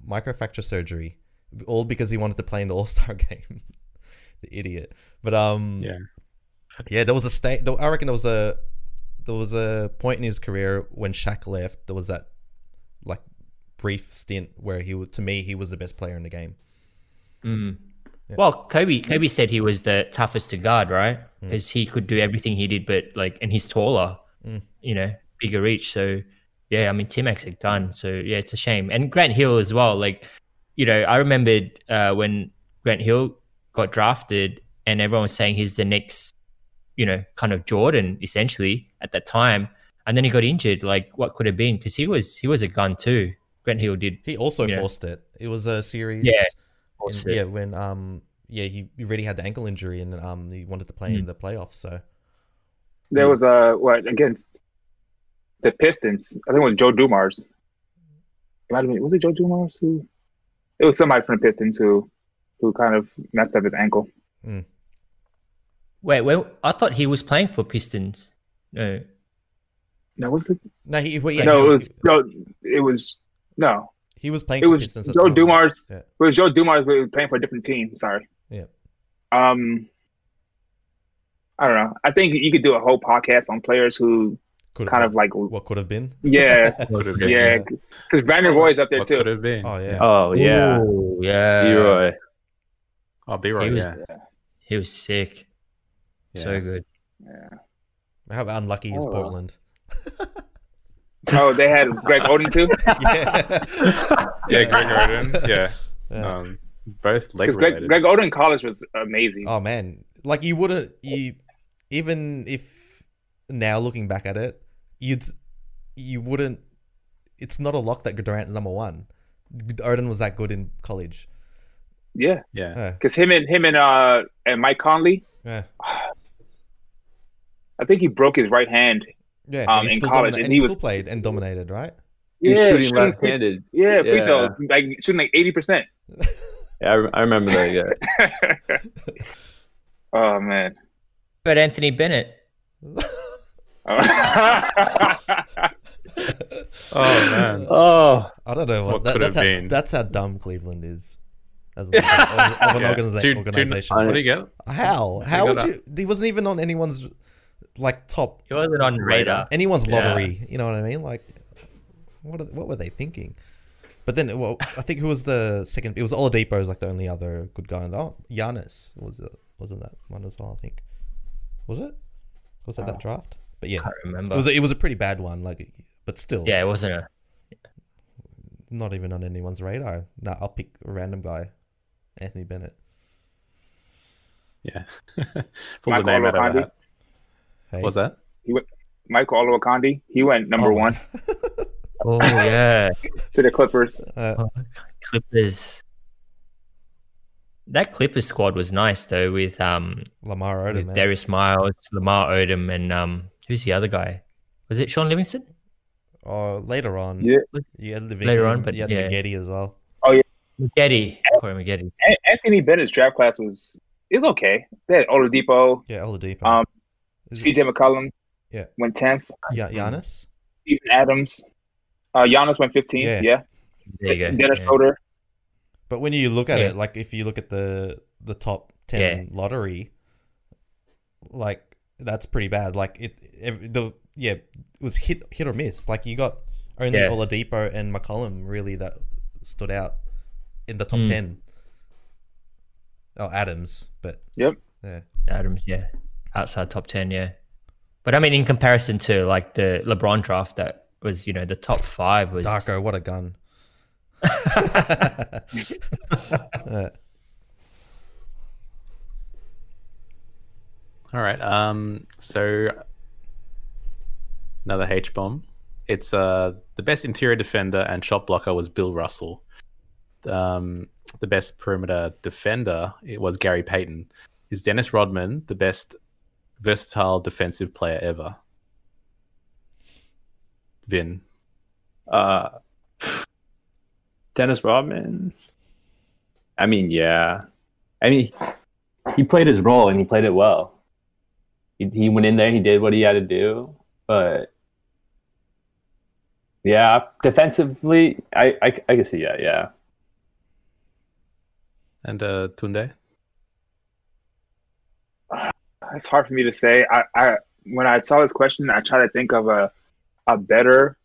[SPEAKER 5] microfracture surgery, all because he wanted to play in the All Star (laughs) game. the idiot. But um,
[SPEAKER 3] Yeah.
[SPEAKER 5] yeah, there was a state. I reckon there was a there was a point in his career when Shaq left. There was that like brief stint where he to me he was the best player in the game.
[SPEAKER 4] Mm.
[SPEAKER 5] Yeah.
[SPEAKER 4] Well, Kobe Kobe said he was the toughest to guard, right?
[SPEAKER 5] Mm.
[SPEAKER 4] Because he could do everything he did, but like, and he's taller,
[SPEAKER 5] Mm.
[SPEAKER 4] you know, bigger reach. So, yeah, I mean, Tim X had done. So, yeah, it's a shame. And Grant Hill as well. Like, you know, I remembered uh, when Grant Hill got drafted, and everyone was saying he's the next, you know, kind of Jordan essentially at that time. And then he got injured. Like, what could have been? Because he was he was a gun too. Grant Hill did.
[SPEAKER 5] He also
[SPEAKER 4] Yeah.
[SPEAKER 5] forced it. It was a series.
[SPEAKER 4] Yeah,
[SPEAKER 5] in-
[SPEAKER 4] it.
[SPEAKER 5] yeah, when um yeah he, he already had the ankle injury and um he wanted to play in
[SPEAKER 4] Mm.
[SPEAKER 5] the playoffs. So
[SPEAKER 7] There was a what against the Pistons. I think it was Joe Dumars. It might have been, was it Joe Dumars who? It was somebody from the Pistons who who kind of messed up his ankle.
[SPEAKER 4] Wait, well, I thought he was playing for Pistons. No.
[SPEAKER 7] No, was it?
[SPEAKER 5] no he well, yeah,
[SPEAKER 7] no,
[SPEAKER 5] he,
[SPEAKER 7] it was no. It was no.
[SPEAKER 5] he was playing
[SPEAKER 7] It
[SPEAKER 5] for
[SPEAKER 7] was
[SPEAKER 5] Pistons
[SPEAKER 7] Joe
[SPEAKER 5] time.
[SPEAKER 7] Dumars.
[SPEAKER 5] Yeah.
[SPEAKER 7] It was Joe Dumars, but he was playing for a different team. Sorry.
[SPEAKER 5] Yeah.
[SPEAKER 7] Um. I don't know. I think you could do a whole podcast on players who
[SPEAKER 5] Could
[SPEAKER 7] kind of like,
[SPEAKER 5] what could have been.
[SPEAKER 7] yeah, (laughs)
[SPEAKER 3] have been.
[SPEAKER 7] yeah, because Brandon Roy's up there
[SPEAKER 3] What
[SPEAKER 7] too.
[SPEAKER 3] could have been?
[SPEAKER 5] Oh yeah.
[SPEAKER 6] Oh yeah,
[SPEAKER 4] Ooh, yeah.
[SPEAKER 6] Roy.
[SPEAKER 3] Oh, B Roy,
[SPEAKER 4] He was-
[SPEAKER 3] yeah.
[SPEAKER 4] He was sick. So good.
[SPEAKER 7] Yeah.
[SPEAKER 5] How unlucky is
[SPEAKER 7] Oh.
[SPEAKER 5] Portland? (laughs)
[SPEAKER 7] Oh, they had Greg Oden too. (laughs)
[SPEAKER 5] yeah.
[SPEAKER 3] Yeah, Greg Oden. Yeah.
[SPEAKER 5] Yeah.
[SPEAKER 3] Um, both leg
[SPEAKER 7] Because Greg,
[SPEAKER 3] related.
[SPEAKER 7] Greg Oden in college was amazing.
[SPEAKER 5] Oh man, like you wouldn't you even if now looking back at it, you'd you wouldn't. It's not a lock that Durant's number one. Oden was that good in college.
[SPEAKER 7] Yeah,
[SPEAKER 3] yeah.
[SPEAKER 5] Yeah,
[SPEAKER 7] because him and him and uh and Mike Conley,
[SPEAKER 5] yeah, (sighs)
[SPEAKER 7] I think he broke his right hand.
[SPEAKER 5] yeah.
[SPEAKER 7] Um,
[SPEAKER 5] he
[SPEAKER 7] in college,
[SPEAKER 5] domina-
[SPEAKER 7] and
[SPEAKER 5] and
[SPEAKER 7] he
[SPEAKER 5] he
[SPEAKER 7] was-
[SPEAKER 5] still played and dominated, right?
[SPEAKER 6] He's
[SPEAKER 7] Yeah,
[SPEAKER 6] shooting,
[SPEAKER 7] shooting
[SPEAKER 6] left-handed.
[SPEAKER 7] Yeah, free
[SPEAKER 6] Yeah.
[SPEAKER 7] throws, like shooting like eighty percent. (laughs)
[SPEAKER 6] Yeah, I, re- I remember that. Yeah. (laughs)
[SPEAKER 7] oh man.
[SPEAKER 4] But Anthony Bennett. (laughs)
[SPEAKER 3] Oh (laughs) man.
[SPEAKER 6] Oh,
[SPEAKER 5] I don't know what,
[SPEAKER 3] What
[SPEAKER 5] that,
[SPEAKER 3] could
[SPEAKER 5] that's,
[SPEAKER 3] have
[SPEAKER 5] how,
[SPEAKER 3] been.
[SPEAKER 5] that's how dumb Cleveland is as an, (laughs) of an
[SPEAKER 3] Yeah.
[SPEAKER 5] organiza-
[SPEAKER 3] Two- two-
[SPEAKER 5] organization.
[SPEAKER 3] what do you get?
[SPEAKER 5] How? How
[SPEAKER 3] got
[SPEAKER 5] would you? He wasn't even on anyone's like top
[SPEAKER 4] He wasn't on radar.
[SPEAKER 5] anyone's
[SPEAKER 3] Yeah.
[SPEAKER 5] lottery. You know what I mean? Like, what are, what were they thinking? But then, well, I think who was the second? It was Oladipo was like the only other good guy. And oh, Giannis was it? Wasn't that one as well? I think was it? Was it that draft? But yeah,
[SPEAKER 4] can't remember.
[SPEAKER 5] it was a, it was a pretty bad one. Like, but still,
[SPEAKER 4] yeah, it wasn't a.
[SPEAKER 5] not even on anyone's radar. Nah, I'll pick a random guy, Anthony Bennett.
[SPEAKER 3] Yeah. (laughs) Pull the
[SPEAKER 7] Michael
[SPEAKER 3] name out of a
[SPEAKER 5] Hey.
[SPEAKER 3] What's that?
[SPEAKER 7] Michael Olowokandi, he went number one.
[SPEAKER 5] Oh.
[SPEAKER 7] one (laughs)
[SPEAKER 4] Oh yeah,
[SPEAKER 7] to the Clippers.
[SPEAKER 5] Uh,
[SPEAKER 4] Clippers. That Clippers squad was nice though, with um
[SPEAKER 5] Lamar Odom,
[SPEAKER 4] with. Darius Miles, Lamar Odom, and um who's the other guy? Was it Shaun Livingston?
[SPEAKER 5] Oh, later on,
[SPEAKER 7] Yeah.
[SPEAKER 5] you had Livingston,
[SPEAKER 4] Later on, but
[SPEAKER 5] you had
[SPEAKER 4] yeah.
[SPEAKER 5] Maggette as well.
[SPEAKER 4] Oh yeah, Getty, Corey Maggette.
[SPEAKER 7] Anthony Bennett's draft class was is okay. They had Oladipo,
[SPEAKER 5] Yeah, Oladipo.
[SPEAKER 7] Um,
[SPEAKER 5] Is it-
[SPEAKER 7] CJ McCollum,
[SPEAKER 5] Yeah.
[SPEAKER 7] went tenth.
[SPEAKER 5] Yeah, Giannis.
[SPEAKER 7] Steven Adams, uh, Giannis went fifteenth.
[SPEAKER 5] Yeah.
[SPEAKER 7] Yeah,
[SPEAKER 4] There you go.
[SPEAKER 7] Dennis
[SPEAKER 4] yeah.
[SPEAKER 7] Schroeder.
[SPEAKER 5] But when you look at
[SPEAKER 4] Yeah.
[SPEAKER 5] it, like if you look at the the top ten
[SPEAKER 4] Yeah.
[SPEAKER 5] lottery, like that's pretty bad. Like it, ev the yeah, it was hit hit or miss. Like you got only
[SPEAKER 4] Yeah.
[SPEAKER 5] Oladipo and McCollum really that stood out in the top
[SPEAKER 4] Mm.
[SPEAKER 5] ten. Oh, Adams, but
[SPEAKER 7] Yep.
[SPEAKER 5] yeah,
[SPEAKER 4] Adams, yeah, outside top ten, yeah. But I mean, in comparison to like the LeBron draft, that was you know the top five was
[SPEAKER 5] Darko, what a gun. (laughs) (laughs)
[SPEAKER 3] All right. Um. So another H bomb. It's uh the best interior defender and shot blocker was Bill Russell. Um, the best perimeter defender it was Gary Payton. Is Dennis Rodman the best versatile defensive player ever? Vin.
[SPEAKER 6] Uh, (sighs) Dennis Rodman. I mean, yeah. I mean, he played his role and he played it well. He, he went in there, he did what he had to do, but yeah, defensively, I I, I can see that. Yeah,
[SPEAKER 3] And uh Tunde.
[SPEAKER 7] It's hard for me to say. I, I when I saw this question, I tried to think of a a better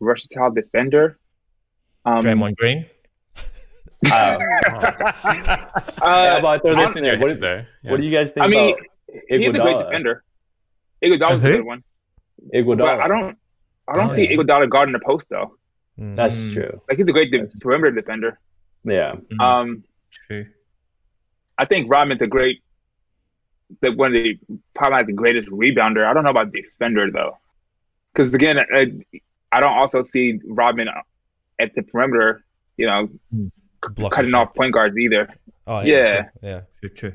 [SPEAKER 7] versatile defender. Um,
[SPEAKER 4] Draymond Green. (laughs)
[SPEAKER 6] uh,
[SPEAKER 7] uh,
[SPEAKER 6] how about throw this in there? What, do-
[SPEAKER 3] though.
[SPEAKER 6] what do you guys think
[SPEAKER 7] I mean,
[SPEAKER 6] about
[SPEAKER 7] he's a great
[SPEAKER 6] Iguodala?
[SPEAKER 7] defender. Iguodala's a good one,
[SPEAKER 6] Iguodala?
[SPEAKER 7] but I don't. I don't
[SPEAKER 4] Oh,
[SPEAKER 7] see
[SPEAKER 4] yeah.
[SPEAKER 7] Iguodala guarding the post though.
[SPEAKER 5] mm.
[SPEAKER 6] That's
[SPEAKER 4] Mm.
[SPEAKER 6] true.
[SPEAKER 7] Like he's a great de- perimeter defender.
[SPEAKER 6] Yeah,
[SPEAKER 4] Mm,
[SPEAKER 7] Um,
[SPEAKER 4] true.
[SPEAKER 7] I think Rodman's a great, the one of the probably like the greatest rebounder. I don't know about defender though, because again, I, I don't also see Rodman at the perimeter. You know,
[SPEAKER 5] Blocking
[SPEAKER 7] cutting off point guards either.
[SPEAKER 5] Oh
[SPEAKER 7] Yeah.
[SPEAKER 5] yeah, true, yeah.
[SPEAKER 4] True, true.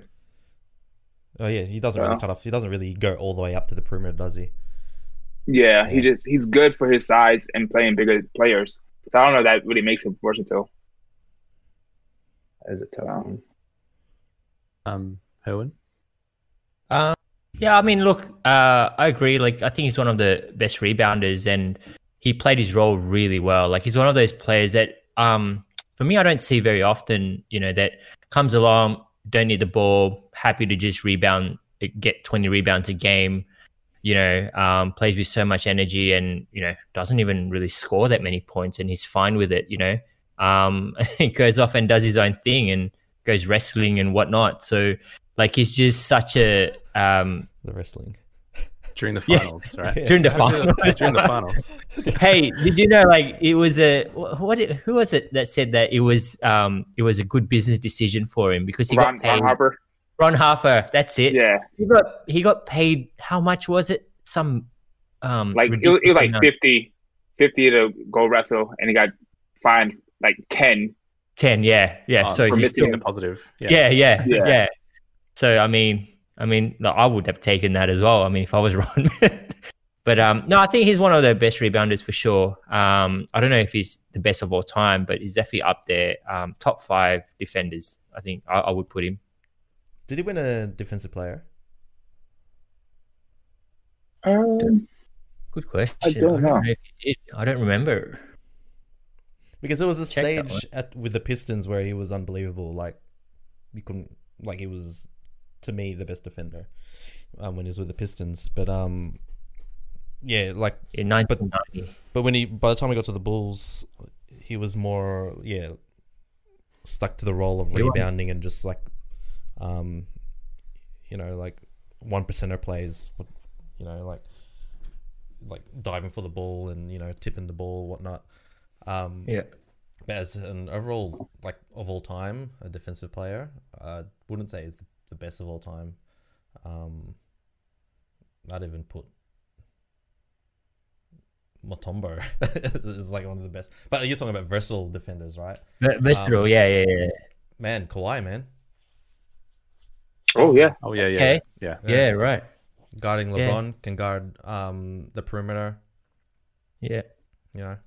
[SPEAKER 5] Oh yeah, he doesn't really cut off. He doesn't really go all the way up to the perimeter, does he?
[SPEAKER 7] Yeah, he just he's good for his size and playing bigger players. So I don't know if that really makes him versatile.
[SPEAKER 6] that is a tough one.
[SPEAKER 3] Um Owen.
[SPEAKER 4] Um, yeah, I mean, look, uh, I agree. Like, I think he's one of the best rebounders, and he played his role really well. Like, he's one of those players that, um, for me, I don't see very often. You know, that comes along, don't need the ball, happy to just rebound, get twenty rebounds a game. You know, um, plays with so much energy, and you know, doesn't even really score that many points, and he's fine with it. You know, um, (laughs) he goes off and does his own thing, and goes wrestling and whatnot. So like he's just such a um
[SPEAKER 5] The wrestling.
[SPEAKER 3] During the (laughs)
[SPEAKER 4] Yeah.
[SPEAKER 3] finals, right? (laughs) (laughs)
[SPEAKER 4] during the finals.
[SPEAKER 3] During the finals.
[SPEAKER 4] hey, did you know like it was a what? Who was it that said that it was um it was a good business decision for him because he
[SPEAKER 7] Ron,
[SPEAKER 4] got paid.
[SPEAKER 7] Ron Harper.
[SPEAKER 4] Ron Harper, that's it.
[SPEAKER 7] Yeah,
[SPEAKER 4] He got he got paid. How much was it? Some um
[SPEAKER 7] like it was, it was like
[SPEAKER 4] amount.
[SPEAKER 7] 50, 50 to go wrestle, and he got fined like ten.
[SPEAKER 4] ten. Yeah, yeah.
[SPEAKER 3] Oh,
[SPEAKER 4] so
[SPEAKER 3] for
[SPEAKER 4] he's
[SPEAKER 3] missing
[SPEAKER 4] still
[SPEAKER 3] the positive.
[SPEAKER 4] yeah, yeah, yeah,
[SPEAKER 7] Yeah.
[SPEAKER 4] So I mean, I mean, no, I would have taken that as well. I mean, if I was (laughs) Ron. but um, no, I think he's one of the best rebounders for sure. Um, I don't know if he's the best of all time, but he's definitely up there. Um, top five defenders. I think I, I would put him.
[SPEAKER 5] Did he win a defensive player?
[SPEAKER 7] Um,
[SPEAKER 4] Good question.
[SPEAKER 7] I don't know.
[SPEAKER 4] if it, I don't remember.
[SPEAKER 5] Because there was a
[SPEAKER 4] Check
[SPEAKER 5] stage at with the Pistons where he was unbelievable. Like you couldn't like he was to me the best defender um, when he was with the Pistons. But um, yeah, like
[SPEAKER 4] In 1990.
[SPEAKER 5] but when he by the time he got to the Bulls, he was more yeah stuck to the role of rebounding and just like um, you know like one percenter plays. You know like like diving for the ball and you know tipping the ball whatnot. Um,
[SPEAKER 4] Yeah.
[SPEAKER 5] but as an overall like of all time, a defensive player, I wouldn't say is the, the best of all time. Um, I'd even put Mutombo (laughs) is like one of the best. But you're talking about versatile defenders, right?
[SPEAKER 4] Ve- Versatile,
[SPEAKER 5] Um,
[SPEAKER 4] yeah, yeah, yeah.
[SPEAKER 5] Man, Kawhi, man,
[SPEAKER 7] Oh yeah,
[SPEAKER 3] Oh yeah, yeah,
[SPEAKER 4] Okay.
[SPEAKER 3] yeah.
[SPEAKER 4] Yeah, right.
[SPEAKER 5] guarding
[SPEAKER 4] Yeah.
[SPEAKER 5] LeBron can guard um the perimeter.
[SPEAKER 4] Yeah.
[SPEAKER 5] You know,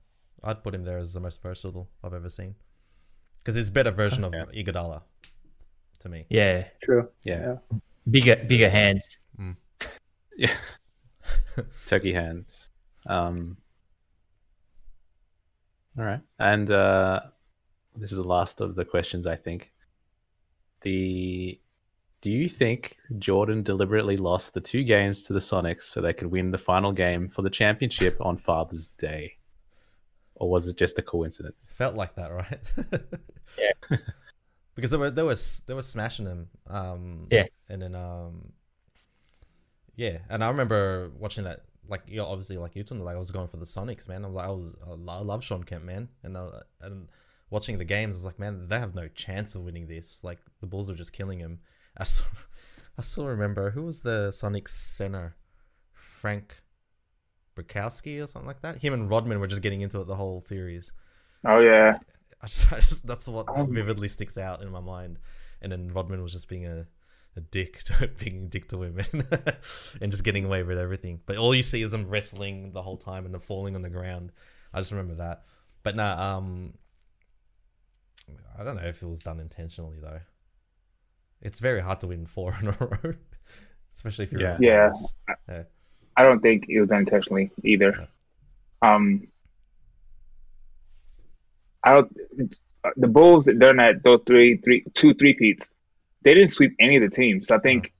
[SPEAKER 5] I'd put him there as the most versatile I've ever seen. Because he's a better version (laughs) of
[SPEAKER 3] Yeah.
[SPEAKER 5] Iguodala, to me.
[SPEAKER 4] Yeah.
[SPEAKER 6] True.
[SPEAKER 3] yeah.
[SPEAKER 4] Bigger bigger hands. (laughs)
[SPEAKER 3] Yeah. Turkey hands. Um, all right. And uh, this is the last of the questions, I think. The Do you think Jordan deliberately lost the two games to the Sonics so they could win the final game for the championship on Father's Day? Or was it just a coincidence?
[SPEAKER 5] Felt like that, right? (laughs)
[SPEAKER 4] Yeah. (laughs)
[SPEAKER 5] because they were they were they were smashing him. Um,
[SPEAKER 4] Yeah.
[SPEAKER 5] And then um, yeah, and I remember watching that. Like you know, obviously, like you told me, like I was going for the Sonics, man. I'm like, I was, I love Shawn Kemp, man, and uh, and watching the games, I was like, man, they have no chance of winning this. Like the Bulls are just killing him. I still, (laughs) I still remember who was the Sonics center, Frank Bukowski or something like that. Him and Rodman were just getting into it the whole series.
[SPEAKER 7] oh yeah. (laughs)
[SPEAKER 5] I just, I just that's what vividly sticks out in my mind. And then Rodman was just being a, a dick to (laughs) being a dick to women (laughs) and just getting away with everything. But all you see is them wrestling the whole time and them falling on the ground. I just remember that. But nah, um I don't know if it was done intentionally though. It's very hard to win four in a row. Especially if you're in
[SPEAKER 7] Yeah.
[SPEAKER 5] finals. Yeah.
[SPEAKER 7] I don't think it was done intentionally either. Um, I don't. The Bulls that during that those three, three, two three peats, they didn't sweep any of the teams. So I think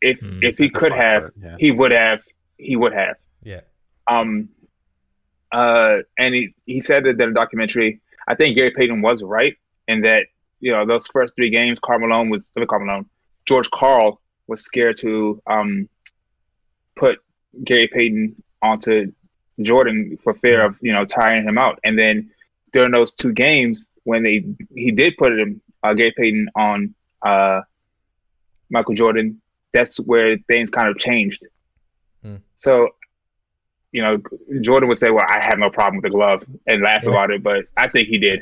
[SPEAKER 7] if
[SPEAKER 4] Hmm.
[SPEAKER 7] if he could have,
[SPEAKER 3] Yeah.
[SPEAKER 7] he would have. He would have.
[SPEAKER 5] Yeah.
[SPEAKER 7] Um, uh, and he, he said that in the documentary, I think Gary Payton was right in that, you know, those first three games, Karl Malone was, Karl Malone, George Karl was scared to um, put Gary Payton onto Jordan for fear of, you know, tiring him out. And then during those two games, when they he did put him, uh, Gary Payton on uh, Michael Jordan, that's where things kind of changed.
[SPEAKER 5] Hmm.
[SPEAKER 7] So you know, Jordan would say, "Well, I have no problem with the glove," and laugh about it, but I think he did.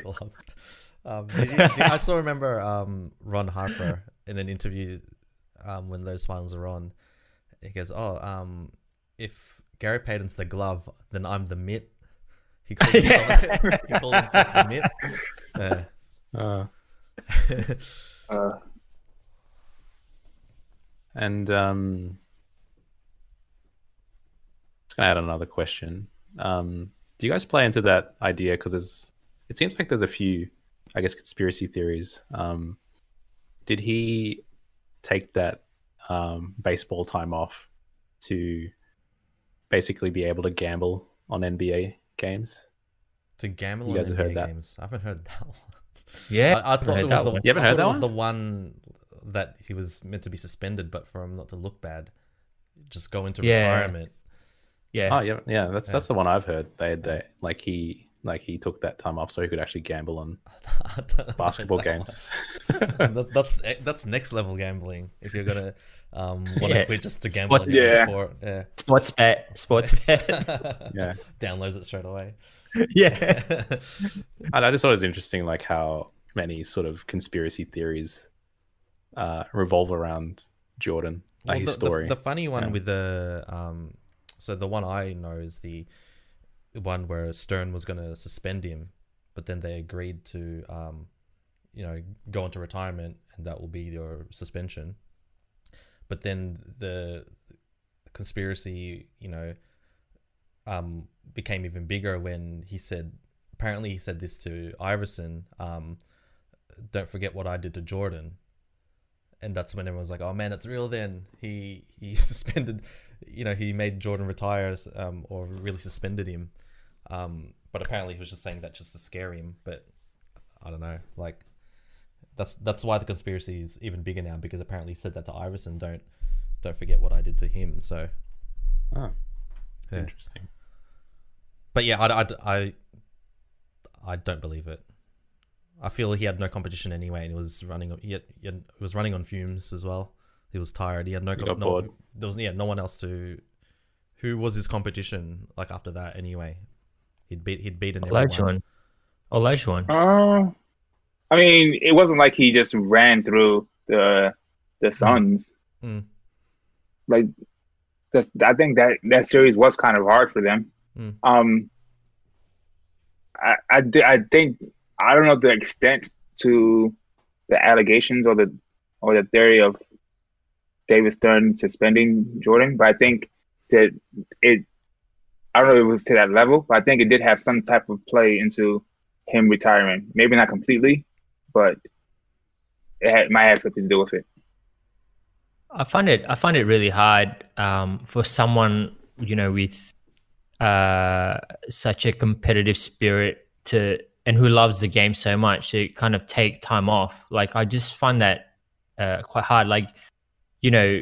[SPEAKER 5] Um, did you- did- I still remember um, Ron Harper in an interview um, when those finals are on. He goes, "Oh, um, if Gary Payton's the glove, then I'm the mitt." He called (laughs) himself, he called himself the mitt. Yeah.
[SPEAKER 3] Uh,
[SPEAKER 7] Uh,
[SPEAKER 3] And um, just gonna add another question. Um, do you guys play into that idea? Because there's, it seems like there's a few, I guess, conspiracy theories. Um, did he take that um, baseball time off to basically be able to gamble on NBA games?
[SPEAKER 5] To gamble
[SPEAKER 3] You
[SPEAKER 5] on
[SPEAKER 3] guys have heard
[SPEAKER 5] NBA
[SPEAKER 3] that?
[SPEAKER 5] games. I haven't heard that one. (laughs)
[SPEAKER 4] Yeah.
[SPEAKER 5] I, I thought
[SPEAKER 4] heard
[SPEAKER 5] it was
[SPEAKER 4] that
[SPEAKER 5] the,
[SPEAKER 4] one.
[SPEAKER 3] You haven't heard
[SPEAKER 5] thought
[SPEAKER 3] that
[SPEAKER 5] it was
[SPEAKER 3] one?
[SPEAKER 5] the one that he was meant to be suspended, but for him not to look bad, just go into
[SPEAKER 4] Yeah.
[SPEAKER 5] retirement.
[SPEAKER 4] Yeah.
[SPEAKER 3] Oh yeah, yeah. That's
[SPEAKER 5] Yeah.
[SPEAKER 3] that's the one I've heard. They they like he like he took that time off so he could actually gamble on (laughs)
[SPEAKER 5] I don't know
[SPEAKER 3] basketball games. (laughs)
[SPEAKER 5] That- that's that's next level gambling. If you're gonna um, (laughs) want to
[SPEAKER 4] Yeah.
[SPEAKER 5] quit just to gamble
[SPEAKER 4] Spot-
[SPEAKER 5] on your
[SPEAKER 7] Yeah.
[SPEAKER 5] sport, yeah,
[SPEAKER 4] Sports bet. Sports (laughs) bet. (laughs)
[SPEAKER 3] yeah.
[SPEAKER 5] downloads it straight away.
[SPEAKER 4] yeah.
[SPEAKER 3] And I just thought it was interesting, like how many sort of conspiracy theories uh, revolve around Jordan, like
[SPEAKER 5] Well,
[SPEAKER 3] his
[SPEAKER 5] the, the-
[SPEAKER 3] story.
[SPEAKER 5] The, funny one
[SPEAKER 3] Yeah.
[SPEAKER 5] with the um, so the one I know is the one where Stern was going to suspend him, but then they agreed to um, you know, go into retirement, and that will be your suspension. But then the conspiracy, you know, um, became even bigger when he said, apparently he said this to Iverson, um, don't forget what I did to Jordan and that's when everyone's like, "Oh man, it's real." Then he he (laughs) suspended, you know, he made Jordan retire, um, or really suspended him. Um, but apparently he was just saying that just to scare him. But I don't know, like that's that's why the conspiracy is even bigger now because apparently he said that to Iverson. Don't don't forget what I did to him. So
[SPEAKER 3] Oh.
[SPEAKER 5] Yeah.
[SPEAKER 3] Interesting.
[SPEAKER 5] But yeah, I, I, I, I don't believe it. I feel he had no competition anyway, and he was running. He, had, he, had, he was running on fumes as well. He was tired. He had no.
[SPEAKER 3] He got
[SPEAKER 5] no
[SPEAKER 3] bored.
[SPEAKER 5] There was yeah, no one else to. Who was his competition like after that anyway? He'd beat. He'd beaten everyone.
[SPEAKER 4] Olajuwon. Olajuwon.
[SPEAKER 7] Uh, I mean, it wasn't like he just ran through the the Suns.
[SPEAKER 5] Mm.
[SPEAKER 7] Like, that's, I think that that series was kind of hard for them.
[SPEAKER 5] Mm.
[SPEAKER 7] Um, I, I I think I don't know the extent to the allegations or the or the theory of David Stern suspending Jordan, but I think that it. I don't know if it was to that level, but I think it did have some type of play into him retiring. Maybe not completely, but it had, might have something to do with it.
[SPEAKER 4] I find it I find it really hard um, for someone you know with uh, such a competitive spirit to and who loves the game so much to kind of take time off. Like I just find that uh, quite hard. Like you know,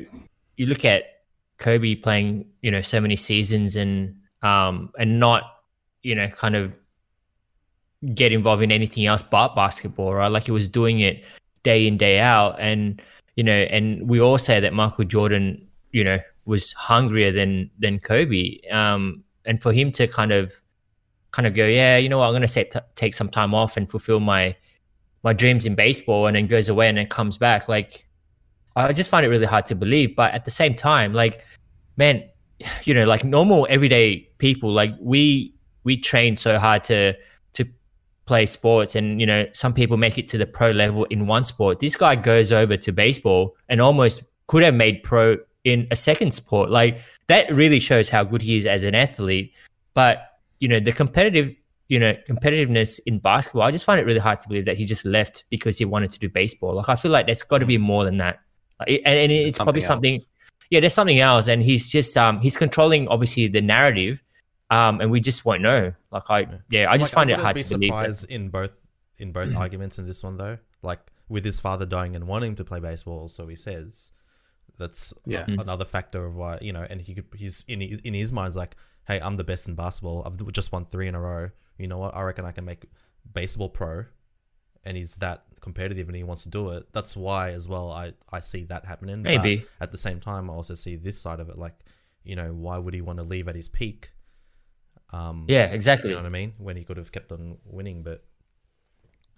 [SPEAKER 4] you look at Kobe playing you know so many seasons and um, and not you know kind of get involved in anything else but basketball, right? Like he was doing it day in day out and you know, and we all say that Michael Jordan, you know, was hungrier than than Kobe. Um, and for him to kind of, kind of go, yeah, you know what, I'm gonna set, take some time off and fulfill my my dreams in baseball, and then goes away and then comes back. Like, I just find it really hard to believe. But at the same time, like, man, (sighs) you know, like normal everyday people, like we we train so hard to play sports and you know some people make it to the pro level in one sport. This guy goes over to baseball and almost could have made pro in a second sport. Like that really shows how good he is as an athlete. But you know the competitive you know competitiveness in basketball i just find it really hard to believe that he just left because he wanted to do baseball. Like i feel like there's got to be more than that. Like, and, and it's probably
[SPEAKER 3] something
[SPEAKER 4] something
[SPEAKER 3] else.
[SPEAKER 4] yeah there's something else. And he's just um he's controlling obviously the narrative um and we just won't know like i yeah i just
[SPEAKER 5] Like,
[SPEAKER 4] find it hard
[SPEAKER 5] be
[SPEAKER 4] to believe that.
[SPEAKER 5] surprised in both in both (clears throat) arguments in this one though. Like with his father dying and wanting to play baseball, so he says that's
[SPEAKER 3] Yeah.
[SPEAKER 5] a- another factor of why you know. And he could he's in his, in his mind's like, hey, I'm the best in basketball. I've just won three in a row. You know what? I reckon I can make baseball pro. And he's that competitive and he wants to do it. That's why as well I I see that happening. But
[SPEAKER 4] Maybe.
[SPEAKER 5] at the same time, I also see this side of it. Like, you know, why would he want to leave at his peak? Um,
[SPEAKER 4] yeah exactly
[SPEAKER 5] you know what I mean? When he could have kept on winning, but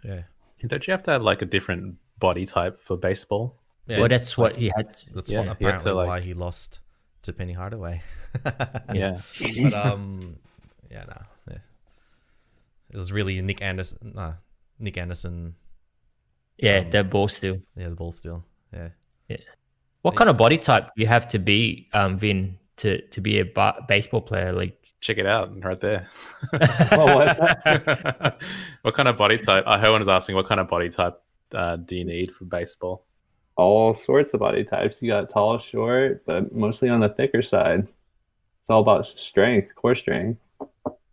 [SPEAKER 5] yeah,
[SPEAKER 3] Don't you have to have like a different body type for baseball?
[SPEAKER 5] yeah
[SPEAKER 4] well that's what he had to-
[SPEAKER 5] that's
[SPEAKER 3] yeah,
[SPEAKER 5] what
[SPEAKER 3] you have to,
[SPEAKER 5] apparently
[SPEAKER 3] like-
[SPEAKER 5] why he lost to Penny Hardaway. (laughs)
[SPEAKER 3] Yeah.
[SPEAKER 5] but um, yeah, no, yeah, it was really Nick Anderson. Nah, Nick Anderson.
[SPEAKER 4] yeah
[SPEAKER 5] Um,
[SPEAKER 4] the ball still
[SPEAKER 5] Yeah, the ball still. Yeah, Yeah.
[SPEAKER 4] What kind of body type do you have to be, um, Vin, to to be a ba- baseball player? Like,
[SPEAKER 3] Check it out right there. (laughs)
[SPEAKER 6] What was that? (laughs)
[SPEAKER 3] what kind of body type? Uh, Herwin was asking, what kind of body type uh, do you need for baseball?
[SPEAKER 6] all sorts of body types. You got tall, short, but mostly on the thicker side. It's all about strength, core strength.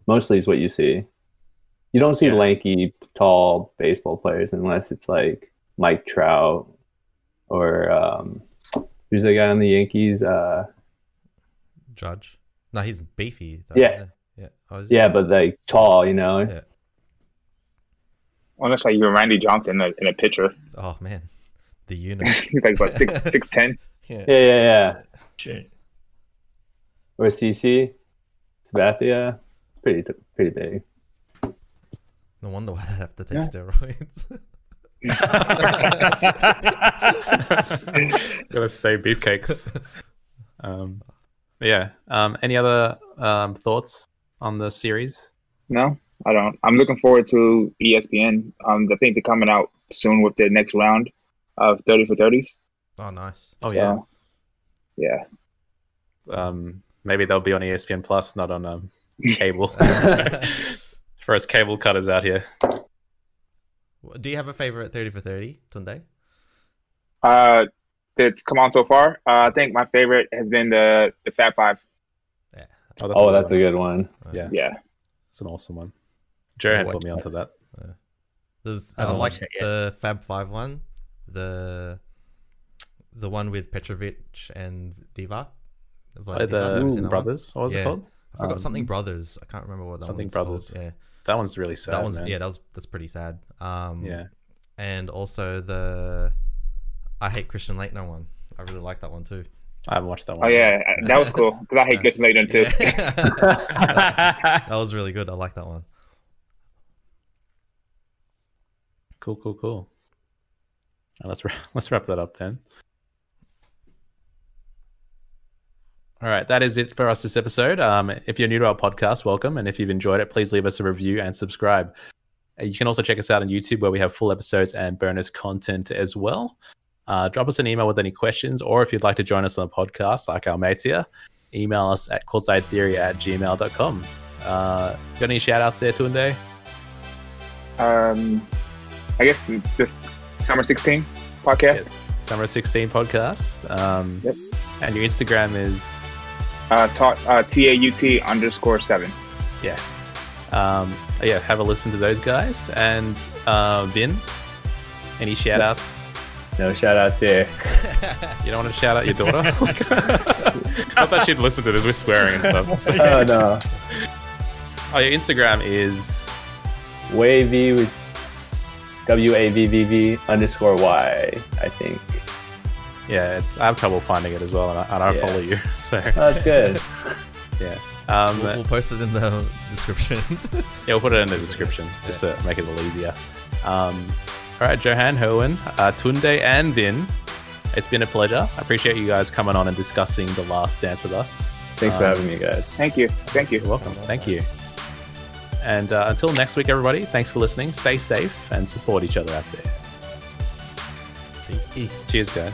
[SPEAKER 6] Mostly is what you see. You don't see
[SPEAKER 3] Yeah.
[SPEAKER 6] lanky, tall baseball players unless it's like Mike Trout or um, who's the guy on the Yankees? Uh,
[SPEAKER 5] Judge. No, he's beefy. Though,
[SPEAKER 6] Yeah.
[SPEAKER 5] yeah. Oh, is he?
[SPEAKER 6] yeah, but like tall, you know.
[SPEAKER 5] Yeah.
[SPEAKER 7] Almost like you're Randy Johnson in a, in a picture.
[SPEAKER 5] Oh man, the (laughs) unit.
[SPEAKER 7] He's like what six (laughs) six ten.
[SPEAKER 5] yeah.
[SPEAKER 6] Yeah, yeah, yeah.
[SPEAKER 4] shit.
[SPEAKER 6] Or CC, Sabathia, pretty pretty big.
[SPEAKER 5] No wonder why they have to take steroids. (laughs)
[SPEAKER 3] Gotta stay beefcakes. Um, but yeah. Um, any other um, thoughts on the series?
[SPEAKER 7] No, I don't. I'm looking forward to ESPN. Um, I think they're coming out soon with their next round of thirty for thirties.
[SPEAKER 5] oh, nice.
[SPEAKER 3] Oh
[SPEAKER 7] So, yeah.
[SPEAKER 3] yeah. Um, maybe they'll be on ESPN Plus, not on um, (laughs) cable. (laughs) (laughs) For us cable cutters out here.
[SPEAKER 5] Do you have a favorite thirty for thirty, Tunde?
[SPEAKER 7] Uh, that's come on so far. Uh, I think my favorite has been the the Fab Five.
[SPEAKER 5] Yeah.
[SPEAKER 3] that's
[SPEAKER 6] Oh,
[SPEAKER 3] a
[SPEAKER 6] that's a
[SPEAKER 3] good
[SPEAKER 6] good one.
[SPEAKER 3] one. Yeah,
[SPEAKER 7] Yeah.
[SPEAKER 3] it's an awesome one. Joe had
[SPEAKER 4] Watch
[SPEAKER 3] put me onto that.
[SPEAKER 5] There's
[SPEAKER 4] I
[SPEAKER 5] I,
[SPEAKER 4] haven't
[SPEAKER 5] like
[SPEAKER 4] watched it yet.
[SPEAKER 5] the Fab Five one, the the one with Petrovic and Divac.
[SPEAKER 3] Oh, the
[SPEAKER 5] Have you one?
[SPEAKER 3] brothers. What was
[SPEAKER 5] Yeah.
[SPEAKER 3] it called?
[SPEAKER 5] I forgot
[SPEAKER 3] Um,
[SPEAKER 5] something brothers. I can't remember what that
[SPEAKER 3] Something
[SPEAKER 5] one's called.
[SPEAKER 3] Brothers.
[SPEAKER 5] Yeah,
[SPEAKER 3] That one's really sad.
[SPEAKER 5] that one's
[SPEAKER 3] man.
[SPEAKER 5] yeah. That was that's pretty sad. Um,
[SPEAKER 3] yeah.
[SPEAKER 5] and also the I hate Christian Laettner one. I really like that one too.
[SPEAKER 3] I haven't watched that one.
[SPEAKER 7] Oh yeah, that was cool because I hate Christian Laettner too. (laughs)
[SPEAKER 5] that was really good. I like that one.
[SPEAKER 3] Cool, cool, cool. Let's wra- (laughs) let's wrap that up then. All right, that is it for us this episode. Um, if you're new to our podcast, welcome, and if you've enjoyed it, please leave us a review and subscribe. Uh, You can also check us out on YouTube, where we have full episodes and bonus content as well. Uh, drop us an email with any questions, or if you'd like to join us on the podcast, like our mates here, email us at courtsidetheory at gmail.com. Uh, got any shout outs there, Tunde?
[SPEAKER 7] Um, I guess just summer sixteen podcast.
[SPEAKER 3] Summer 16 podcast. Um,
[SPEAKER 7] Yep.
[SPEAKER 3] And your Instagram is,
[SPEAKER 7] Uh, ta- uh, T A U T underscore seven.
[SPEAKER 3] yeah. Um, yeah, have a listen to those guys. And uh, Vin, any shout outs?
[SPEAKER 6] No shout outs (laughs) here.
[SPEAKER 3] You don't want to shout out your daughter? (laughs) (laughs) I thought she'd listen to this. We're swearing and stuff. So-
[SPEAKER 6] Oh no.
[SPEAKER 3] Oh, your Instagram is,
[SPEAKER 6] Wavy with W A V V V underscore Y, I think.
[SPEAKER 3] yeah, it's, I have trouble finding it as well. And I, and I
[SPEAKER 6] Yeah.
[SPEAKER 3] follow you. So,
[SPEAKER 6] Oh, that's good.
[SPEAKER 3] yeah. Um,
[SPEAKER 5] We'll, we'll post it in the description.
[SPEAKER 3] Yeah, we'll put it in the description just to make it a little easier. Um, all right, Johan, Herwin, uh, Tunde, and Vin, it's been a pleasure. I appreciate you guys coming on and discussing The Last Dance with us.
[SPEAKER 6] Thanks for
[SPEAKER 3] Um,
[SPEAKER 6] having me, guys.
[SPEAKER 7] Thank you. Thank you.
[SPEAKER 3] You're welcome. Thank you. And uh, until next week, everybody, thanks for listening. Stay safe and support each other out there.
[SPEAKER 5] Peace.
[SPEAKER 3] Cheers, guys.